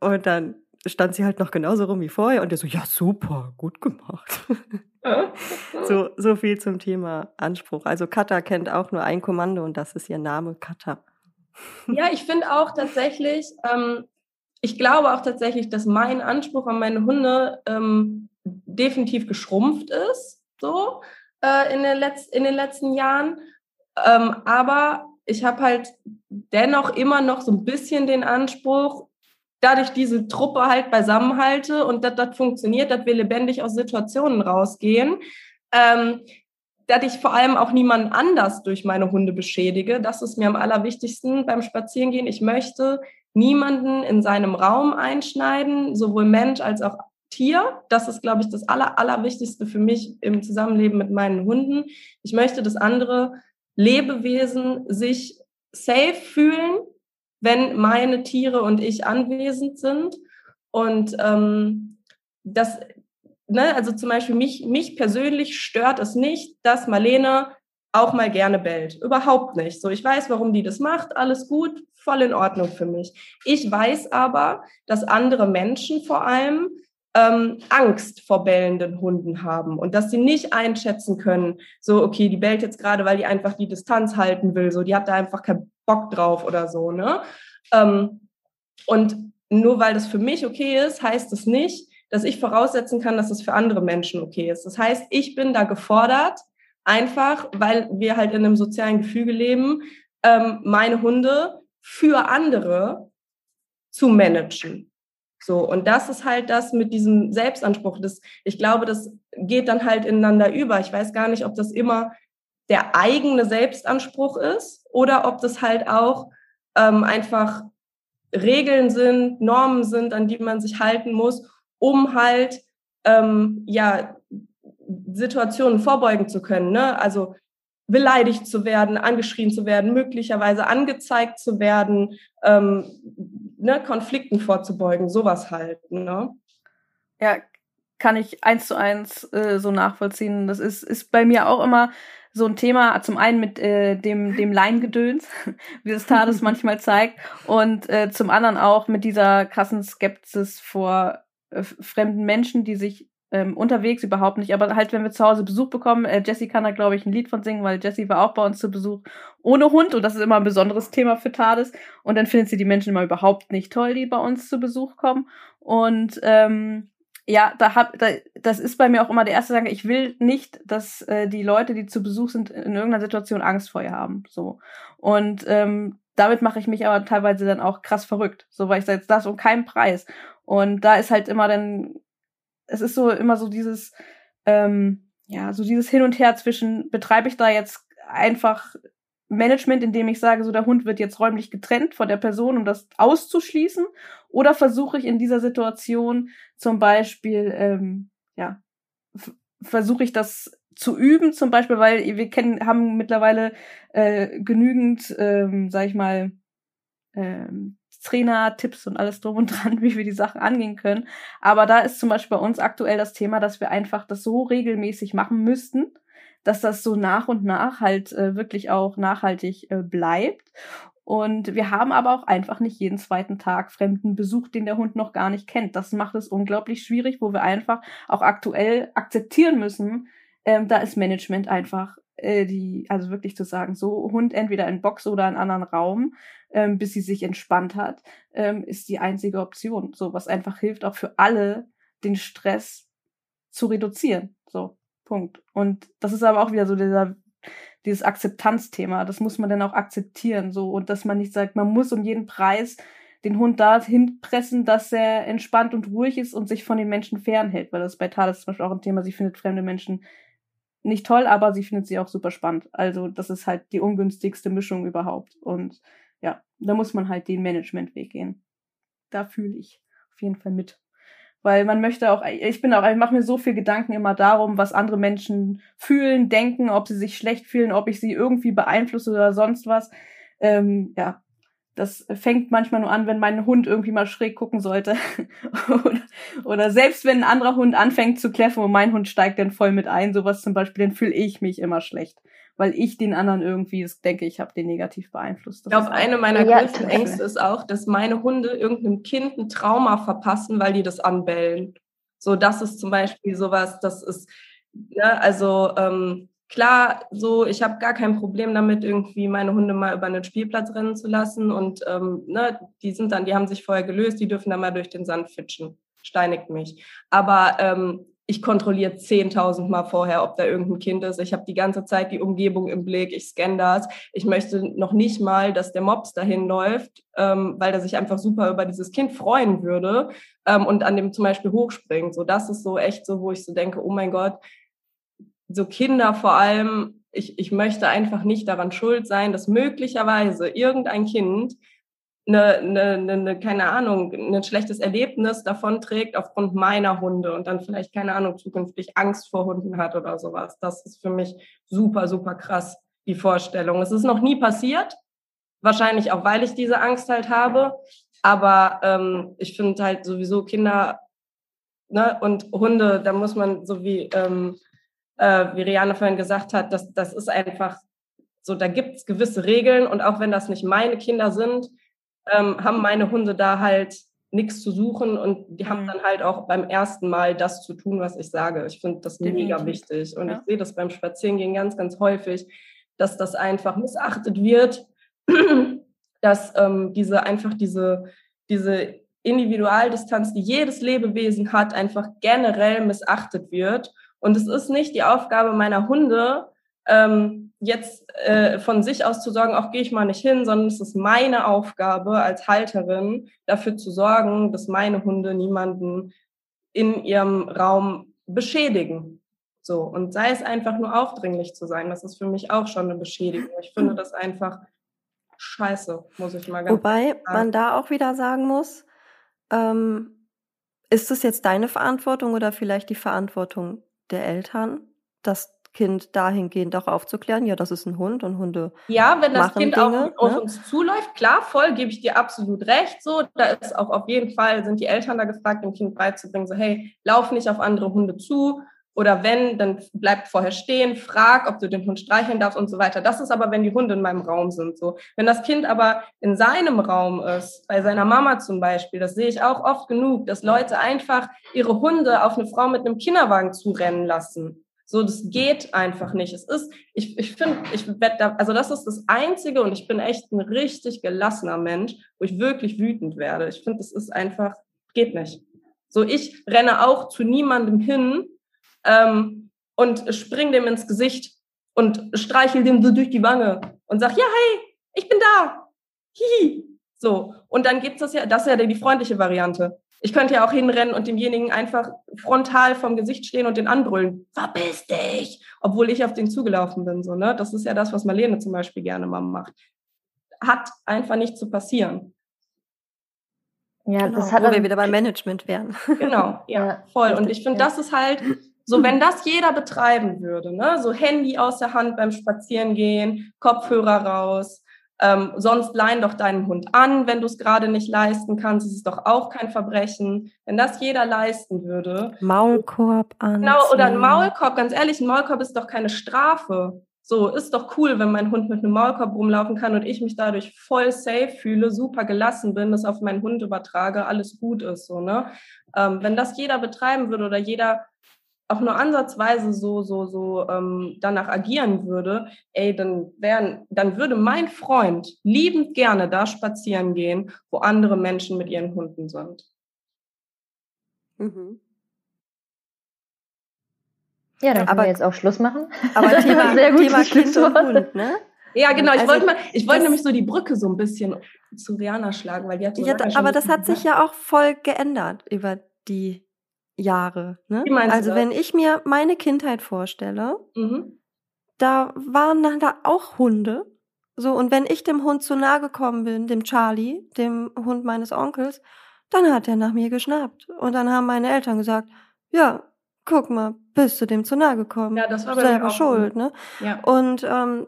Und dann stand sie halt noch genauso rum wie vorher und er so, ja, super, gut gemacht. so, so viel zum Thema Anspruch. Also Katha kennt auch nur ein Kommando und das ist ihr Name, Katha. Ja, ich finde auch tatsächlich, ähm, ich glaube auch tatsächlich, dass mein Anspruch an meine Hunde ähm, definitiv geschrumpft ist, so äh, in, den Letz-, in den letzten Jahren. Ähm, aber ich habe halt dennoch immer noch so ein bisschen den Anspruch, dadurch diese Truppe halt beisammenhalte und dass das funktioniert, dass wir lebendig aus Situationen rausgehen. Ähm, dass ich vor allem auch niemanden anders durch meine Hunde beschädige. Das ist mir am allerwichtigsten beim Spazierengehen. Ich möchte niemanden in seinem Raum einschneiden, sowohl Mensch als auch Tier. Das ist, glaube ich, das Aller, Allerwichtigste für mich im Zusammenleben mit meinen Hunden. Ich möchte, dass andere Lebewesen sich safe fühlen, wenn meine Tiere und ich anwesend sind. Und ähm, das, ne, also zum Beispiel mich, mich persönlich stört es nicht, dass Marlene auch mal gerne bellt. Überhaupt nicht. So, ich weiß, warum die das macht. Alles gut, voll in Ordnung für mich. Ich weiß aber, dass andere Menschen vor allem ähm, Angst vor bellenden Hunden haben und dass sie nicht einschätzen können, so, okay, die bellt jetzt gerade, weil die einfach die Distanz halten will, so, die hat da einfach keinen Bock drauf oder so, ne? Ähm, und nur weil das für mich okay ist, heißt das nicht, dass ich voraussetzen kann, dass es für andere Menschen okay ist. Das heißt, ich bin da gefordert, einfach weil wir halt in einem sozialen Gefüge leben, ähm, meine Hunde für andere zu managen. So, und das ist halt das mit diesem Selbstanspruch. Das, ich glaube, das geht dann halt ineinander über. Ich weiß gar nicht, ob das immer der eigene Selbstanspruch ist oder ob das halt auch ähm, einfach Regeln sind, Normen sind, an die man sich halten muss, um halt ähm, ja Situationen vorbeugen zu können. Ne? Also beleidigt zu werden, angeschrien zu werden, möglicherweise angezeigt zu werden, ähm, ne, Konflikten vorzubeugen, sowas halt. Ne? Ja, kann ich eins zu eins äh, so nachvollziehen. Das ist, ist bei mir auch immer so ein Thema, zum einen mit äh, dem, dem Leingedöns, wie es Tades manchmal zeigt, und äh, zum anderen auch mit dieser krassen Skepsis vor äh, fremden Menschen, die sich ähm, unterwegs überhaupt nicht, aber halt, wenn wir zu Hause Besuch bekommen, äh, Jessie kann da, glaube ich, ein Lied von singen, weil Jessie war auch bei uns zu Besuch ohne Hund und das ist immer ein besonderes Thema für Tades. Und dann findet sie die Menschen immer überhaupt nicht toll, die bei uns zu Besuch kommen. Und ähm, ja, da hab, da, das ist bei mir auch immer der erste Gedanke, ich will nicht, dass äh, die Leute, die zu Besuch sind, in irgendeiner Situation Angst vor ihr haben. So. Und ähm, damit mache ich mich aber teilweise dann auch krass verrückt. So, weil ich sage, das um keinen Preis. Und da ist halt immer dann es ist so immer so dieses, ähm, ja, so dieses Hin und Her zwischen, betreibe ich da jetzt einfach Management, indem ich sage, so der Hund wird jetzt räumlich getrennt von der Person, um das auszuschließen, oder versuche ich in dieser Situation zum Beispiel, ähm, ja, versuche ich das zu üben, zum Beispiel, weil wir kennen, haben mittlerweile äh, genügend, ähm, sag ich mal, ähm, Trainer, Tipps und alles drum und dran, wie wir die Sachen angehen können. Aber da ist zum Beispiel bei uns aktuell das Thema, dass wir einfach das so regelmäßig machen müssten, dass das so nach und nach halt äh, wirklich auch nachhaltig äh, bleibt. Und wir haben aber auch einfach nicht jeden zweiten Tag fremden Besuch, den der Hund noch gar nicht kennt. Das macht es unglaublich schwierig, wo wir einfach auch aktuell akzeptieren müssen, ähm, da ist Management einfach äh, die, also wirklich zu sagen, so Hund entweder in Box oder in anderen Raum, ähm, bis sie sich entspannt hat, ähm, ist die einzige Option. So, was einfach hilft, auch für alle den Stress zu reduzieren. So, Punkt. Und das ist aber auch wieder so dieser, dieses Akzeptanzthema. Das muss man dann auch akzeptieren. So, und dass man nicht sagt, man muss um jeden Preis den Hund dahin pressen, dass er entspannt und ruhig ist und sich von den Menschen fernhält, weil das bei Thales zum Beispiel auch ein Thema, sie findet fremde Menschen nicht toll, aber sie findet sie auch super spannend. Also das ist halt die ungünstigste Mischung überhaupt. Und ja, da muss man halt den Managementweg gehen. Da fühle ich auf jeden Fall mit. Weil man möchte auch, ich bin auch, ich mache mir so viel Gedanken immer darum, was andere Menschen fühlen, denken, ob sie sich schlecht fühlen, ob ich sie irgendwie beeinflusse oder sonst was. Ähm, ja, das fängt manchmal nur an, wenn mein Hund irgendwie mal schräg gucken sollte. oder, oder, selbst wenn ein anderer Hund anfängt zu kläffen und mein Hund steigt dann voll mit ein, sowas zum Beispiel, dann fühle ich mich immer schlecht. Weil ich den anderen irgendwie, das denke ich, habe den negativ beeinflusst. Das ich glaube, eine meiner ja, größten Ängste ist auch, dass meine Hunde irgendeinem Kind ein Trauma verpassen, weil die das anbellen. So, das ist zum Beispiel sowas, das ist, ne, also ähm, klar, so, ich habe gar kein Problem damit, irgendwie meine Hunde mal über einen Spielplatz rennen zu lassen. Und ähm, ne, die sind dann, die haben sich vorher gelöst, die dürfen dann mal durch den Sand fitschen. Steinigt mich. Aber ähm, ich kontrolliere 10.000 Mal vorher, ob da irgendein Kind ist. Ich habe die ganze Zeit die Umgebung im Blick, ich scanne das. Ich möchte noch nicht mal, dass der Mops dahin läuft, ähm, weil er sich einfach super über dieses Kind freuen würde ähm, und an dem zum Beispiel hochspringt. So, das ist so echt so, wo ich so denke, oh mein Gott, so Kinder vor allem, ich, ich möchte einfach nicht daran schuld sein, dass möglicherweise irgendein Kind eine, eine, eine, keine Ahnung, ein schlechtes Erlebnis davon trägt aufgrund meiner Hunde und dann vielleicht, keine Ahnung, zukünftig Angst vor Hunden hat oder sowas. Das ist für mich super, super krass, die Vorstellung. Es ist noch nie passiert, wahrscheinlich auch, weil ich diese Angst halt habe. Aber ähm, ich finde halt sowieso Kinder ne, und Hunde, da muss man so wie ähm, äh, wie Rihanna vorhin gesagt hat, das, das ist einfach so, da gibt es gewisse Regeln und auch wenn das nicht meine Kinder sind, ähm, haben meine Hunde da halt nichts zu suchen und die haben mhm. dann halt auch beim ersten Mal das zu tun, was ich sage. Ich finde das Definitiv. mega wichtig und ja. ich sehe das beim Spazierengehen ganz, ganz häufig, dass das einfach missachtet wird, dass ähm, diese einfach diese, diese Individualdistanz, die jedes Lebewesen hat, einfach generell missachtet wird und es ist nicht die Aufgabe meiner Hunde, ähm, jetzt äh, von sich aus zu sorgen, auch gehe ich mal nicht hin, sondern es ist meine Aufgabe als Halterin, dafür zu sorgen, dass meine Hunde niemanden in ihrem Raum beschädigen. So, und sei es einfach nur aufdringlich zu sein, das ist für mich auch schon eine Beschädigung. Ich finde das einfach scheiße, muss ich mal ganz Wobei sagen. man da auch wieder sagen muss, ähm, ist es jetzt deine Verantwortung oder vielleicht die Verantwortung der Eltern, das Kind dahingehend auch aufzuklären, ja, das ist ein Hund und Hunde. Ja, wenn das Kind Dinge, auch auf ne? uns zuläuft, klar, voll, gebe ich dir absolut recht. So, da ist auch auf jeden Fall, sind die Eltern da gefragt, dem Kind beizubringen, so, hey, lauf nicht auf andere Hunde zu, oder wenn, dann bleib vorher stehen, frag, ob du den Hund streicheln darfst und so weiter. Das ist aber, wenn die Hunde in meinem Raum sind. So, wenn das Kind aber in seinem Raum ist, bei seiner Mama zum Beispiel, das sehe ich auch oft genug, dass Leute einfach ihre Hunde auf eine Frau mit einem Kinderwagen zurennen lassen. So, das geht einfach nicht. Es ist, ich, ich finde, ich werde also das ist das Einzige und ich bin echt ein richtig gelassener Mensch, wo ich wirklich wütend werde. Ich finde, das ist einfach, geht nicht. So, ich renne auch zu niemandem hin, ähm, und spring dem ins Gesicht und streichel dem so durch die Wange und sag, ja, hey, ich bin da. Hihi. So. Und dann gibt's das ja, das ist ja die freundliche Variante. Ich könnte ja auch hinrennen und demjenigen einfach frontal vom Gesicht stehen und den anbrüllen. Verpiss dich! Obwohl ich auf den zugelaufen bin, so, ne? Das ist ja das, was Marlene zum Beispiel gerne mal macht. Hat einfach nicht zu passieren. Ja, genau, das hat wo wir wieder beim Management wären. Genau, ja, ja voll. Und ich finde, das ist halt so, wenn das jeder betreiben würde, ne, so Handy aus der Hand beim Spazierengehen, Kopfhörer raus, ähm, sonst leihen doch deinen Hund an, wenn du es gerade nicht leisten kannst. Das ist doch auch kein Verbrechen. Wenn das jeder leisten würde. Maulkorb an. Genau, oder ein Maulkorb. Ganz ehrlich, ein Maulkorb ist doch keine Strafe. So, ist doch cool, wenn mein Hund mit einem Maulkorb rumlaufen kann und ich mich dadurch voll safe fühle, super gelassen bin, das auf meinen Hund übertrage, alles gut ist, so, ne? Ähm, wenn das jeder betreiben würde oder jeder auch nur ansatzweise so, so, so ähm, danach agieren würde, ey, dann wären, dann würde mein Freund liebend gerne da spazieren gehen, wo andere Menschen mit ihren Hunden sind. Mhm. Ja, dann können aber, wir jetzt auch Schluss machen. Aber Thema, Sehr gut Thema Kind und Hund, ne? Ja, genau. Ich also, wollte mal, ich wollte nämlich so die Brücke so ein bisschen zu Rihanna schlagen, weil die hat so ja, aber das hat sich ja auch voll geändert über die Jahre. Ne? Also wenn ich mir meine Kindheit vorstelle, mhm. da waren dann da auch Hunde. So, und wenn ich dem Hund zu nahe gekommen bin, dem Charlie, dem Hund meines Onkels, dann hat er nach mir geschnappt. Und dann haben meine Eltern gesagt, ja, guck mal, bist du dem zu nahe gekommen. Ja, das war bei selber auch schuld, ne? Ja. Und ähm,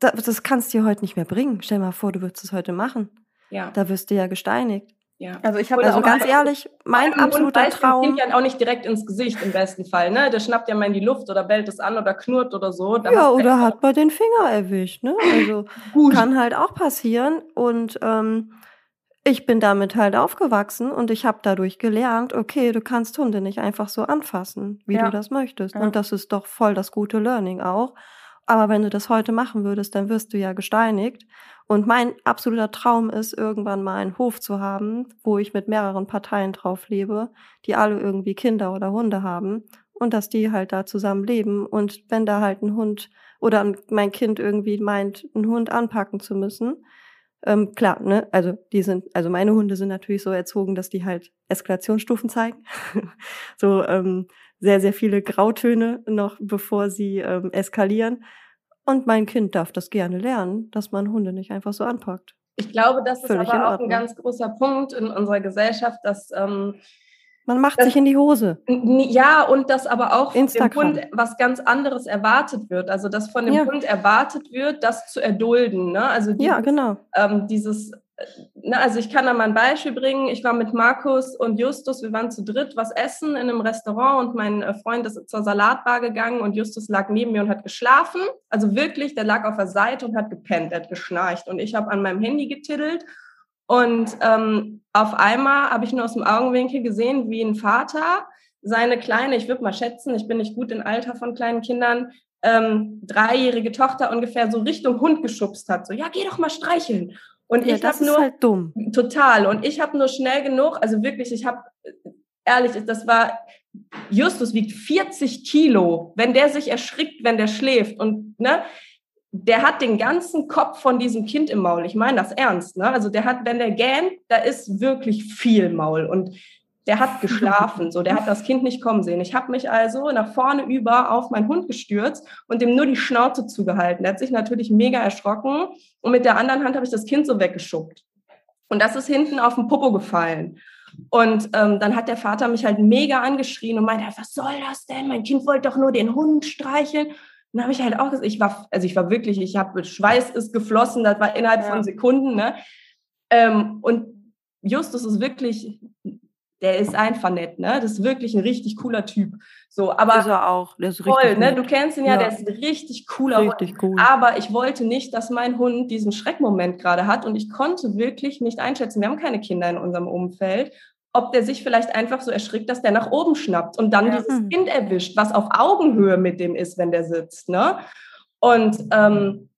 das, das kannst du dir heute nicht mehr bringen. Stell mal vor, du würdest es heute machen. Ja. Da wirst du ja gesteinigt. Ja. Also ich habe Also ganz ehrlich, mein absoluter Traum. Kind ja auch nicht direkt ins Gesicht im besten Fall, ne? Der schnappt ja mal in die Luft oder bellt es an oder knurrt oder so. Ja, oder hat man den Finger erwischt, ne? Also kann halt auch passieren. Und ähm, ich bin damit halt aufgewachsen und ich habe dadurch gelernt, okay, du kannst Hunde nicht einfach so anfassen, wie Ja. du das möchtest. Ja. Und das ist doch voll das gute Learning auch. Aber wenn du das heute machen würdest, dann wirst du ja gesteinigt. Und mein absoluter Traum ist, irgendwann mal einen Hof zu haben, wo ich mit mehreren Parteien drauf lebe, die alle irgendwie Kinder oder Hunde haben und dass die halt da zusammen leben. Und wenn da halt ein Hund oder ein- mein Kind irgendwie meint, einen Hund anpacken zu müssen, ähm, klar, ne, also die sind, also meine Hunde sind natürlich so erzogen, dass die halt Eskalationsstufen zeigen. so ähm, sehr, sehr viele Grautöne noch, bevor sie ähm, eskalieren. Und mein Kind darf das gerne lernen, dass man Hunde nicht einfach so anpackt. Ich glaube, das ist Völlig aber auch ein ganz großer Punkt in unserer Gesellschaft, dass ähm, Man macht Das- sich in die Hose. ja und dass aber auch von dem Instagram. Hund was ganz anderes erwartet wird. Also dass von dem Ja. Hund erwartet wird, das zu erdulden. Ne? Also Ja, dieses, genau. ähm, dieses, äh, ne, also ich kann da mal ein Beispiel bringen. Ich war mit Markus und Justus, wir waren zu dritt was essen in einem Restaurant und mein äh, Freund ist zur Salatbar gegangen und Justus lag neben mir und hat geschlafen. Also wirklich, der lag auf der Seite und hat gepennt, der hat geschnarcht und ich habe an meinem Handy getittelt und ähm, auf einmal habe ich nur aus dem Augenwinkel gesehen, wie ein Vater seine kleine, ich würde mal schätzen, ich bin nicht gut im Alter von kleinen Kindern, ähm, dreijährige Tochter ungefähr so Richtung Hund geschubst hat. So, ja, geh doch mal streicheln. Und Ja, ich habe nur halt dumm. total und ich habe nur schnell genug, also wirklich, ich habe ehrlich, das war Justus wiegt 40 Kilo, wenn der sich erschrickt, wenn der schläft und ne, der hat den ganzen Kopf von diesem Kind im Maul. Ich meine das ernst, ne? Also der hat, wenn der gähnt, da ist wirklich viel Maul und der hat geschlafen, so der hat das Kind nicht kommen sehen. Ich habe mich also nach vorne über auf meinen Hund gestürzt und dem nur die Schnauze zugehalten. Der hat sich natürlich mega erschrocken und mit der anderen Hand habe ich das Kind so weggeschuckt. Und das ist hinten auf den Popo gefallen. Und ähm, dann hat der Vater mich halt mega angeschrien und meinte, was soll das denn? Mein Kind wollte doch nur den Hund streicheln. Dann habe ich halt auch gesagt, ich war, also ich war wirklich, ich habe Schweiß ist geflossen, das war innerhalb Ja. von Sekunden. Ne? Ähm, und Justus ist wirklich, der ist einfach nett, ne? Das ist wirklich ein richtig cooler Typ. So, aber ist er auch. Der ist voll, richtig ne? Du kennst ihn ja, Ja. der ist ein richtig cooler Hund. Richtig cool. Aber ich wollte nicht, dass mein Hund diesen Schreckmoment gerade hat und ich konnte wirklich nicht einschätzen. Wir haben keine Kinder in unserem Umfeld, ob der sich vielleicht einfach so erschrickt, dass der nach oben schnappt und dann Ja. dieses Mhm. Kind erwischt, was auf Augenhöhe mit dem ist, wenn der sitzt. Ne? Und ähm,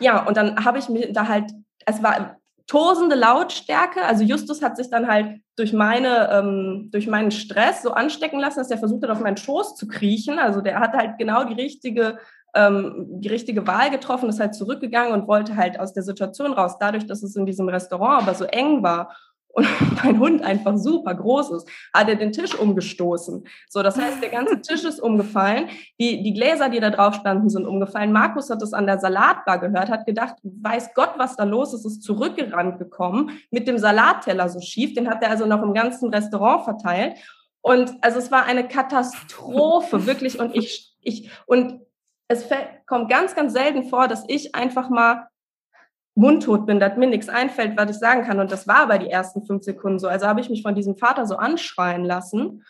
ja, und dann habe ich mir da halt, es war tosende Lautstärke. Also Justus hat sich dann halt durch meine, ähm, durch meinen Stress so anstecken lassen, dass er versucht hat, auf meinen Schoß zu kriechen. Also der hat halt genau die richtige, ähm, die richtige Wahl getroffen, ist halt zurückgegangen und wollte halt aus der Situation raus. Dadurch, dass es in diesem Restaurant aber so eng war und mein Hund einfach super groß ist, hat er den Tisch umgestoßen. So, das heißt, der ganze Tisch ist umgefallen. Die, die Gläser, die da drauf standen, sind umgefallen. Markus hat das an der Salatbar gehört, hat gedacht, weiß Gott, was da los ist, ist zurückgerannt gekommen mit dem Salatteller so schief. Den hat er also noch im ganzen Restaurant verteilt. Und also es war eine Katastrophe, wirklich. Und ich, ich, und es fällt, kommt ganz, ganz selten vor, dass ich einfach mal mundtot bin, dass mir nichts einfällt, was ich sagen kann. Und das war bei die ersten fünf Sekunden so. Also habe ich mich von diesem Vater so anschreien lassen.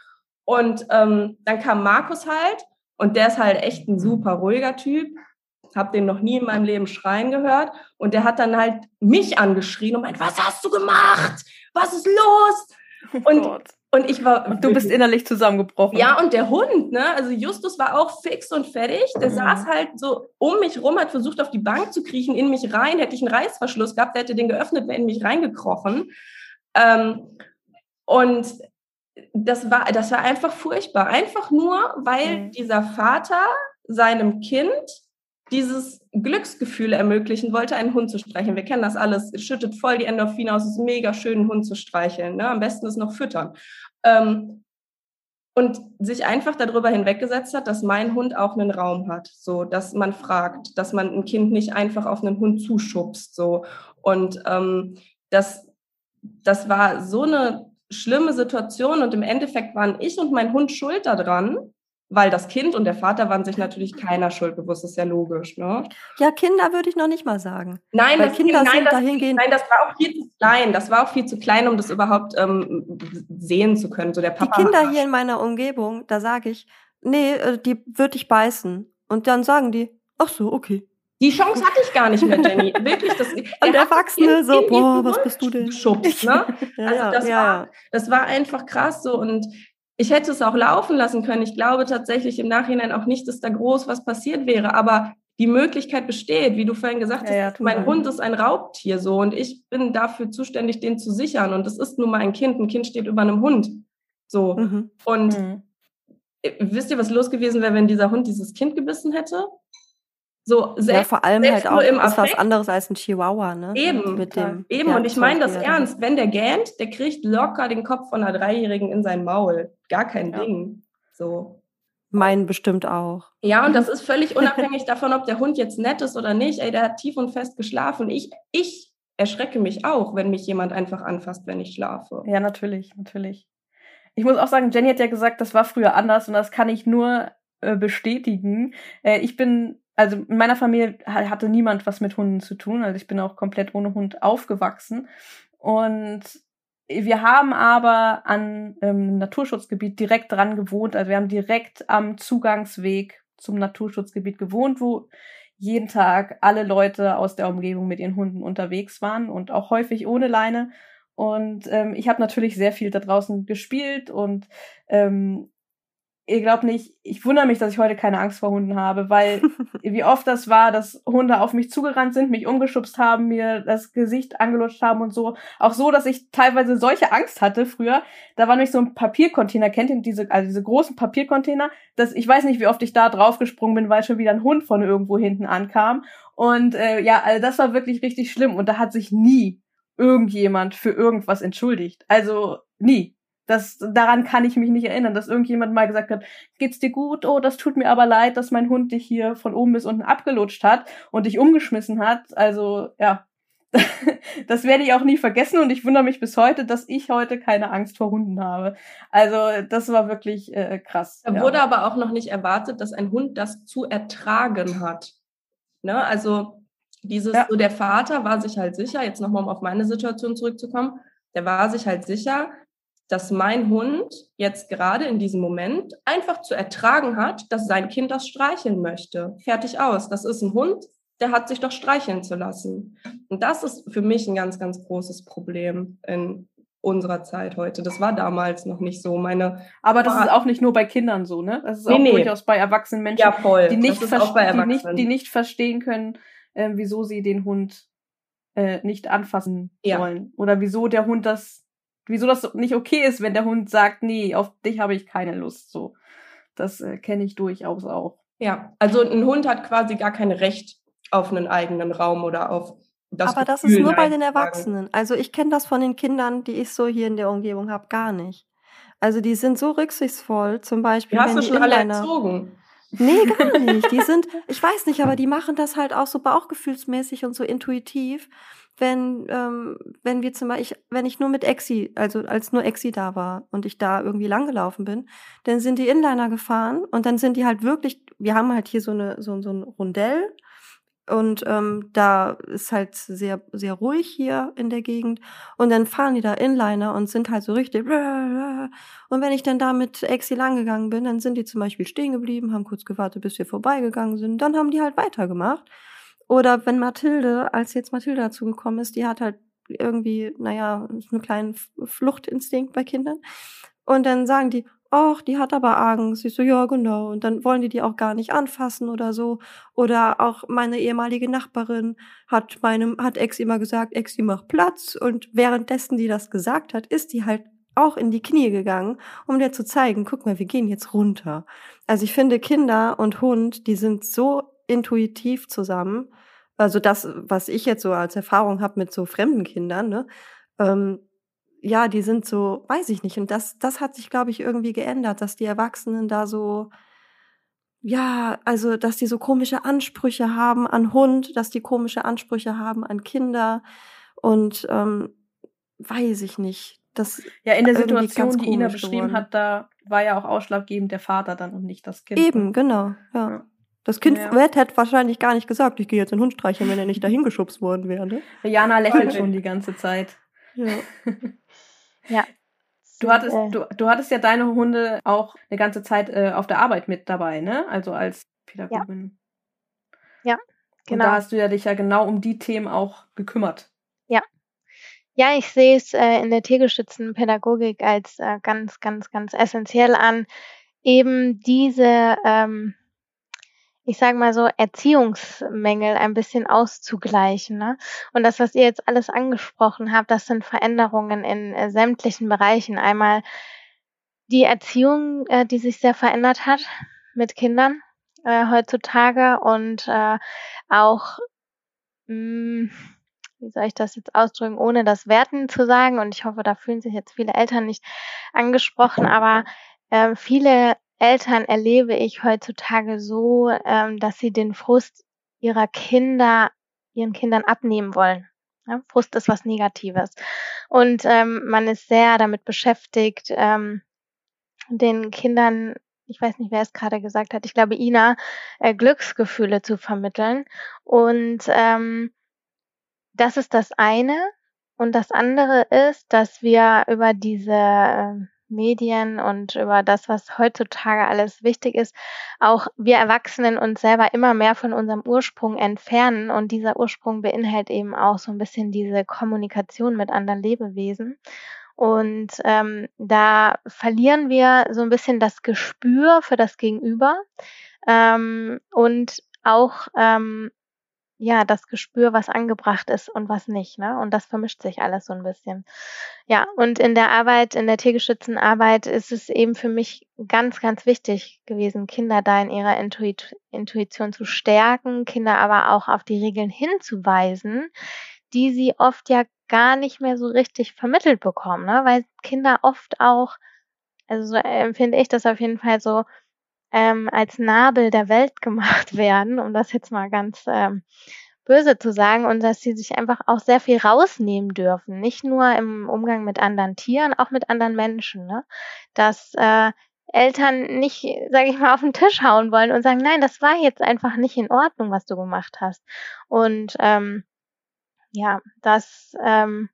Und ähm, dann kam Markus halt und der ist halt echt ein super ruhiger Typ. Hab den noch nie in meinem Leben schreien gehört. Und der hat dann halt mich angeschrien und meint, was hast du gemacht? Was ist los? Und, Gott. und ich war. Und du bist innerlich zusammengebrochen. Ja, und der Hund, ne? Also Justus war auch fix und fertig. Der Mhm. saß halt so um mich rum, hat versucht, auf die Bank zu kriechen, in mich rein. Hätte ich einen Reißverschluss gehabt, der hätte den geöffnet, wäre in mich reingekrochen. Ähm, und das war, das war einfach furchtbar. Einfach nur, weil Mhm. dieser Vater seinem Kind dieses Glücksgefühl ermöglichen wollte, einen Hund zu streicheln. Wir kennen das alles. Es schüttet voll die Endorphine aus. Es ist mega schön, einen Hund zu streicheln. Ne? Am besten ist noch füttern. Ähm, und sich einfach darüber hinweggesetzt hat, dass mein Hund auch einen Raum hat, so dass man fragt, dass man ein Kind nicht einfach auf einen Hund zuschubst, so und ähm, dass das war so eine schlimme Situation und im Endeffekt waren ich und mein Hund schuld daran, weil das Kind und der Vater waren sich natürlich keiner schuld bewusst, ist ja logisch, ne? Ja, Kinder würde ich noch nicht mal sagen. Nein, Weil das Kinder nein, sind das, dahingehend- Nein, das war auch viel zu klein. Das war auch viel zu klein, um das überhaupt ähm, sehen zu können. So der Die Papa. Kinder hier in meiner Umgebung, da sage ich, nee, äh, die würde ich beißen. Und dann sagen die, ach so, okay. Die Chance hatte ich gar nicht mehr, Jenny. Wirklich, das. Und der hat Erwachsene so, boah, was bist du denn? Geschubst, ne? Ja, Also das ja, war-. Das war einfach krass so und ich hätte es auch laufen lassen können. Ich glaube tatsächlich im Nachhinein auch nicht, dass da groß was passiert wäre, aber die Möglichkeit besteht, wie du vorhin gesagt Ja, ja, hast, mein. Hund ist ein Raubtier so und ich bin dafür zuständig, den zu sichern und es ist nun mal ein Kind. Ein Kind steht über einem Hund. So. Mhm. Und Mhm. wisst ihr, was los gewesen wäre, wenn dieser Hund dieses Kind gebissen hätte? So, Ja, selbst, vor allem selbst halt nur auch, im ist was anderes als ein Chihuahua, ne? Eben, Mit dem, Eben, ja, und ich meine das ernst. Wenn der gähnt, der kriegt locker den Kopf von einer Dreijährigen in sein Maul. Gar kein Ja. Ding. So. Mein bestimmt auch. Ja, und das ist völlig unabhängig davon, ob der Hund jetzt nett ist oder nicht. Ey, der hat tief und fest geschlafen. Ich, ich erschrecke mich auch, wenn mich jemand einfach anfasst, wenn ich schlafe. Ja, natürlich, natürlich. Ich muss auch sagen, Jenny hat ja gesagt, das war früher anders und das kann ich nur äh, bestätigen. Äh, ich bin, also in meiner Familie ha- hatte niemand was mit Hunden zu tun. Also ich bin auch komplett ohne Hund aufgewachsen. Und wir haben aber an ähm, Naturschutzgebiet direkt dran gewohnt. Also wir haben direkt am Zugangsweg zum Naturschutzgebiet gewohnt, wo jeden Tag alle Leute aus der Umgebung mit ihren Hunden unterwegs waren und auch häufig ohne Leine. Und ähm, ich habe natürlich sehr viel da draußen gespielt und ähm, ihr glaubt nicht, ich wundere mich, dass ich heute keine Angst vor Hunden habe, weil wie oft das war, dass Hunde auf mich zugerannt sind, mich umgeschubst haben, mir das Gesicht angelutscht haben und so. Auch so, dass ich teilweise solche Angst hatte früher. Da war nämlich so ein Papiercontainer, kennt ihr diese, also diese großen Papiercontainer, dass ich weiß nicht, wie oft ich da draufgesprungen bin, weil schon wieder ein Hund von irgendwo hinten ankam. Und äh, ja, also das war wirklich richtig schlimm. Und da hat sich nie irgendjemand für irgendwas entschuldigt. Also nie. Das, daran kann ich mich nicht erinnern, dass irgendjemand mal gesagt hat, geht's dir gut? Oh, das tut mir aber leid, dass mein Hund dich hier von oben bis unten abgelutscht hat und dich umgeschmissen hat. Also, ja. das werde ich auch nie vergessen und ich wundere mich bis heute, dass ich heute keine Angst vor Hunden habe. Also, das war wirklich äh, krass. Da ja. wurde aber auch noch nicht erwartet, dass ein Hund das zu ertragen hat. Ne? Also dieses, Ja. so der Vater war sich halt sicher, jetzt nochmal um auf meine Situation zurückzukommen, der war sich halt sicher, dass mein Hund jetzt gerade in diesem Moment einfach zu ertragen hat, dass sein Kind das streicheln möchte. Fertig aus. Das ist ein Hund, der hat sich doch streicheln zu lassen. Und das ist für mich ein ganz, ganz großes Problem in unserer Zeit heute. Das war damals noch nicht so. Meine, aber das ist auch nicht nur bei Kindern so, ne? Das ist Nee, auch nee. durchaus bei erwachsenen Menschen. ja voll, die nicht, die, nicht, die nicht verstehen können, äh, wieso sie den Hund äh, nicht anfassen Ja. sollen. Oder wieso der Hund das, wieso das nicht okay ist, wenn der Hund sagt, nee, auf dich habe ich keine Lust. So. Das äh, kenne ich durchaus auch. Ja, also ein Hund hat quasi gar kein Recht auf einen eigenen Raum oder auf das Aber das ist Gefühl, nur bei den. Erwachsenen. Also ich kenne das von den Kindern, die ich so hier in der Umgebung habe, gar nicht. Also die sind so rücksichtsvoll, zum Beispiel, Die hast wenn du schon alle erzogen. Nee, gar nicht. Die sind, ich weiß nicht, aber die machen das halt auch so bauchgefühlsmäßig und so intuitiv. Wenn, ähm, wenn wir zum Beispiel, wenn ich nur mit Exi, also als nur Exi da war und ich da irgendwie langgelaufen bin, dann sind die Inliner gefahren und dann sind die halt wirklich, wir haben halt hier so eine, so, so ein Rondell und ähm, da ist halt sehr, sehr ruhig hier in der Gegend. Und dann fahren die da Inliner und sind halt so richtig. Und wenn ich dann da mit Exi langgegangen bin, dann sind die zum Beispiel stehen geblieben, haben kurz gewartet, bis wir vorbeigegangen sind. Dann haben die halt weitergemacht. Oder wenn Mathilde, als jetzt Mathilde dazugekommen ist, die hat halt irgendwie, naja, einen kleinen Fluchtinstinkt bei Kindern. Und dann sagen die, ach, die hat aber Angst. Ich so, ja, genau. Und dann wollen die die auch gar nicht anfassen oder so. Oder auch meine ehemalige Nachbarin hat meinem, hat Ex immer gesagt, Exi mach Platz. Und währenddessen die das gesagt hat, ist die halt auch in die Knie gegangen, um dir zu zeigen, guck mal, wir gehen jetzt runter. Also ich finde, Kinder und Hund, die sind so intuitiv zusammen. Also das, was ich jetzt so als Erfahrung habe mit so fremden Kindern, ne? Ähm, ja, die sind so, weiß ich nicht. Und das, das hat sich, glaube ich, irgendwie geändert, dass die Erwachsenen da so, ja, also, dass die so komische Ansprüche haben an Hund, dass die komische Ansprüche haben an Kinder. Und ähm, weiß ich nicht. Das ja, in der Situation, die Ina beschrieben geworden. hat, da war ja auch ausschlaggebend der Vater dann und nicht das Kind. Eben, genau, ja. ja. Das Kind ja. hätte wahrscheinlich gar nicht gesagt, ich gehe jetzt den Hund streicheln, wenn er nicht dahin geschubst worden wäre. Ne? Jana lächelt schon die ganze Zeit. Ja. ja. Du hattest, äh. du, du hattest ja deine Hunde auch eine ganze Zeit äh, auf der Arbeit mit dabei, ne? Also als Pädagogin. Ja, ja genau. Und da hast du ja dich ja genau um die Themen auch gekümmert. Ja. Ja, ich sehe es äh, in der tiergestützten Pädagogik als äh, ganz, ganz, ganz essentiell an, eben diese ähm, ich sage mal so, Erziehungsmängel ein bisschen auszugleichen. Ne? Und das, was ihr jetzt alles angesprochen habt, das sind Veränderungen in äh, sämtlichen Bereichen. Einmal die Erziehung, äh, die sich sehr verändert hat mit Kindern äh, heutzutage und äh, auch, mh, hm, wie soll ich das jetzt ausdrücken, ohne das Werten zu sagen. Und ich hoffe, da fühlen sich jetzt viele Eltern nicht angesprochen, aber äh, viele Eltern erlebe ich heutzutage so, ähm, dass sie den Frust ihrer Kinder ihren Kindern abnehmen wollen. Ja, Frust ist was Negatives. Und ähm, man ist sehr damit beschäftigt, ähm, den Kindern, ich weiß nicht, wer es gerade gesagt hat, ich glaube Ina, äh, Glücksgefühle zu vermitteln. Und ähm, das ist das eine. Und das andere ist, dass wir über diese äh, Medien und über das, was heutzutage alles wichtig ist, auch wir Erwachsenen uns selber immer mehr von unserem Ursprung entfernen. Und dieser Ursprung beinhaltet eben auch so ein bisschen diese Kommunikation mit anderen Lebewesen. Und ähm, da verlieren wir so ein bisschen das Gespür für das Gegenüber ähm, und auch ähm, ja, das Gespür, was angebracht ist und was nicht, ne? Und das vermischt sich alles so ein bisschen. Ja, und in der Arbeit, in der tiergeschützten Arbeit ist es eben für mich ganz, ganz wichtig gewesen, Kinder da in ihrer Intuit Intuition zu stärken, Kinder aber auch auf die Regeln hinzuweisen, die sie oft ja gar nicht mehr so richtig vermittelt bekommen, ne? Weil Kinder oft auch, also so empfinde ich das auf jeden Fall so, ähm, als Nabel der Welt gemacht werden, um das jetzt mal ganz ähm, böse zu sagen, und dass sie sich einfach auch sehr viel rausnehmen dürfen, nicht nur im Umgang mit anderen Tieren, auch mit anderen Menschen, ne? dass äh, Eltern nicht, sage ich mal, auf den Tisch hauen wollen und sagen, nein, das war jetzt einfach nicht in Ordnung, was du gemacht hast. Und ähm, ja, das ähm,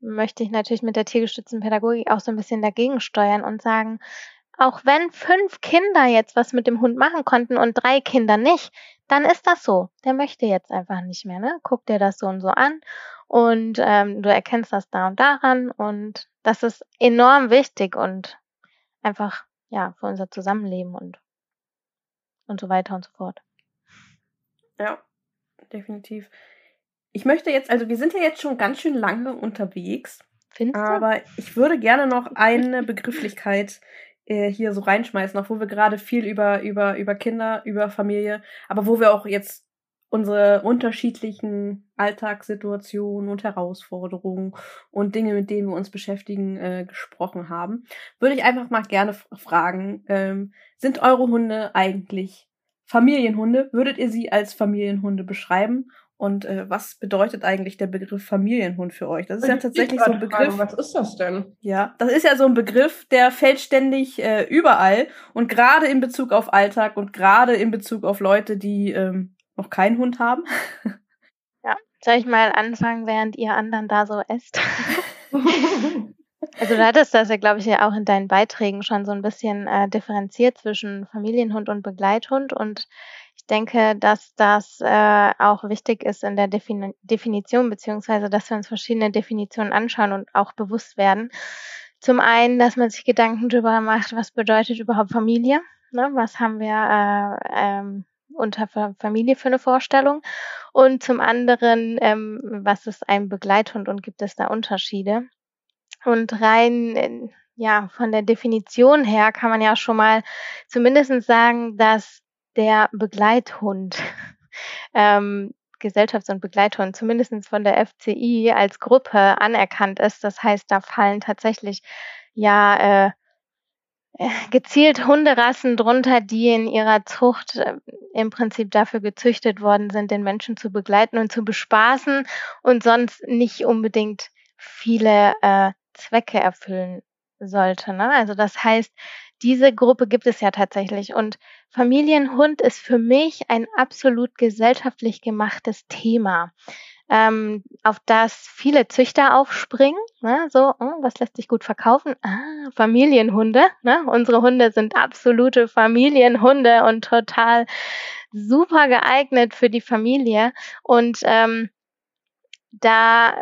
möchte ich natürlich mit der tiergestützten Pädagogik auch so ein bisschen dagegen steuern und sagen, auch wenn fünf Kinder jetzt was mit dem Hund machen konnten und drei Kinder nicht, dann ist das so. Der möchte jetzt einfach nicht mehr, ne? Guck dir das so und so an und ähm, du erkennst das da und daran und das ist enorm wichtig und einfach ja für unser Zusammenleben und und so weiter und so fort. Ja, definitiv. Ich möchte jetzt, also wir sind ja jetzt schon ganz schön lange unterwegs. Findest du? Aber ich würde gerne noch eine Begrifflichkeit äh, hier so reinschmeißen, auch wo wir gerade viel über, über, über Kinder, über Familie, aber wo wir auch jetzt unsere unterschiedlichen Alltagssituationen und Herausforderungen und Dinge, mit denen wir uns beschäftigen, äh, gesprochen haben, würde ich einfach mal gerne fragen, ähm, sind eure Hunde eigentlich Familienhunde? Würdet ihr sie als Familienhunde beschreiben? Und äh, was bedeutet eigentlich der Begriff Familienhund für euch? Das ist ja tatsächlich so ein Begriff. Fragen, was ist das denn? Ja, das ist ja so ein Begriff, der fällt ständig äh, überall und gerade in Bezug auf Alltag und gerade in Bezug auf Leute, die ähm, noch keinen Hund haben. Ja, soll ich mal anfangen, während ihr anderen da so esst? also du hattest das ja, glaube ich, ja auch in deinen Beiträgen schon so ein bisschen äh, differenziert zwischen Familienhund und Begleithund und ich denke, dass das äh, auch wichtig ist in der Defin Definition, beziehungsweise dass wir uns verschiedene Definitionen anschauen und auch bewusst werden. Zum einen, dass man sich Gedanken darüber macht, was bedeutet überhaupt Familie? Ne? Was haben wir äh, ähm, unter Familie für eine Vorstellung? Und zum anderen, ähm, was ist ein Begleithund und gibt es da Unterschiede? Und rein ja, von der Definition her kann man ja schon mal zumindest sagen, dass der Begleithund, ähm, Gesellschafts- und Begleithund, zumindest von der FCI als Gruppe anerkannt ist. Das heißt, da fallen tatsächlich ja äh, gezielt Hunderassen drunter, die in ihrer Zucht äh, im Prinzip dafür gezüchtet worden sind, den Menschen zu begleiten und zu bespaßen und sonst nicht unbedingt viele äh, Zwecke erfüllen sollte. Ne? Also das heißt, diese Gruppe gibt es ja tatsächlich. Und Familienhund ist für mich ein absolut gesellschaftlich gemachtes Thema, ähm, auf das viele Züchter aufspringen. Ne? So, oh, was lässt sich gut verkaufen? Ah, Familienhunde. Ne? Unsere Hunde sind absolute Familienhunde und total super geeignet für die Familie. Und ähm, da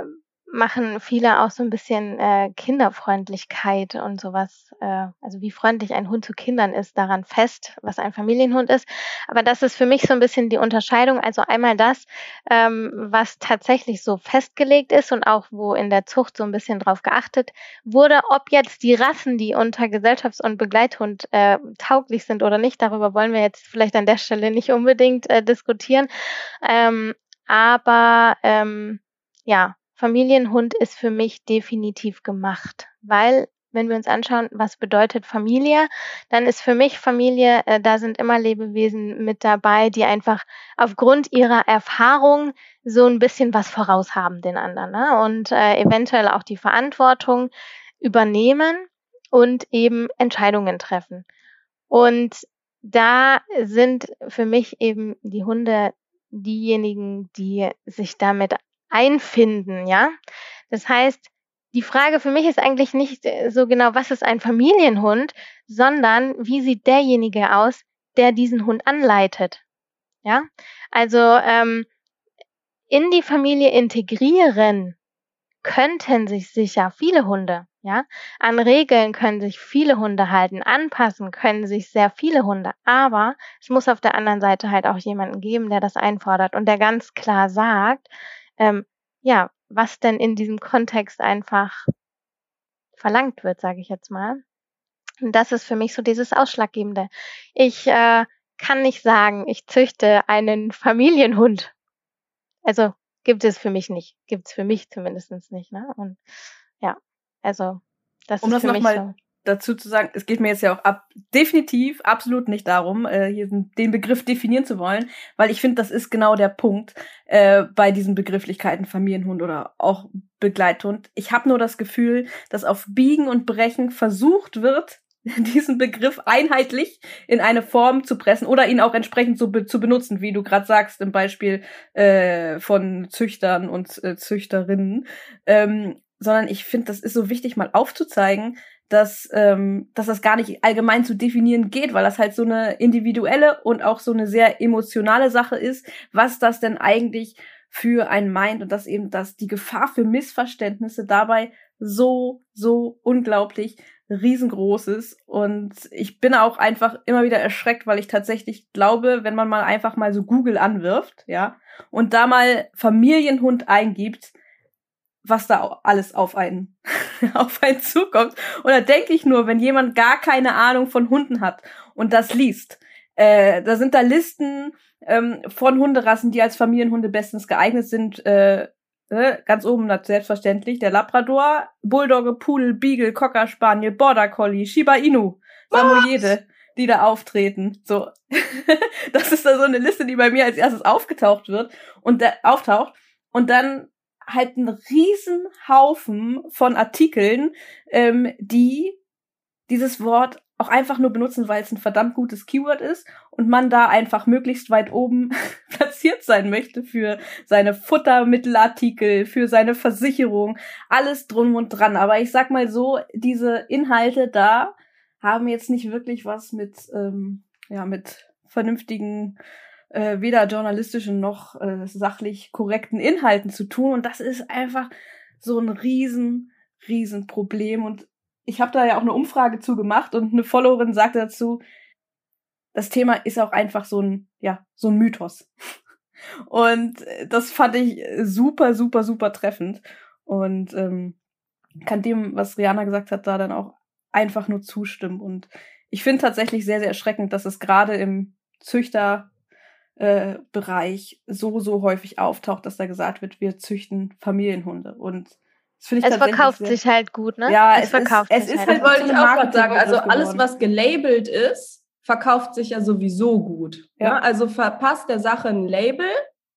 machen viele auch so ein bisschen äh, Kinderfreundlichkeit und sowas, äh, also wie freundlich ein Hund zu Kindern ist, daran fest, was ein Familienhund ist. Aber das ist für mich so ein bisschen die Unterscheidung. Also einmal das, ähm, was tatsächlich so festgelegt ist und auch wo in der Zucht so ein bisschen drauf geachtet wurde, ob jetzt die Rassen, die unter Gesellschafts- und Begleithund äh, tauglich sind oder nicht, darüber wollen wir jetzt vielleicht an der Stelle nicht unbedingt äh, diskutieren. Ähm, aber ähm, ja, Familienhund ist für mich definitiv gemacht, weil wenn wir uns anschauen, was bedeutet Familie, dann ist für mich Familie, äh, da sind immer Lebewesen mit dabei, die einfach aufgrund ihrer Erfahrung so ein bisschen was voraus haben den anderen ne? und äh, eventuell auch die Verantwortung übernehmen und eben Entscheidungen treffen. Und da sind für mich eben die Hunde diejenigen, die sich damit einfinden, ja. Das heißt, die Frage für mich ist eigentlich nicht äh, so genau, was ist ein Familienhund, sondern wie sieht derjenige aus, der diesen Hund anleitet. Ja, also ähm, in die Familie integrieren könnten sich sicher viele Hunde. Ja, an Regeln können sich viele Hunde halten, anpassen können sich sehr viele Hunde, aber es muss auf der anderen Seite halt auch jemanden geben, der das einfordert und der ganz klar sagt, ähm, ja, was denn in diesem Kontext einfach verlangt wird, sage ich jetzt mal. Und das ist für mich so dieses Ausschlaggebende. Ich äh, kann nicht sagen, ich züchte einen Familienhund. Also gibt es für mich nicht. Gibt es für mich zumindestens nicht. Ne? Und ja, also das um ist das für mich so dazu zu sagen, es geht mir jetzt ja auch ab, definitiv absolut nicht darum, äh, hier den Begriff definieren zu wollen, weil ich finde, das ist genau der Punkt äh, bei diesen Begrifflichkeiten Familienhund oder auch Begleithund. Ich habe nur das Gefühl, dass auf Biegen und Brechen versucht wird, diesen Begriff einheitlich in eine Form zu pressen oder ihn auch entsprechend so be zu benutzen, wie du gerade sagst im Beispiel äh, von Züchtern und äh, Züchterinnen. Ähm, sondern ich finde, das ist so wichtig, mal aufzuzeigen, dass, ähm, dass das gar nicht allgemein zu definieren geht, weil das halt so eine individuelle und auch so eine sehr emotionale Sache ist, was das denn eigentlich für einen meint und dass eben dass die Gefahr für Missverständnisse dabei so, so unglaublich riesengroß ist. Und ich bin auch einfach immer wieder erschreckt, weil ich tatsächlich glaube, wenn man mal einfach mal so Google anwirft, ja, und da mal Familienhund eingibt, was da alles auf einen, auf einen zukommt. Und da denke ich nur, wenn jemand gar keine Ahnung von Hunden hat und das liest, äh, da sind da Listen ähm, von Hunderassen, die als Familienhunde bestens geeignet sind. Äh, äh, ganz oben selbstverständlich der Labrador, Bulldogge, Pudel, Beagle, Cocker Spaniel, Border Collie, Shiba Inu, Samoyede, die da auftreten. So, das ist da so eine Liste, die bei mir als erstes aufgetaucht wird und der auftaucht und dann halt ein Riesenhaufen von Artikeln, ähm, die dieses Wort auch einfach nur benutzen, weil es ein verdammt gutes Keyword ist und man da einfach möglichst weit oben platziert sein möchte für seine Futtermittelartikel, für seine Versicherung, alles drum und dran. Aber ich sag mal so, diese Inhalte da haben jetzt nicht wirklich was mit, ähm, ja, mit vernünftigen äh, weder journalistischen noch äh, sachlich korrekten Inhalten zu tun. Und das ist einfach so ein riesen, riesen Problem. Und ich habe da ja auch eine Umfrage zu gemacht und eine Followerin sagte dazu, das Thema ist auch einfach so ein, ja, so ein Mythos. Und das fand ich super, super, super treffend. Und ähm, kann dem, was Rihanna gesagt hat, da dann auch einfach nur zustimmen. Und ich finde tatsächlich sehr, sehr erschreckend, dass es gerade im Züchter äh, Bereich so, so häufig auftaucht, dass da gesagt wird, wir züchten Familienhunde. Und das finde ich es verkauft sehr, sich halt gut, ne? Ja, es, es verkauft ist, sich es ist halt, halt wollte ich auch gerade sagen. Also alles, was gelabelt ist, verkauft sich ja sowieso gut. Ja. ja. Also verpasst der Sache ein Label,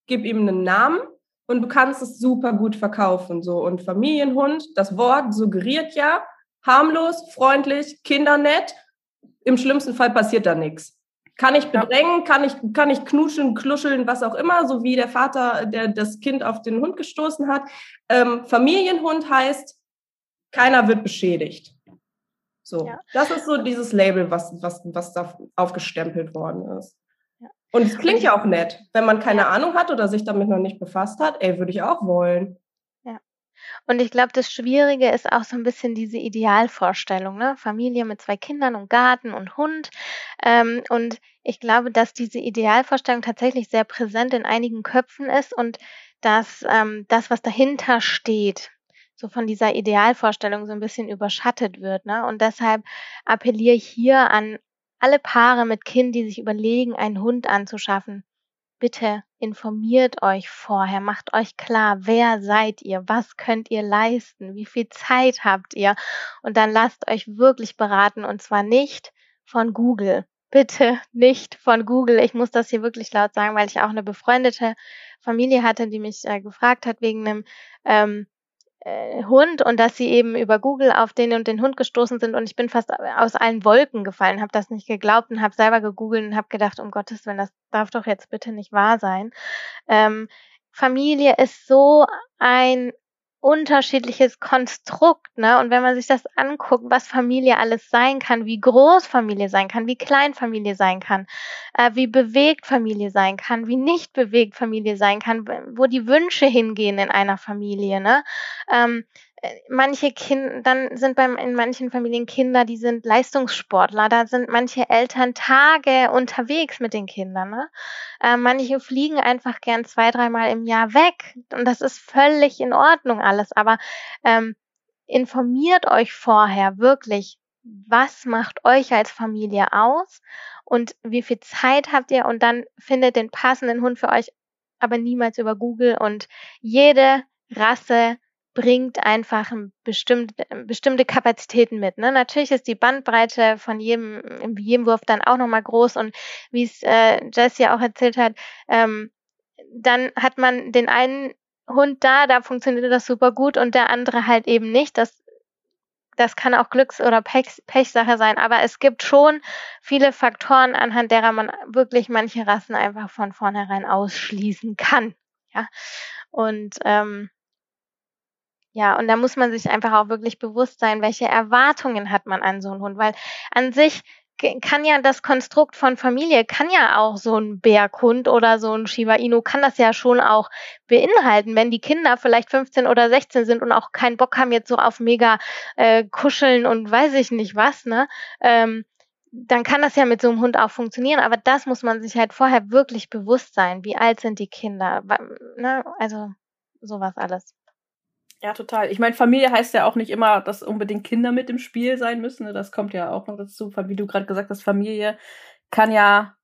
gib ihm einen Namen und du kannst es super gut verkaufen. So. Und Familienhund, das Wort suggeriert ja, harmlos, freundlich, kindernett. Im schlimmsten Fall passiert da nichts. Kann ich bedrängen, kann ich, kann ich knuscheln, kluscheln, was auch immer, so wie der Vater, der das Kind auf den Hund gestoßen hat. Ähm, Familienhund heißt, keiner wird beschädigt. So, ja. das ist so dieses Label, was, was, was da aufgestempelt worden ist. Ja. Und es klingt ja auch nett, wenn man keine Ahnung hat oder sich damit noch nicht befasst hat. Ey, würde ich auch wollen. Und ich glaube, das Schwierige ist auch so ein bisschen diese Idealvorstellung, ne? Familie mit zwei Kindern und Garten und Hund. Ähm, und ich glaube, dass diese Idealvorstellung tatsächlich sehr präsent in einigen Köpfen ist und dass ähm, das, was dahinter steht, so von dieser Idealvorstellung so ein bisschen überschattet wird. Ne? Und deshalb appelliere ich hier an alle Paare mit Kind, die sich überlegen, einen Hund anzuschaffen. Bitte informiert euch vorher, macht euch klar, wer seid ihr, was könnt ihr leisten, wie viel Zeit habt ihr und dann lasst euch wirklich beraten und zwar nicht von Google. Bitte nicht von Google. Ich muss das hier wirklich laut sagen, weil ich auch eine befreundete Familie hatte, die mich äh, gefragt hat wegen einem ähm, äh, Hund und dass sie eben über Google auf den und den Hund gestoßen sind und ich bin fast aus allen Wolken gefallen, habe das nicht geglaubt und habe selber gegoogelt und habe gedacht, um Gottes Willen, das darf doch jetzt bitte nicht wahr sein. Ähm, Familie ist so ein unterschiedliches Konstrukt, ne? Und wenn man sich das anguckt, was Familie alles sein kann, wie groß Familie sein kann, wie klein Familie sein kann, äh, wie bewegt Familie sein kann, wie nicht bewegt Familie sein kann, wo die Wünsche hingehen in einer Familie, ne? Ähm, äh, manche Kinder, dann sind beim, in manchen Familien Kinder, die sind Leistungssportler, da sind manche Eltern Tage unterwegs mit den Kindern, ne? Äh, manche fliegen einfach gern zwei, dreimal im Jahr weg und das ist völlig in Ordnung alles, aber ähm, informiert euch vorher wirklich, was macht euch als Familie aus und wie viel Zeit habt ihr und dann findet den passenden Hund für euch, aber niemals über Google und jede Rasse bringt einfach bestimmt, bestimmte Kapazitäten mit. Ne? Natürlich ist die Bandbreite von jedem, jedem Wurf dann auch nochmal groß und wie es äh, Jess ja auch erzählt hat, ähm, dann hat man den einen Hund da, da funktioniert das super gut und der andere halt eben nicht. Das, das kann auch Glücks- oder Pech, Pechsache sein, aber es gibt schon viele Faktoren, anhand derer man wirklich manche Rassen einfach von vornherein ausschließen kann. Ja. Und ähm, ja, und da muss man sich einfach auch wirklich bewusst sein, welche Erwartungen hat man an so einen Hund, weil an sich kann ja das Konstrukt von Familie, kann ja auch so ein Berghund oder so ein Shiba Inu, kann das ja schon auch beinhalten, wenn die Kinder vielleicht 15 oder 16 sind und auch keinen Bock haben jetzt so auf mega äh, kuscheln und weiß ich nicht was, ne? Ähm, dann kann das ja mit so einem Hund auch funktionieren, aber das muss man sich halt vorher wirklich bewusst sein. Wie alt sind die Kinder? Ne? Also sowas alles. Ja, total. Ich meine, Familie heißt ja auch nicht immer, dass unbedingt Kinder mit im Spiel sein müssen. Ne? Das kommt ja auch noch dazu. Wie du gerade gesagt hast, Familie kann ja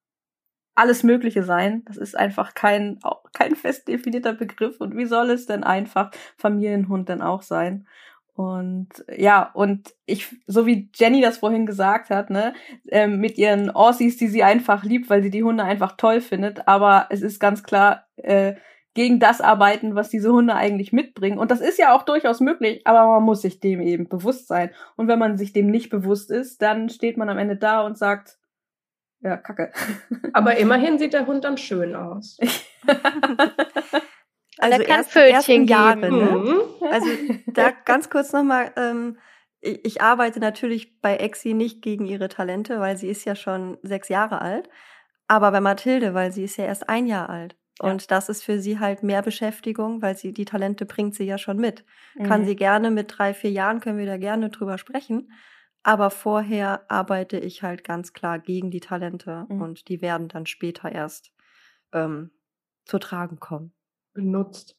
alles Mögliche sein. Das ist einfach kein, kein fest definierter Begriff. Und wie soll es denn einfach Familienhund denn auch sein? Und ja, und ich, so wie Jenny das vorhin gesagt hat, ne, ähm, mit ihren Aussies, die sie einfach liebt, weil sie die Hunde einfach toll findet, aber es ist ganz klar, äh, gegen das arbeiten, was diese Hunde eigentlich mitbringen. Und das ist ja auch durchaus möglich, aber man muss sich dem eben bewusst sein. Und wenn man sich dem nicht bewusst ist, dann steht man am Ende da und sagt, ja, kacke. Aber immerhin sieht der Hund dann schön aus. also er kann Pfötchen Jahre, ne? Mhm. Also da ganz kurz nochmal, ähm, ich, ich arbeite natürlich bei Exi nicht gegen ihre Talente, weil sie ist ja schon sechs Jahre alt. Aber bei Mathilde, weil sie ist ja erst ein Jahr alt. Und das ist für sie halt mehr Beschäftigung, weil sie die Talente bringt sie ja schon mit. Mhm. Kann sie gerne mit drei, vier Jahren, können wir da gerne drüber sprechen. Aber vorher arbeite ich halt ganz klar gegen die Talente mhm. und die werden dann später erst ähm, zu tragen kommen. Benutzt.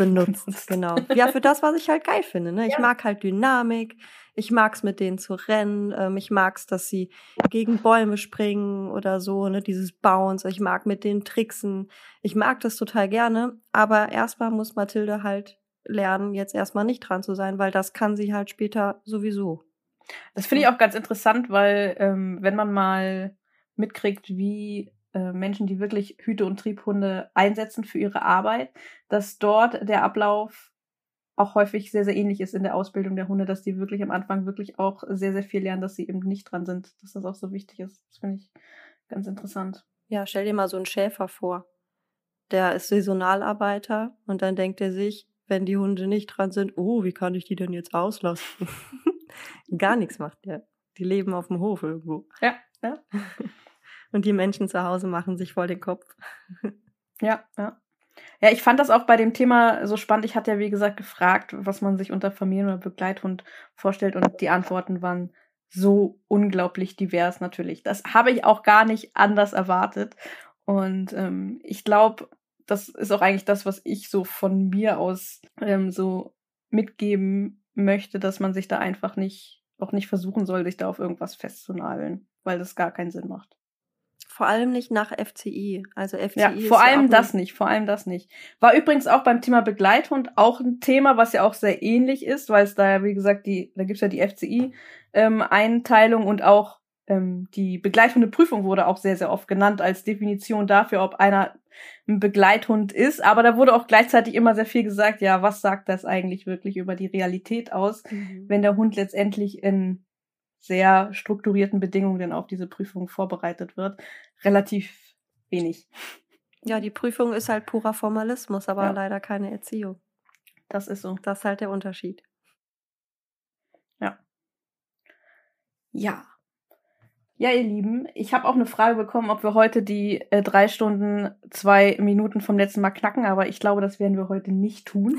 Benutzt, genau. Ja, für das, was ich halt geil finde. Ne? Ich ja. mag halt Dynamik, ich mag's mit denen zu rennen. Ähm, ich mag's, dass sie gegen Bäume springen oder so, ne, dieses Bounce. Ich mag mit denen tricksen. Ich mag das total gerne. Aber erstmal muss Mathilde halt lernen, jetzt erstmal nicht dran zu sein, weil das kann sie halt später sowieso. Das finde ich auch ganz interessant, weil ähm, wenn man mal mitkriegt, wie äh, Menschen, die wirklich Hüte- und Triebhunde einsetzen für ihre Arbeit, dass dort der Ablauf auch häufig sehr, sehr ähnlich ist in der Ausbildung der Hunde, dass die wirklich am Anfang wirklich auch sehr, sehr viel lernen, dass sie eben nicht dran sind, dass das auch so wichtig ist. Das finde ich ganz interessant. Ja, stell dir mal so einen Schäfer vor. Der ist Saisonalarbeiter und dann denkt er sich, wenn die Hunde nicht dran sind, oh, wie kann ich die denn jetzt auslassen? Gar nichts macht der. Die leben auf dem Hof irgendwo. Ja, ja. Und die Menschen zu Hause machen sich voll den Kopf. Ja, ja. Ja, ich fand das auch bei dem Thema so spannend. Ich hatte ja, wie gesagt, gefragt, was man sich unter Familien- oder Begleithund vorstellt und die Antworten waren so unglaublich divers natürlich. Das habe ich auch gar nicht anders erwartet. Und ähm, ich glaube, das ist auch eigentlich das, was ich so von mir aus ähm, so mitgeben möchte, dass man sich da einfach nicht, auch nicht versuchen soll, sich da auf irgendwas festzunageln, weil das gar keinen Sinn macht. Vor allem nicht nach FCI. Also FCI ja, vor allem ja das nicht, vor allem das nicht. War übrigens auch beim Thema Begleithund auch ein Thema, was ja auch sehr ähnlich ist, weil es da ja, wie gesagt, die, da gibt's ja die FCI-Einteilung ähm, und auch ähm, die Begleithundeprüfung wurde auch sehr, sehr oft genannt als Definition dafür, ob einer ein Begleithund ist. Aber da wurde auch gleichzeitig immer sehr viel gesagt, ja, was sagt das eigentlich wirklich über die Realität aus, Mhm. wenn der Hund letztendlich in sehr strukturierten Bedingungen dann auf diese Prüfung vorbereitet wird. Relativ wenig. Ja, die Prüfung ist halt purer Formalismus, aber Ja. leider keine Erziehung. Das ist so. Das ist halt der Unterschied. Ja. Ja, ihr Lieben, ich habe auch eine Frage bekommen, ob wir heute die äh, drei Stunden, zwei Minuten vom letzten Mal knacken, aber ich glaube, das werden wir heute nicht tun.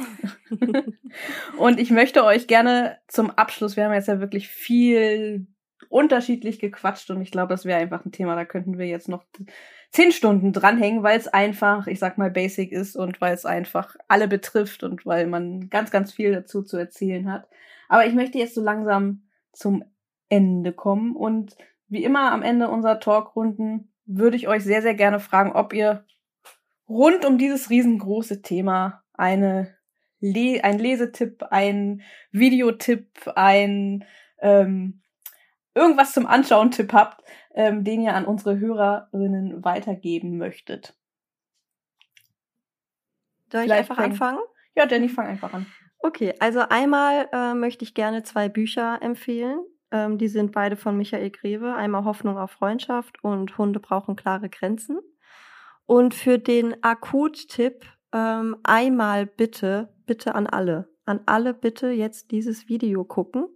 und ich möchte euch gerne zum Abschluss, wir haben jetzt ja wirklich viel unterschiedlich gequatscht und ich glaube, das wäre einfach ein Thema, da könnten wir jetzt noch zehn Stunden dranhängen, weil es einfach, ich sag mal, basic ist und weil es einfach alle betrifft und weil man ganz, ganz viel dazu zu erzählen hat. Aber ich möchte jetzt so langsam zum Ende kommen und wie immer am Ende unserer Talkrunden würde ich euch sehr, sehr gerne fragen, ob ihr rund um dieses riesengroße Thema eine Le ein Lesetipp, ein Videotipp, ein ähm, irgendwas zum Anschauen-Tipp habt, ähm, den ihr an unsere Hörerinnen weitergeben möchtet. Soll ich Vielleicht einfach fängt- anfangen? Ja, Jenny, fang einfach an. Okay, also einmal äh, möchte ich gerne zwei Bücher empfehlen. Ähm, die sind beide von Michael Greve. Einmal Hoffnung auf Freundschaft und Hunde brauchen klare Grenzen. Und für den Akut-Tipp ähm, einmal bitte, bitte an alle, an alle bitte jetzt dieses Video gucken.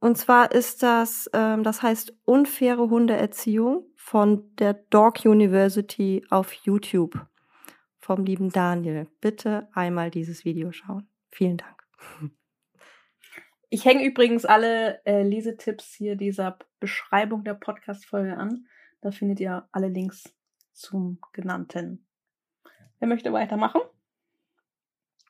Und zwar ist das, ähm, das heißt unfaire Hundeerziehung von der Dog University auf YouTube vom lieben Daniel. Bitte einmal dieses Video schauen. Vielen Dank. Ich hänge übrigens alle äh, Lesetipps hier dieser Beschreibung der Podcast-Folge an. Da findet ihr alle Links zum genannten. Wer möchte weitermachen?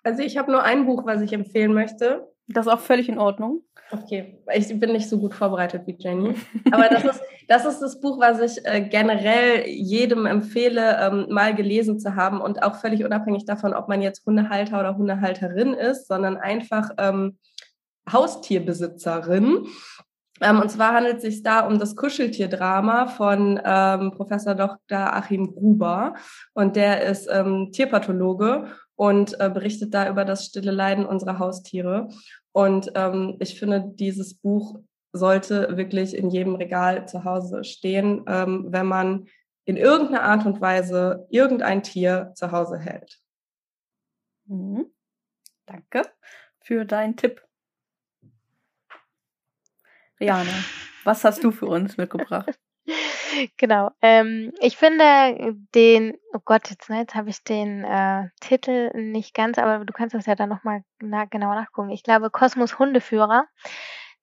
Also ich habe nur ein Buch, was ich empfehlen möchte. Das ist auch völlig in Ordnung. Okay, ich bin nicht so gut vorbereitet wie Jenny. Aber das ist das, ist das Buch, was ich äh, generell jedem empfehle, ähm, mal gelesen zu haben und auch völlig unabhängig davon, ob man jetzt Hundehalter oder Hundehalterin ist, sondern einfach ähm, Haustierbesitzerin. Ähm, und zwar handelt es sich da um das Kuscheltierdrama von ähm, Professor Dr. Achim Gruber. Und der ist ähm, Tierpathologe und äh, berichtet da über das stille Leiden unserer Haustiere. Und ähm, ich finde, dieses Buch sollte wirklich in jedem Regal zu Hause stehen, ähm, wenn man in irgendeiner Art und Weise irgendein Tier zu Hause hält. Mhm. Danke für deinen Tipp. Rihanna, was hast du für uns mitgebracht? Genau. Ähm, ich finde den, oh Gott, jetzt, ne, jetzt habe ich den äh, Titel nicht ganz, aber du kannst das ja dann nochmal na, genauer nachgucken. Ich glaube, Kosmos Hundeführer.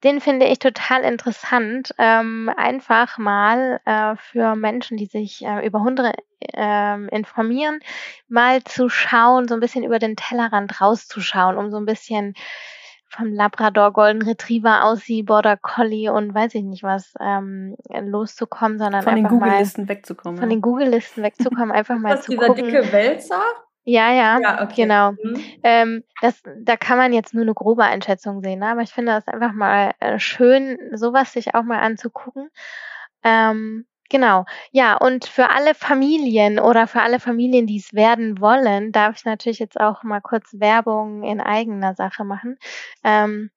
Den finde ich total interessant. Ähm, einfach mal äh, für Menschen, die sich äh, über Hunde ähm, informieren, mal zu schauen, so ein bisschen über den Tellerrand rauszuschauen, um so ein bisschen vom Labrador, Golden Retriever, Aussie, Border Collie und weiß ich nicht was ähm, loszukommen, sondern Von den einfach mal Google-Listen wegzukommen. von ja. den Google-Listen wegzukommen, einfach mal Das zu dieser gucken. dicke Wälzer? Ja, ja, Ja, okay. genau. Mhm. Ähm, das, da kann man jetzt nur eine grobe Einschätzung sehen, ne? aber ich finde das einfach mal äh, schön, sowas sich auch mal anzugucken. Ähm, Genau. Ja, und für alle Familien oder für alle Familien, die es werden wollen, darf ich natürlich jetzt auch mal kurz Werbung in eigener Sache machen. Ähm,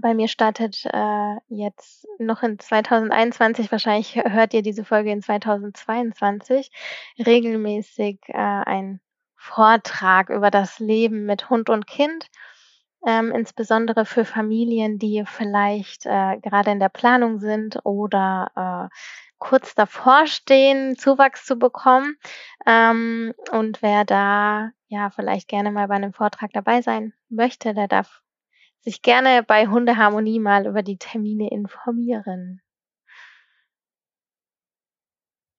bei mir startet äh, jetzt noch in 2021, wahrscheinlich hört ihr diese Folge in 2022, regelmäßig äh, ein Vortrag über das Leben mit Hund und Kind, ähm, insbesondere für Familien, die vielleicht äh, gerade in der Planung sind oder äh, kurz davor stehen, Zuwachs zu bekommen. Ähm, und wer da ja vielleicht gerne mal bei einem Vortrag dabei sein möchte, der darf sich gerne bei Hundeharmonie mal über die Termine informieren.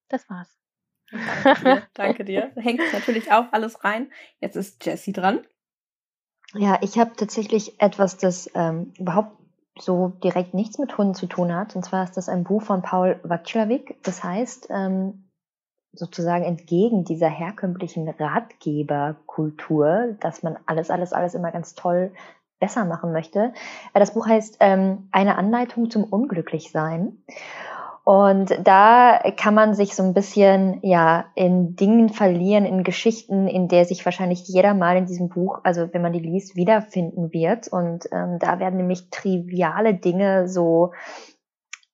Das war's. Danke dir. Danke dir. Hängt natürlich auch alles rein. Jetzt ist Jessie dran. Ja, ich habe tatsächlich etwas, das ähm, überhaupt so direkt nichts mit Hunden zu tun hat. Und zwar ist das ein Buch von Paul Watzlawick. Das heißt, ähm, sozusagen entgegen dieser herkömmlichen Ratgeberkultur, dass man alles, alles, alles immer ganz toll besser machen möchte. Äh, das Buch heißt ähm, Eine Anleitung zum Unglücklichsein. Und da kann man sich so ein bisschen ja in Dingen verlieren, in Geschichten, in der sich wahrscheinlich jeder mal in diesem Buch, also wenn man die liest, wiederfinden wird. Und ähm, da werden nämlich triviale Dinge so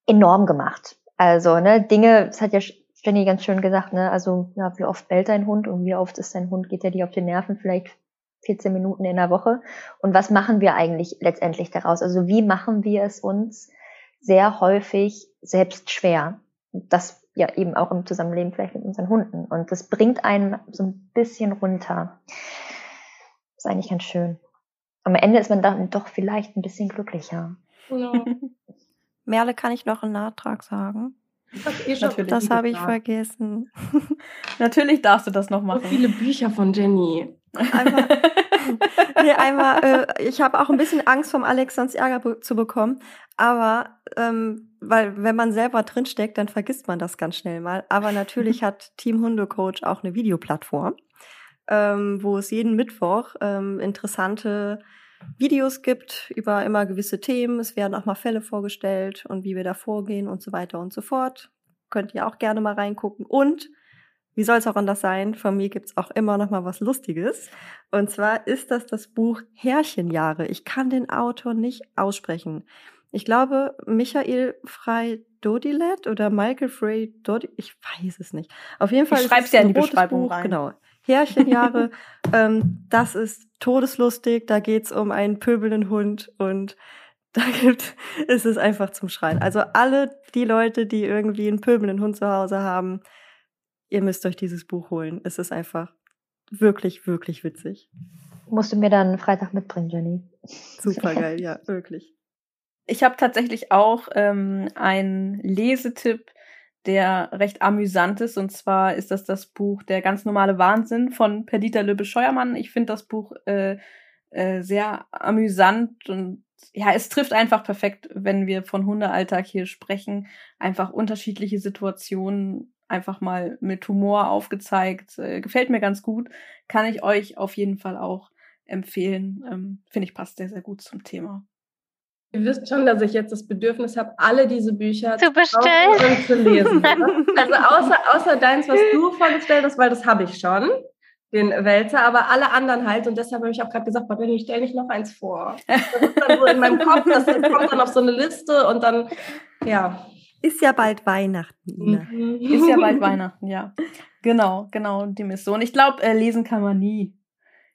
enorm gemacht. Also ne, Dinge, das hat ja Jenny ganz schön gesagt, ne, also ja, wie oft bellt dein Hund und wie oft ist dein Hund, geht er dir auf die Nerven, vielleicht 14 Minuten in der Woche. Und was machen wir eigentlich letztendlich daraus? Also wie machen wir es uns sehr häufig selbst schwer? Das ja eben auch im Zusammenleben vielleicht mit unseren Hunden. Und das bringt einen so ein bisschen runter. ist eigentlich ganz schön. Am Ende ist man dann doch vielleicht ein bisschen glücklicher. Ja. Merle, kann ich noch einen Nachtrag sagen? Das habe ich vergessen. Natürlich darfst du das noch machen. So viele Bücher von Jenny. Einmal, nee, einmal äh, ich habe auch ein bisschen Angst vom Alex sonst Ärger zu bekommen, aber ähm, weil wenn man selber drinsteckt, dann vergisst man das ganz schnell mal. Aber natürlich hat Team Hundecoach auch eine Videoplattform, ähm, wo es jeden Mittwoch ähm, interessante Videos gibt über immer gewisse Themen. Es werden auch mal Fälle vorgestellt und wie wir da vorgehen und so weiter und so fort. Könnt ihr auch gerne mal reingucken. Und wie soll es auch anders sein? Von mir gibt's auch immer noch mal was Lustiges. Und zwar ist das das Buch Herrchenjahre. Ich kann den Autor nicht aussprechen. Ich glaube, Michael Frey Dodilet oder Michael Frey Dodilet, ich weiß es nicht. Auf jeden Fall ich schreib's ja in die Beschreibung Buch, rein. Genau. Herrchenjahre, ähm, das ist todeslustig. Da geht's um einen pöbelnden Hund und da gibt, ist es einfach zum Schreien. Also alle die Leute, die irgendwie einen pöbelnden Hund zu Hause haben, ihr müsst euch dieses Buch holen. Es ist einfach wirklich, wirklich witzig. Musst du mir dann Freitag mitbringen, Jenny. Super geil, ja, wirklich. Ich habe tatsächlich auch ähm, einen Lesetipp, der recht amüsant ist. Und zwar ist das das Buch Der ganz normale Wahnsinn von Perdita Löbe-Scheuermann. Ich finde das Buch äh, äh, sehr amüsant und ja, es trifft einfach perfekt, wenn wir von Hundealltag hier sprechen. Einfach unterschiedliche Situationen einfach mal mit Humor aufgezeigt. Äh, gefällt mir ganz gut. Kann ich euch auf jeden Fall auch empfehlen. Ähm, Finde ich passt sehr, sehr gut zum Thema. Ihr wisst schon, dass ich jetzt das Bedürfnis habe, alle diese Bücher zu bestellen und zu lesen. Ne? also außer, außer deins, was du vorgestellt hast, weil das habe ich schon, den Wälzer, aber alle anderen halt. Und deshalb habe ich auch gerade gesagt, Benny, ich stelle nicht noch eins vor. Das ist dann so in meinem Kopf, das kommt dann auf so eine Liste und dann, ja. Ist ja bald Weihnachten, Ina. Mhm. Ist ja bald Weihnachten, ja. Genau, genau, dem ist so. Und ich glaube, äh, lesen kann man nie.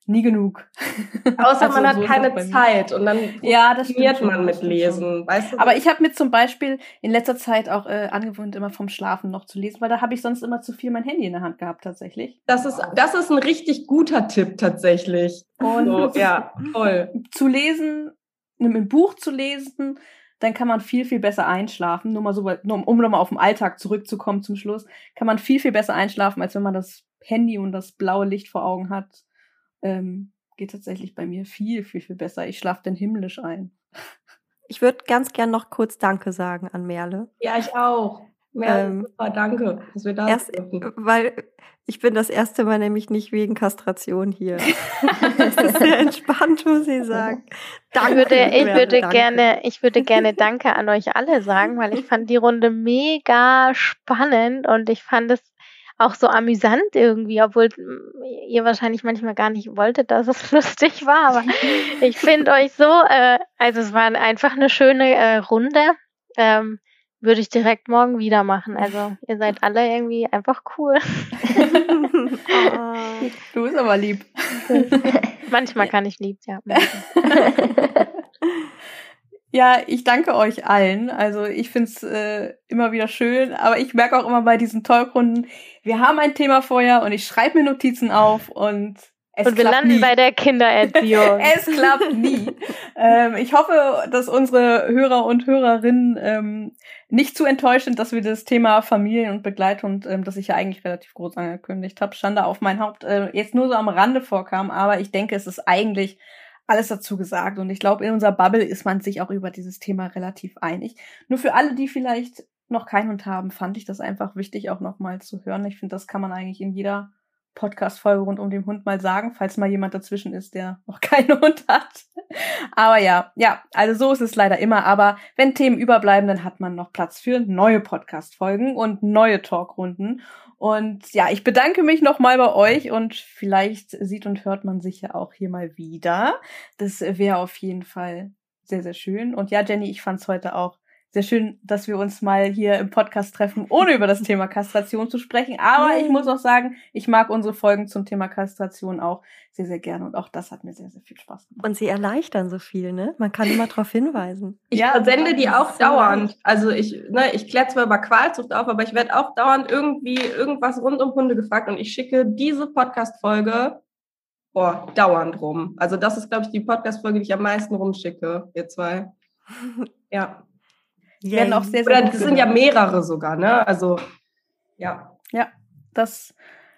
Nie genug. Außer also, man hat so keine Zeit und dann ja, das stimmt man mit Lesen. Weißt du? Aber ich habe mir zum Beispiel in letzter Zeit auch äh, angewöhnt, immer vom Schlafen noch zu lesen, weil da habe ich sonst immer zu viel mein Handy in der Hand gehabt tatsächlich. Das ist, das ist ein richtig guter Tipp tatsächlich. Und so, ja, toll. Zu lesen, ein Buch zu lesen, dann kann man viel, viel besser einschlafen. Nur mal so, nur, um nochmal auf den Alltag zurückzukommen zum Schluss, kann man viel, viel besser einschlafen, als wenn man das Handy und das blaue Licht vor Augen hat. Ähm, geht tatsächlich bei mir viel, viel, viel besser. Ich schlafe dann himmlisch ein. Ich würde ganz gern noch kurz Danke sagen an Merle. Ja, ich auch. Ja, ähm, super, danke, dass wir da erst, dürfen. Weil ich bin das erste Mal nämlich nicht wegen Kastration hier. das ist sehr entspannt, muss ich sagen. Danke. Ich würde, ich würde danke. gerne, ich würde gerne Danke an euch alle sagen, weil ich fand die Runde mega spannend und ich fand es auch so amüsant irgendwie, obwohl ihr wahrscheinlich manchmal gar nicht wolltet, dass es lustig war. Aber ich finde euch so, äh, also es war einfach eine schöne äh, Runde. Ähm, würde ich direkt morgen wieder machen. Also ihr seid alle irgendwie einfach cool. du bist aber lieb. Manchmal kann ich lieb, ja. Ja, ich danke euch allen. Also ich find's äh, immer wieder schön, aber ich merke auch immer bei diesen Talkrunden, wir haben ein Thema vorher und ich schreibe mir Notizen auf und es und wir landen nie. bei der Kindererziehung. es klappt nie. ähm, ich hoffe, dass unsere Hörer und Hörerinnen ähm, nicht zu enttäuscht sind, dass wir das Thema Familien und Begleitung, ähm, das ich ja eigentlich relativ groß angekündigt habe, Schande auf mein Haupt, äh, jetzt nur so am Rande vorkam. Aber ich denke, es ist eigentlich alles dazu gesagt. Und ich glaube, in unserer Bubble ist man sich auch über dieses Thema relativ einig. Nur für alle, die vielleicht noch keinen Hund haben, fand ich das einfach wichtig, auch nochmal zu hören. Ich finde, das kann man eigentlich in jeder Podcast-Folge rund um den Hund mal sagen, falls mal jemand dazwischen ist, der noch keinen Hund hat. Aber ja, ja, also so ist es leider immer. Aber wenn Themen überbleiben, dann hat man noch Platz für neue Podcast-Folgen und neue Talkrunden. Und ja, ich bedanke mich nochmal bei euch und vielleicht sieht und hört man sich ja auch hier mal wieder. Das wäre auf jeden Fall sehr, sehr schön. Und ja, Jenny, ich fand es heute auch sehr schön, dass wir uns mal hier im Podcast treffen, ohne über das Thema Kastration zu sprechen. Aber ich muss auch sagen, ich mag unsere Folgen zum Thema Kastration auch sehr, sehr gerne. Und auch das hat mir sehr, sehr viel Spaß gemacht. Und sie erleichtern so viel, ne? Man kann immer darauf hinweisen. Ich ja, versende die auch dauernd. Also ich, ne, ich kläre zwar über Qualzucht auf, aber ich werde auch dauernd irgendwie irgendwas rund um Hunde gefragt und ich schicke diese Podcast-Folge oh, dauernd rum. Also das ist, glaube ich, die Podcast-Folge, die ich am meisten rumschicke, ihr zwei. Ja. Die werden auch sehr, sehr Oder das sind ja mehrere sogar, ne? Also, ja. Ja, das,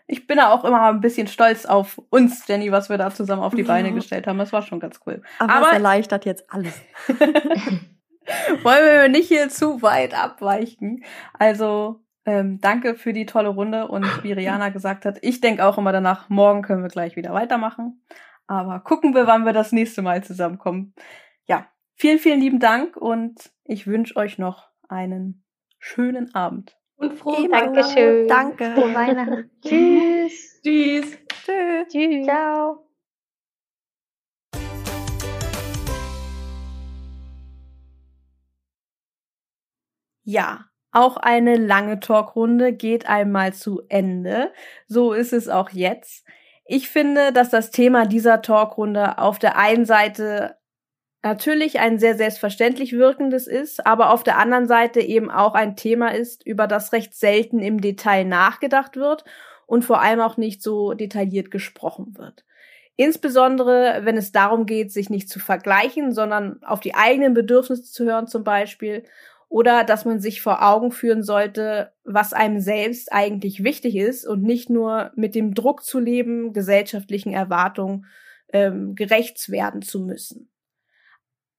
ich bin da auch immer ein bisschen stolz auf uns, Jenny, was wir da zusammen auf die Beine gestellt haben. Das war schon ganz cool. Aber, Aber es erleichtert jetzt alles. wollen wir nicht hier zu weit abweichen. Also, ähm, danke für die tolle Runde und wie Rihanna gesagt hat, ich denke auch immer danach, morgen können wir gleich wieder weitermachen. Aber gucken wir, wann wir das nächste Mal zusammenkommen. Vielen, vielen lieben Dank und ich wünsche euch noch einen schönen Abend. Und frohe Dankeschön. Danke. Frohe Weihnachten. Tschüss. Tschüss. Tschüss. Tschüss. Ciao. Ja, auch eine lange Talkrunde geht einmal zu Ende. So ist es auch jetzt. Ich finde, dass das Thema dieser Talkrunde auf der einen Seite natürlich ein sehr selbstverständlich wirkendes ist, aber auf der anderen Seite eben auch ein Thema ist, über das recht selten im Detail nachgedacht wird und vor allem auch nicht so detailliert gesprochen wird. Insbesondere, wenn es darum geht, sich nicht zu vergleichen, sondern auf die eigenen Bedürfnisse zu hören zum Beispiel oder dass man sich vor Augen führen sollte, was einem selbst eigentlich wichtig ist und nicht nur mit dem Druck zu leben, gesellschaftlichen Erwartungen ähm, gerecht werden zu müssen.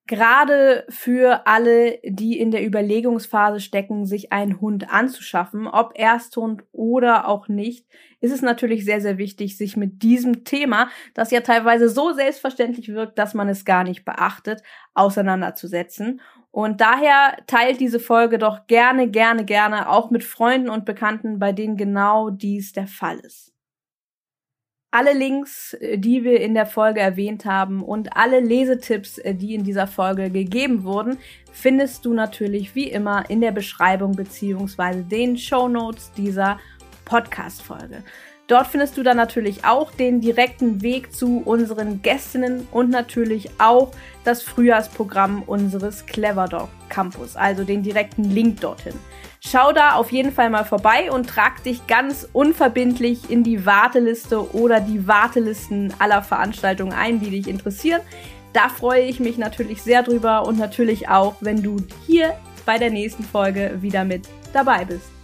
Gerade für alle, die in der Überlegungsphase stecken, sich einen Hund anzuschaffen, ob Ersthund oder auch nicht, ist es natürlich sehr, sehr wichtig, sich mit diesem Thema, das ja teilweise so selbstverständlich wirkt, dass man es gar nicht beachtet, auseinanderzusetzen. Und daher teilt diese Folge doch gerne, gerne, gerne auch mit Freunden und Bekannten, bei denen genau dies der Fall ist. Alle Links, äh, die wir in der Folge erwähnt haben und alle Lesetipps, äh, die in dieser Folge gegeben wurden, findest du natürlich wie immer in der Beschreibung beziehungsweise den Show Notes dieser Podcast-Folge. Dort findest du dann natürlich auch den direkten Weg zu unseren Gästinnen und natürlich auch das Frühjahrsprogramm unseres Clever Dog Campus, also den direkten Link dorthin. Schau da auf jeden Fall mal vorbei und trag dich ganz unverbindlich in die Warteliste oder die Wartelisten aller Veranstaltungen ein, die dich interessieren. Da freue ich mich natürlich sehr drüber und natürlich auch, wenn du hier bei der nächsten Folge wieder mit dabei bist.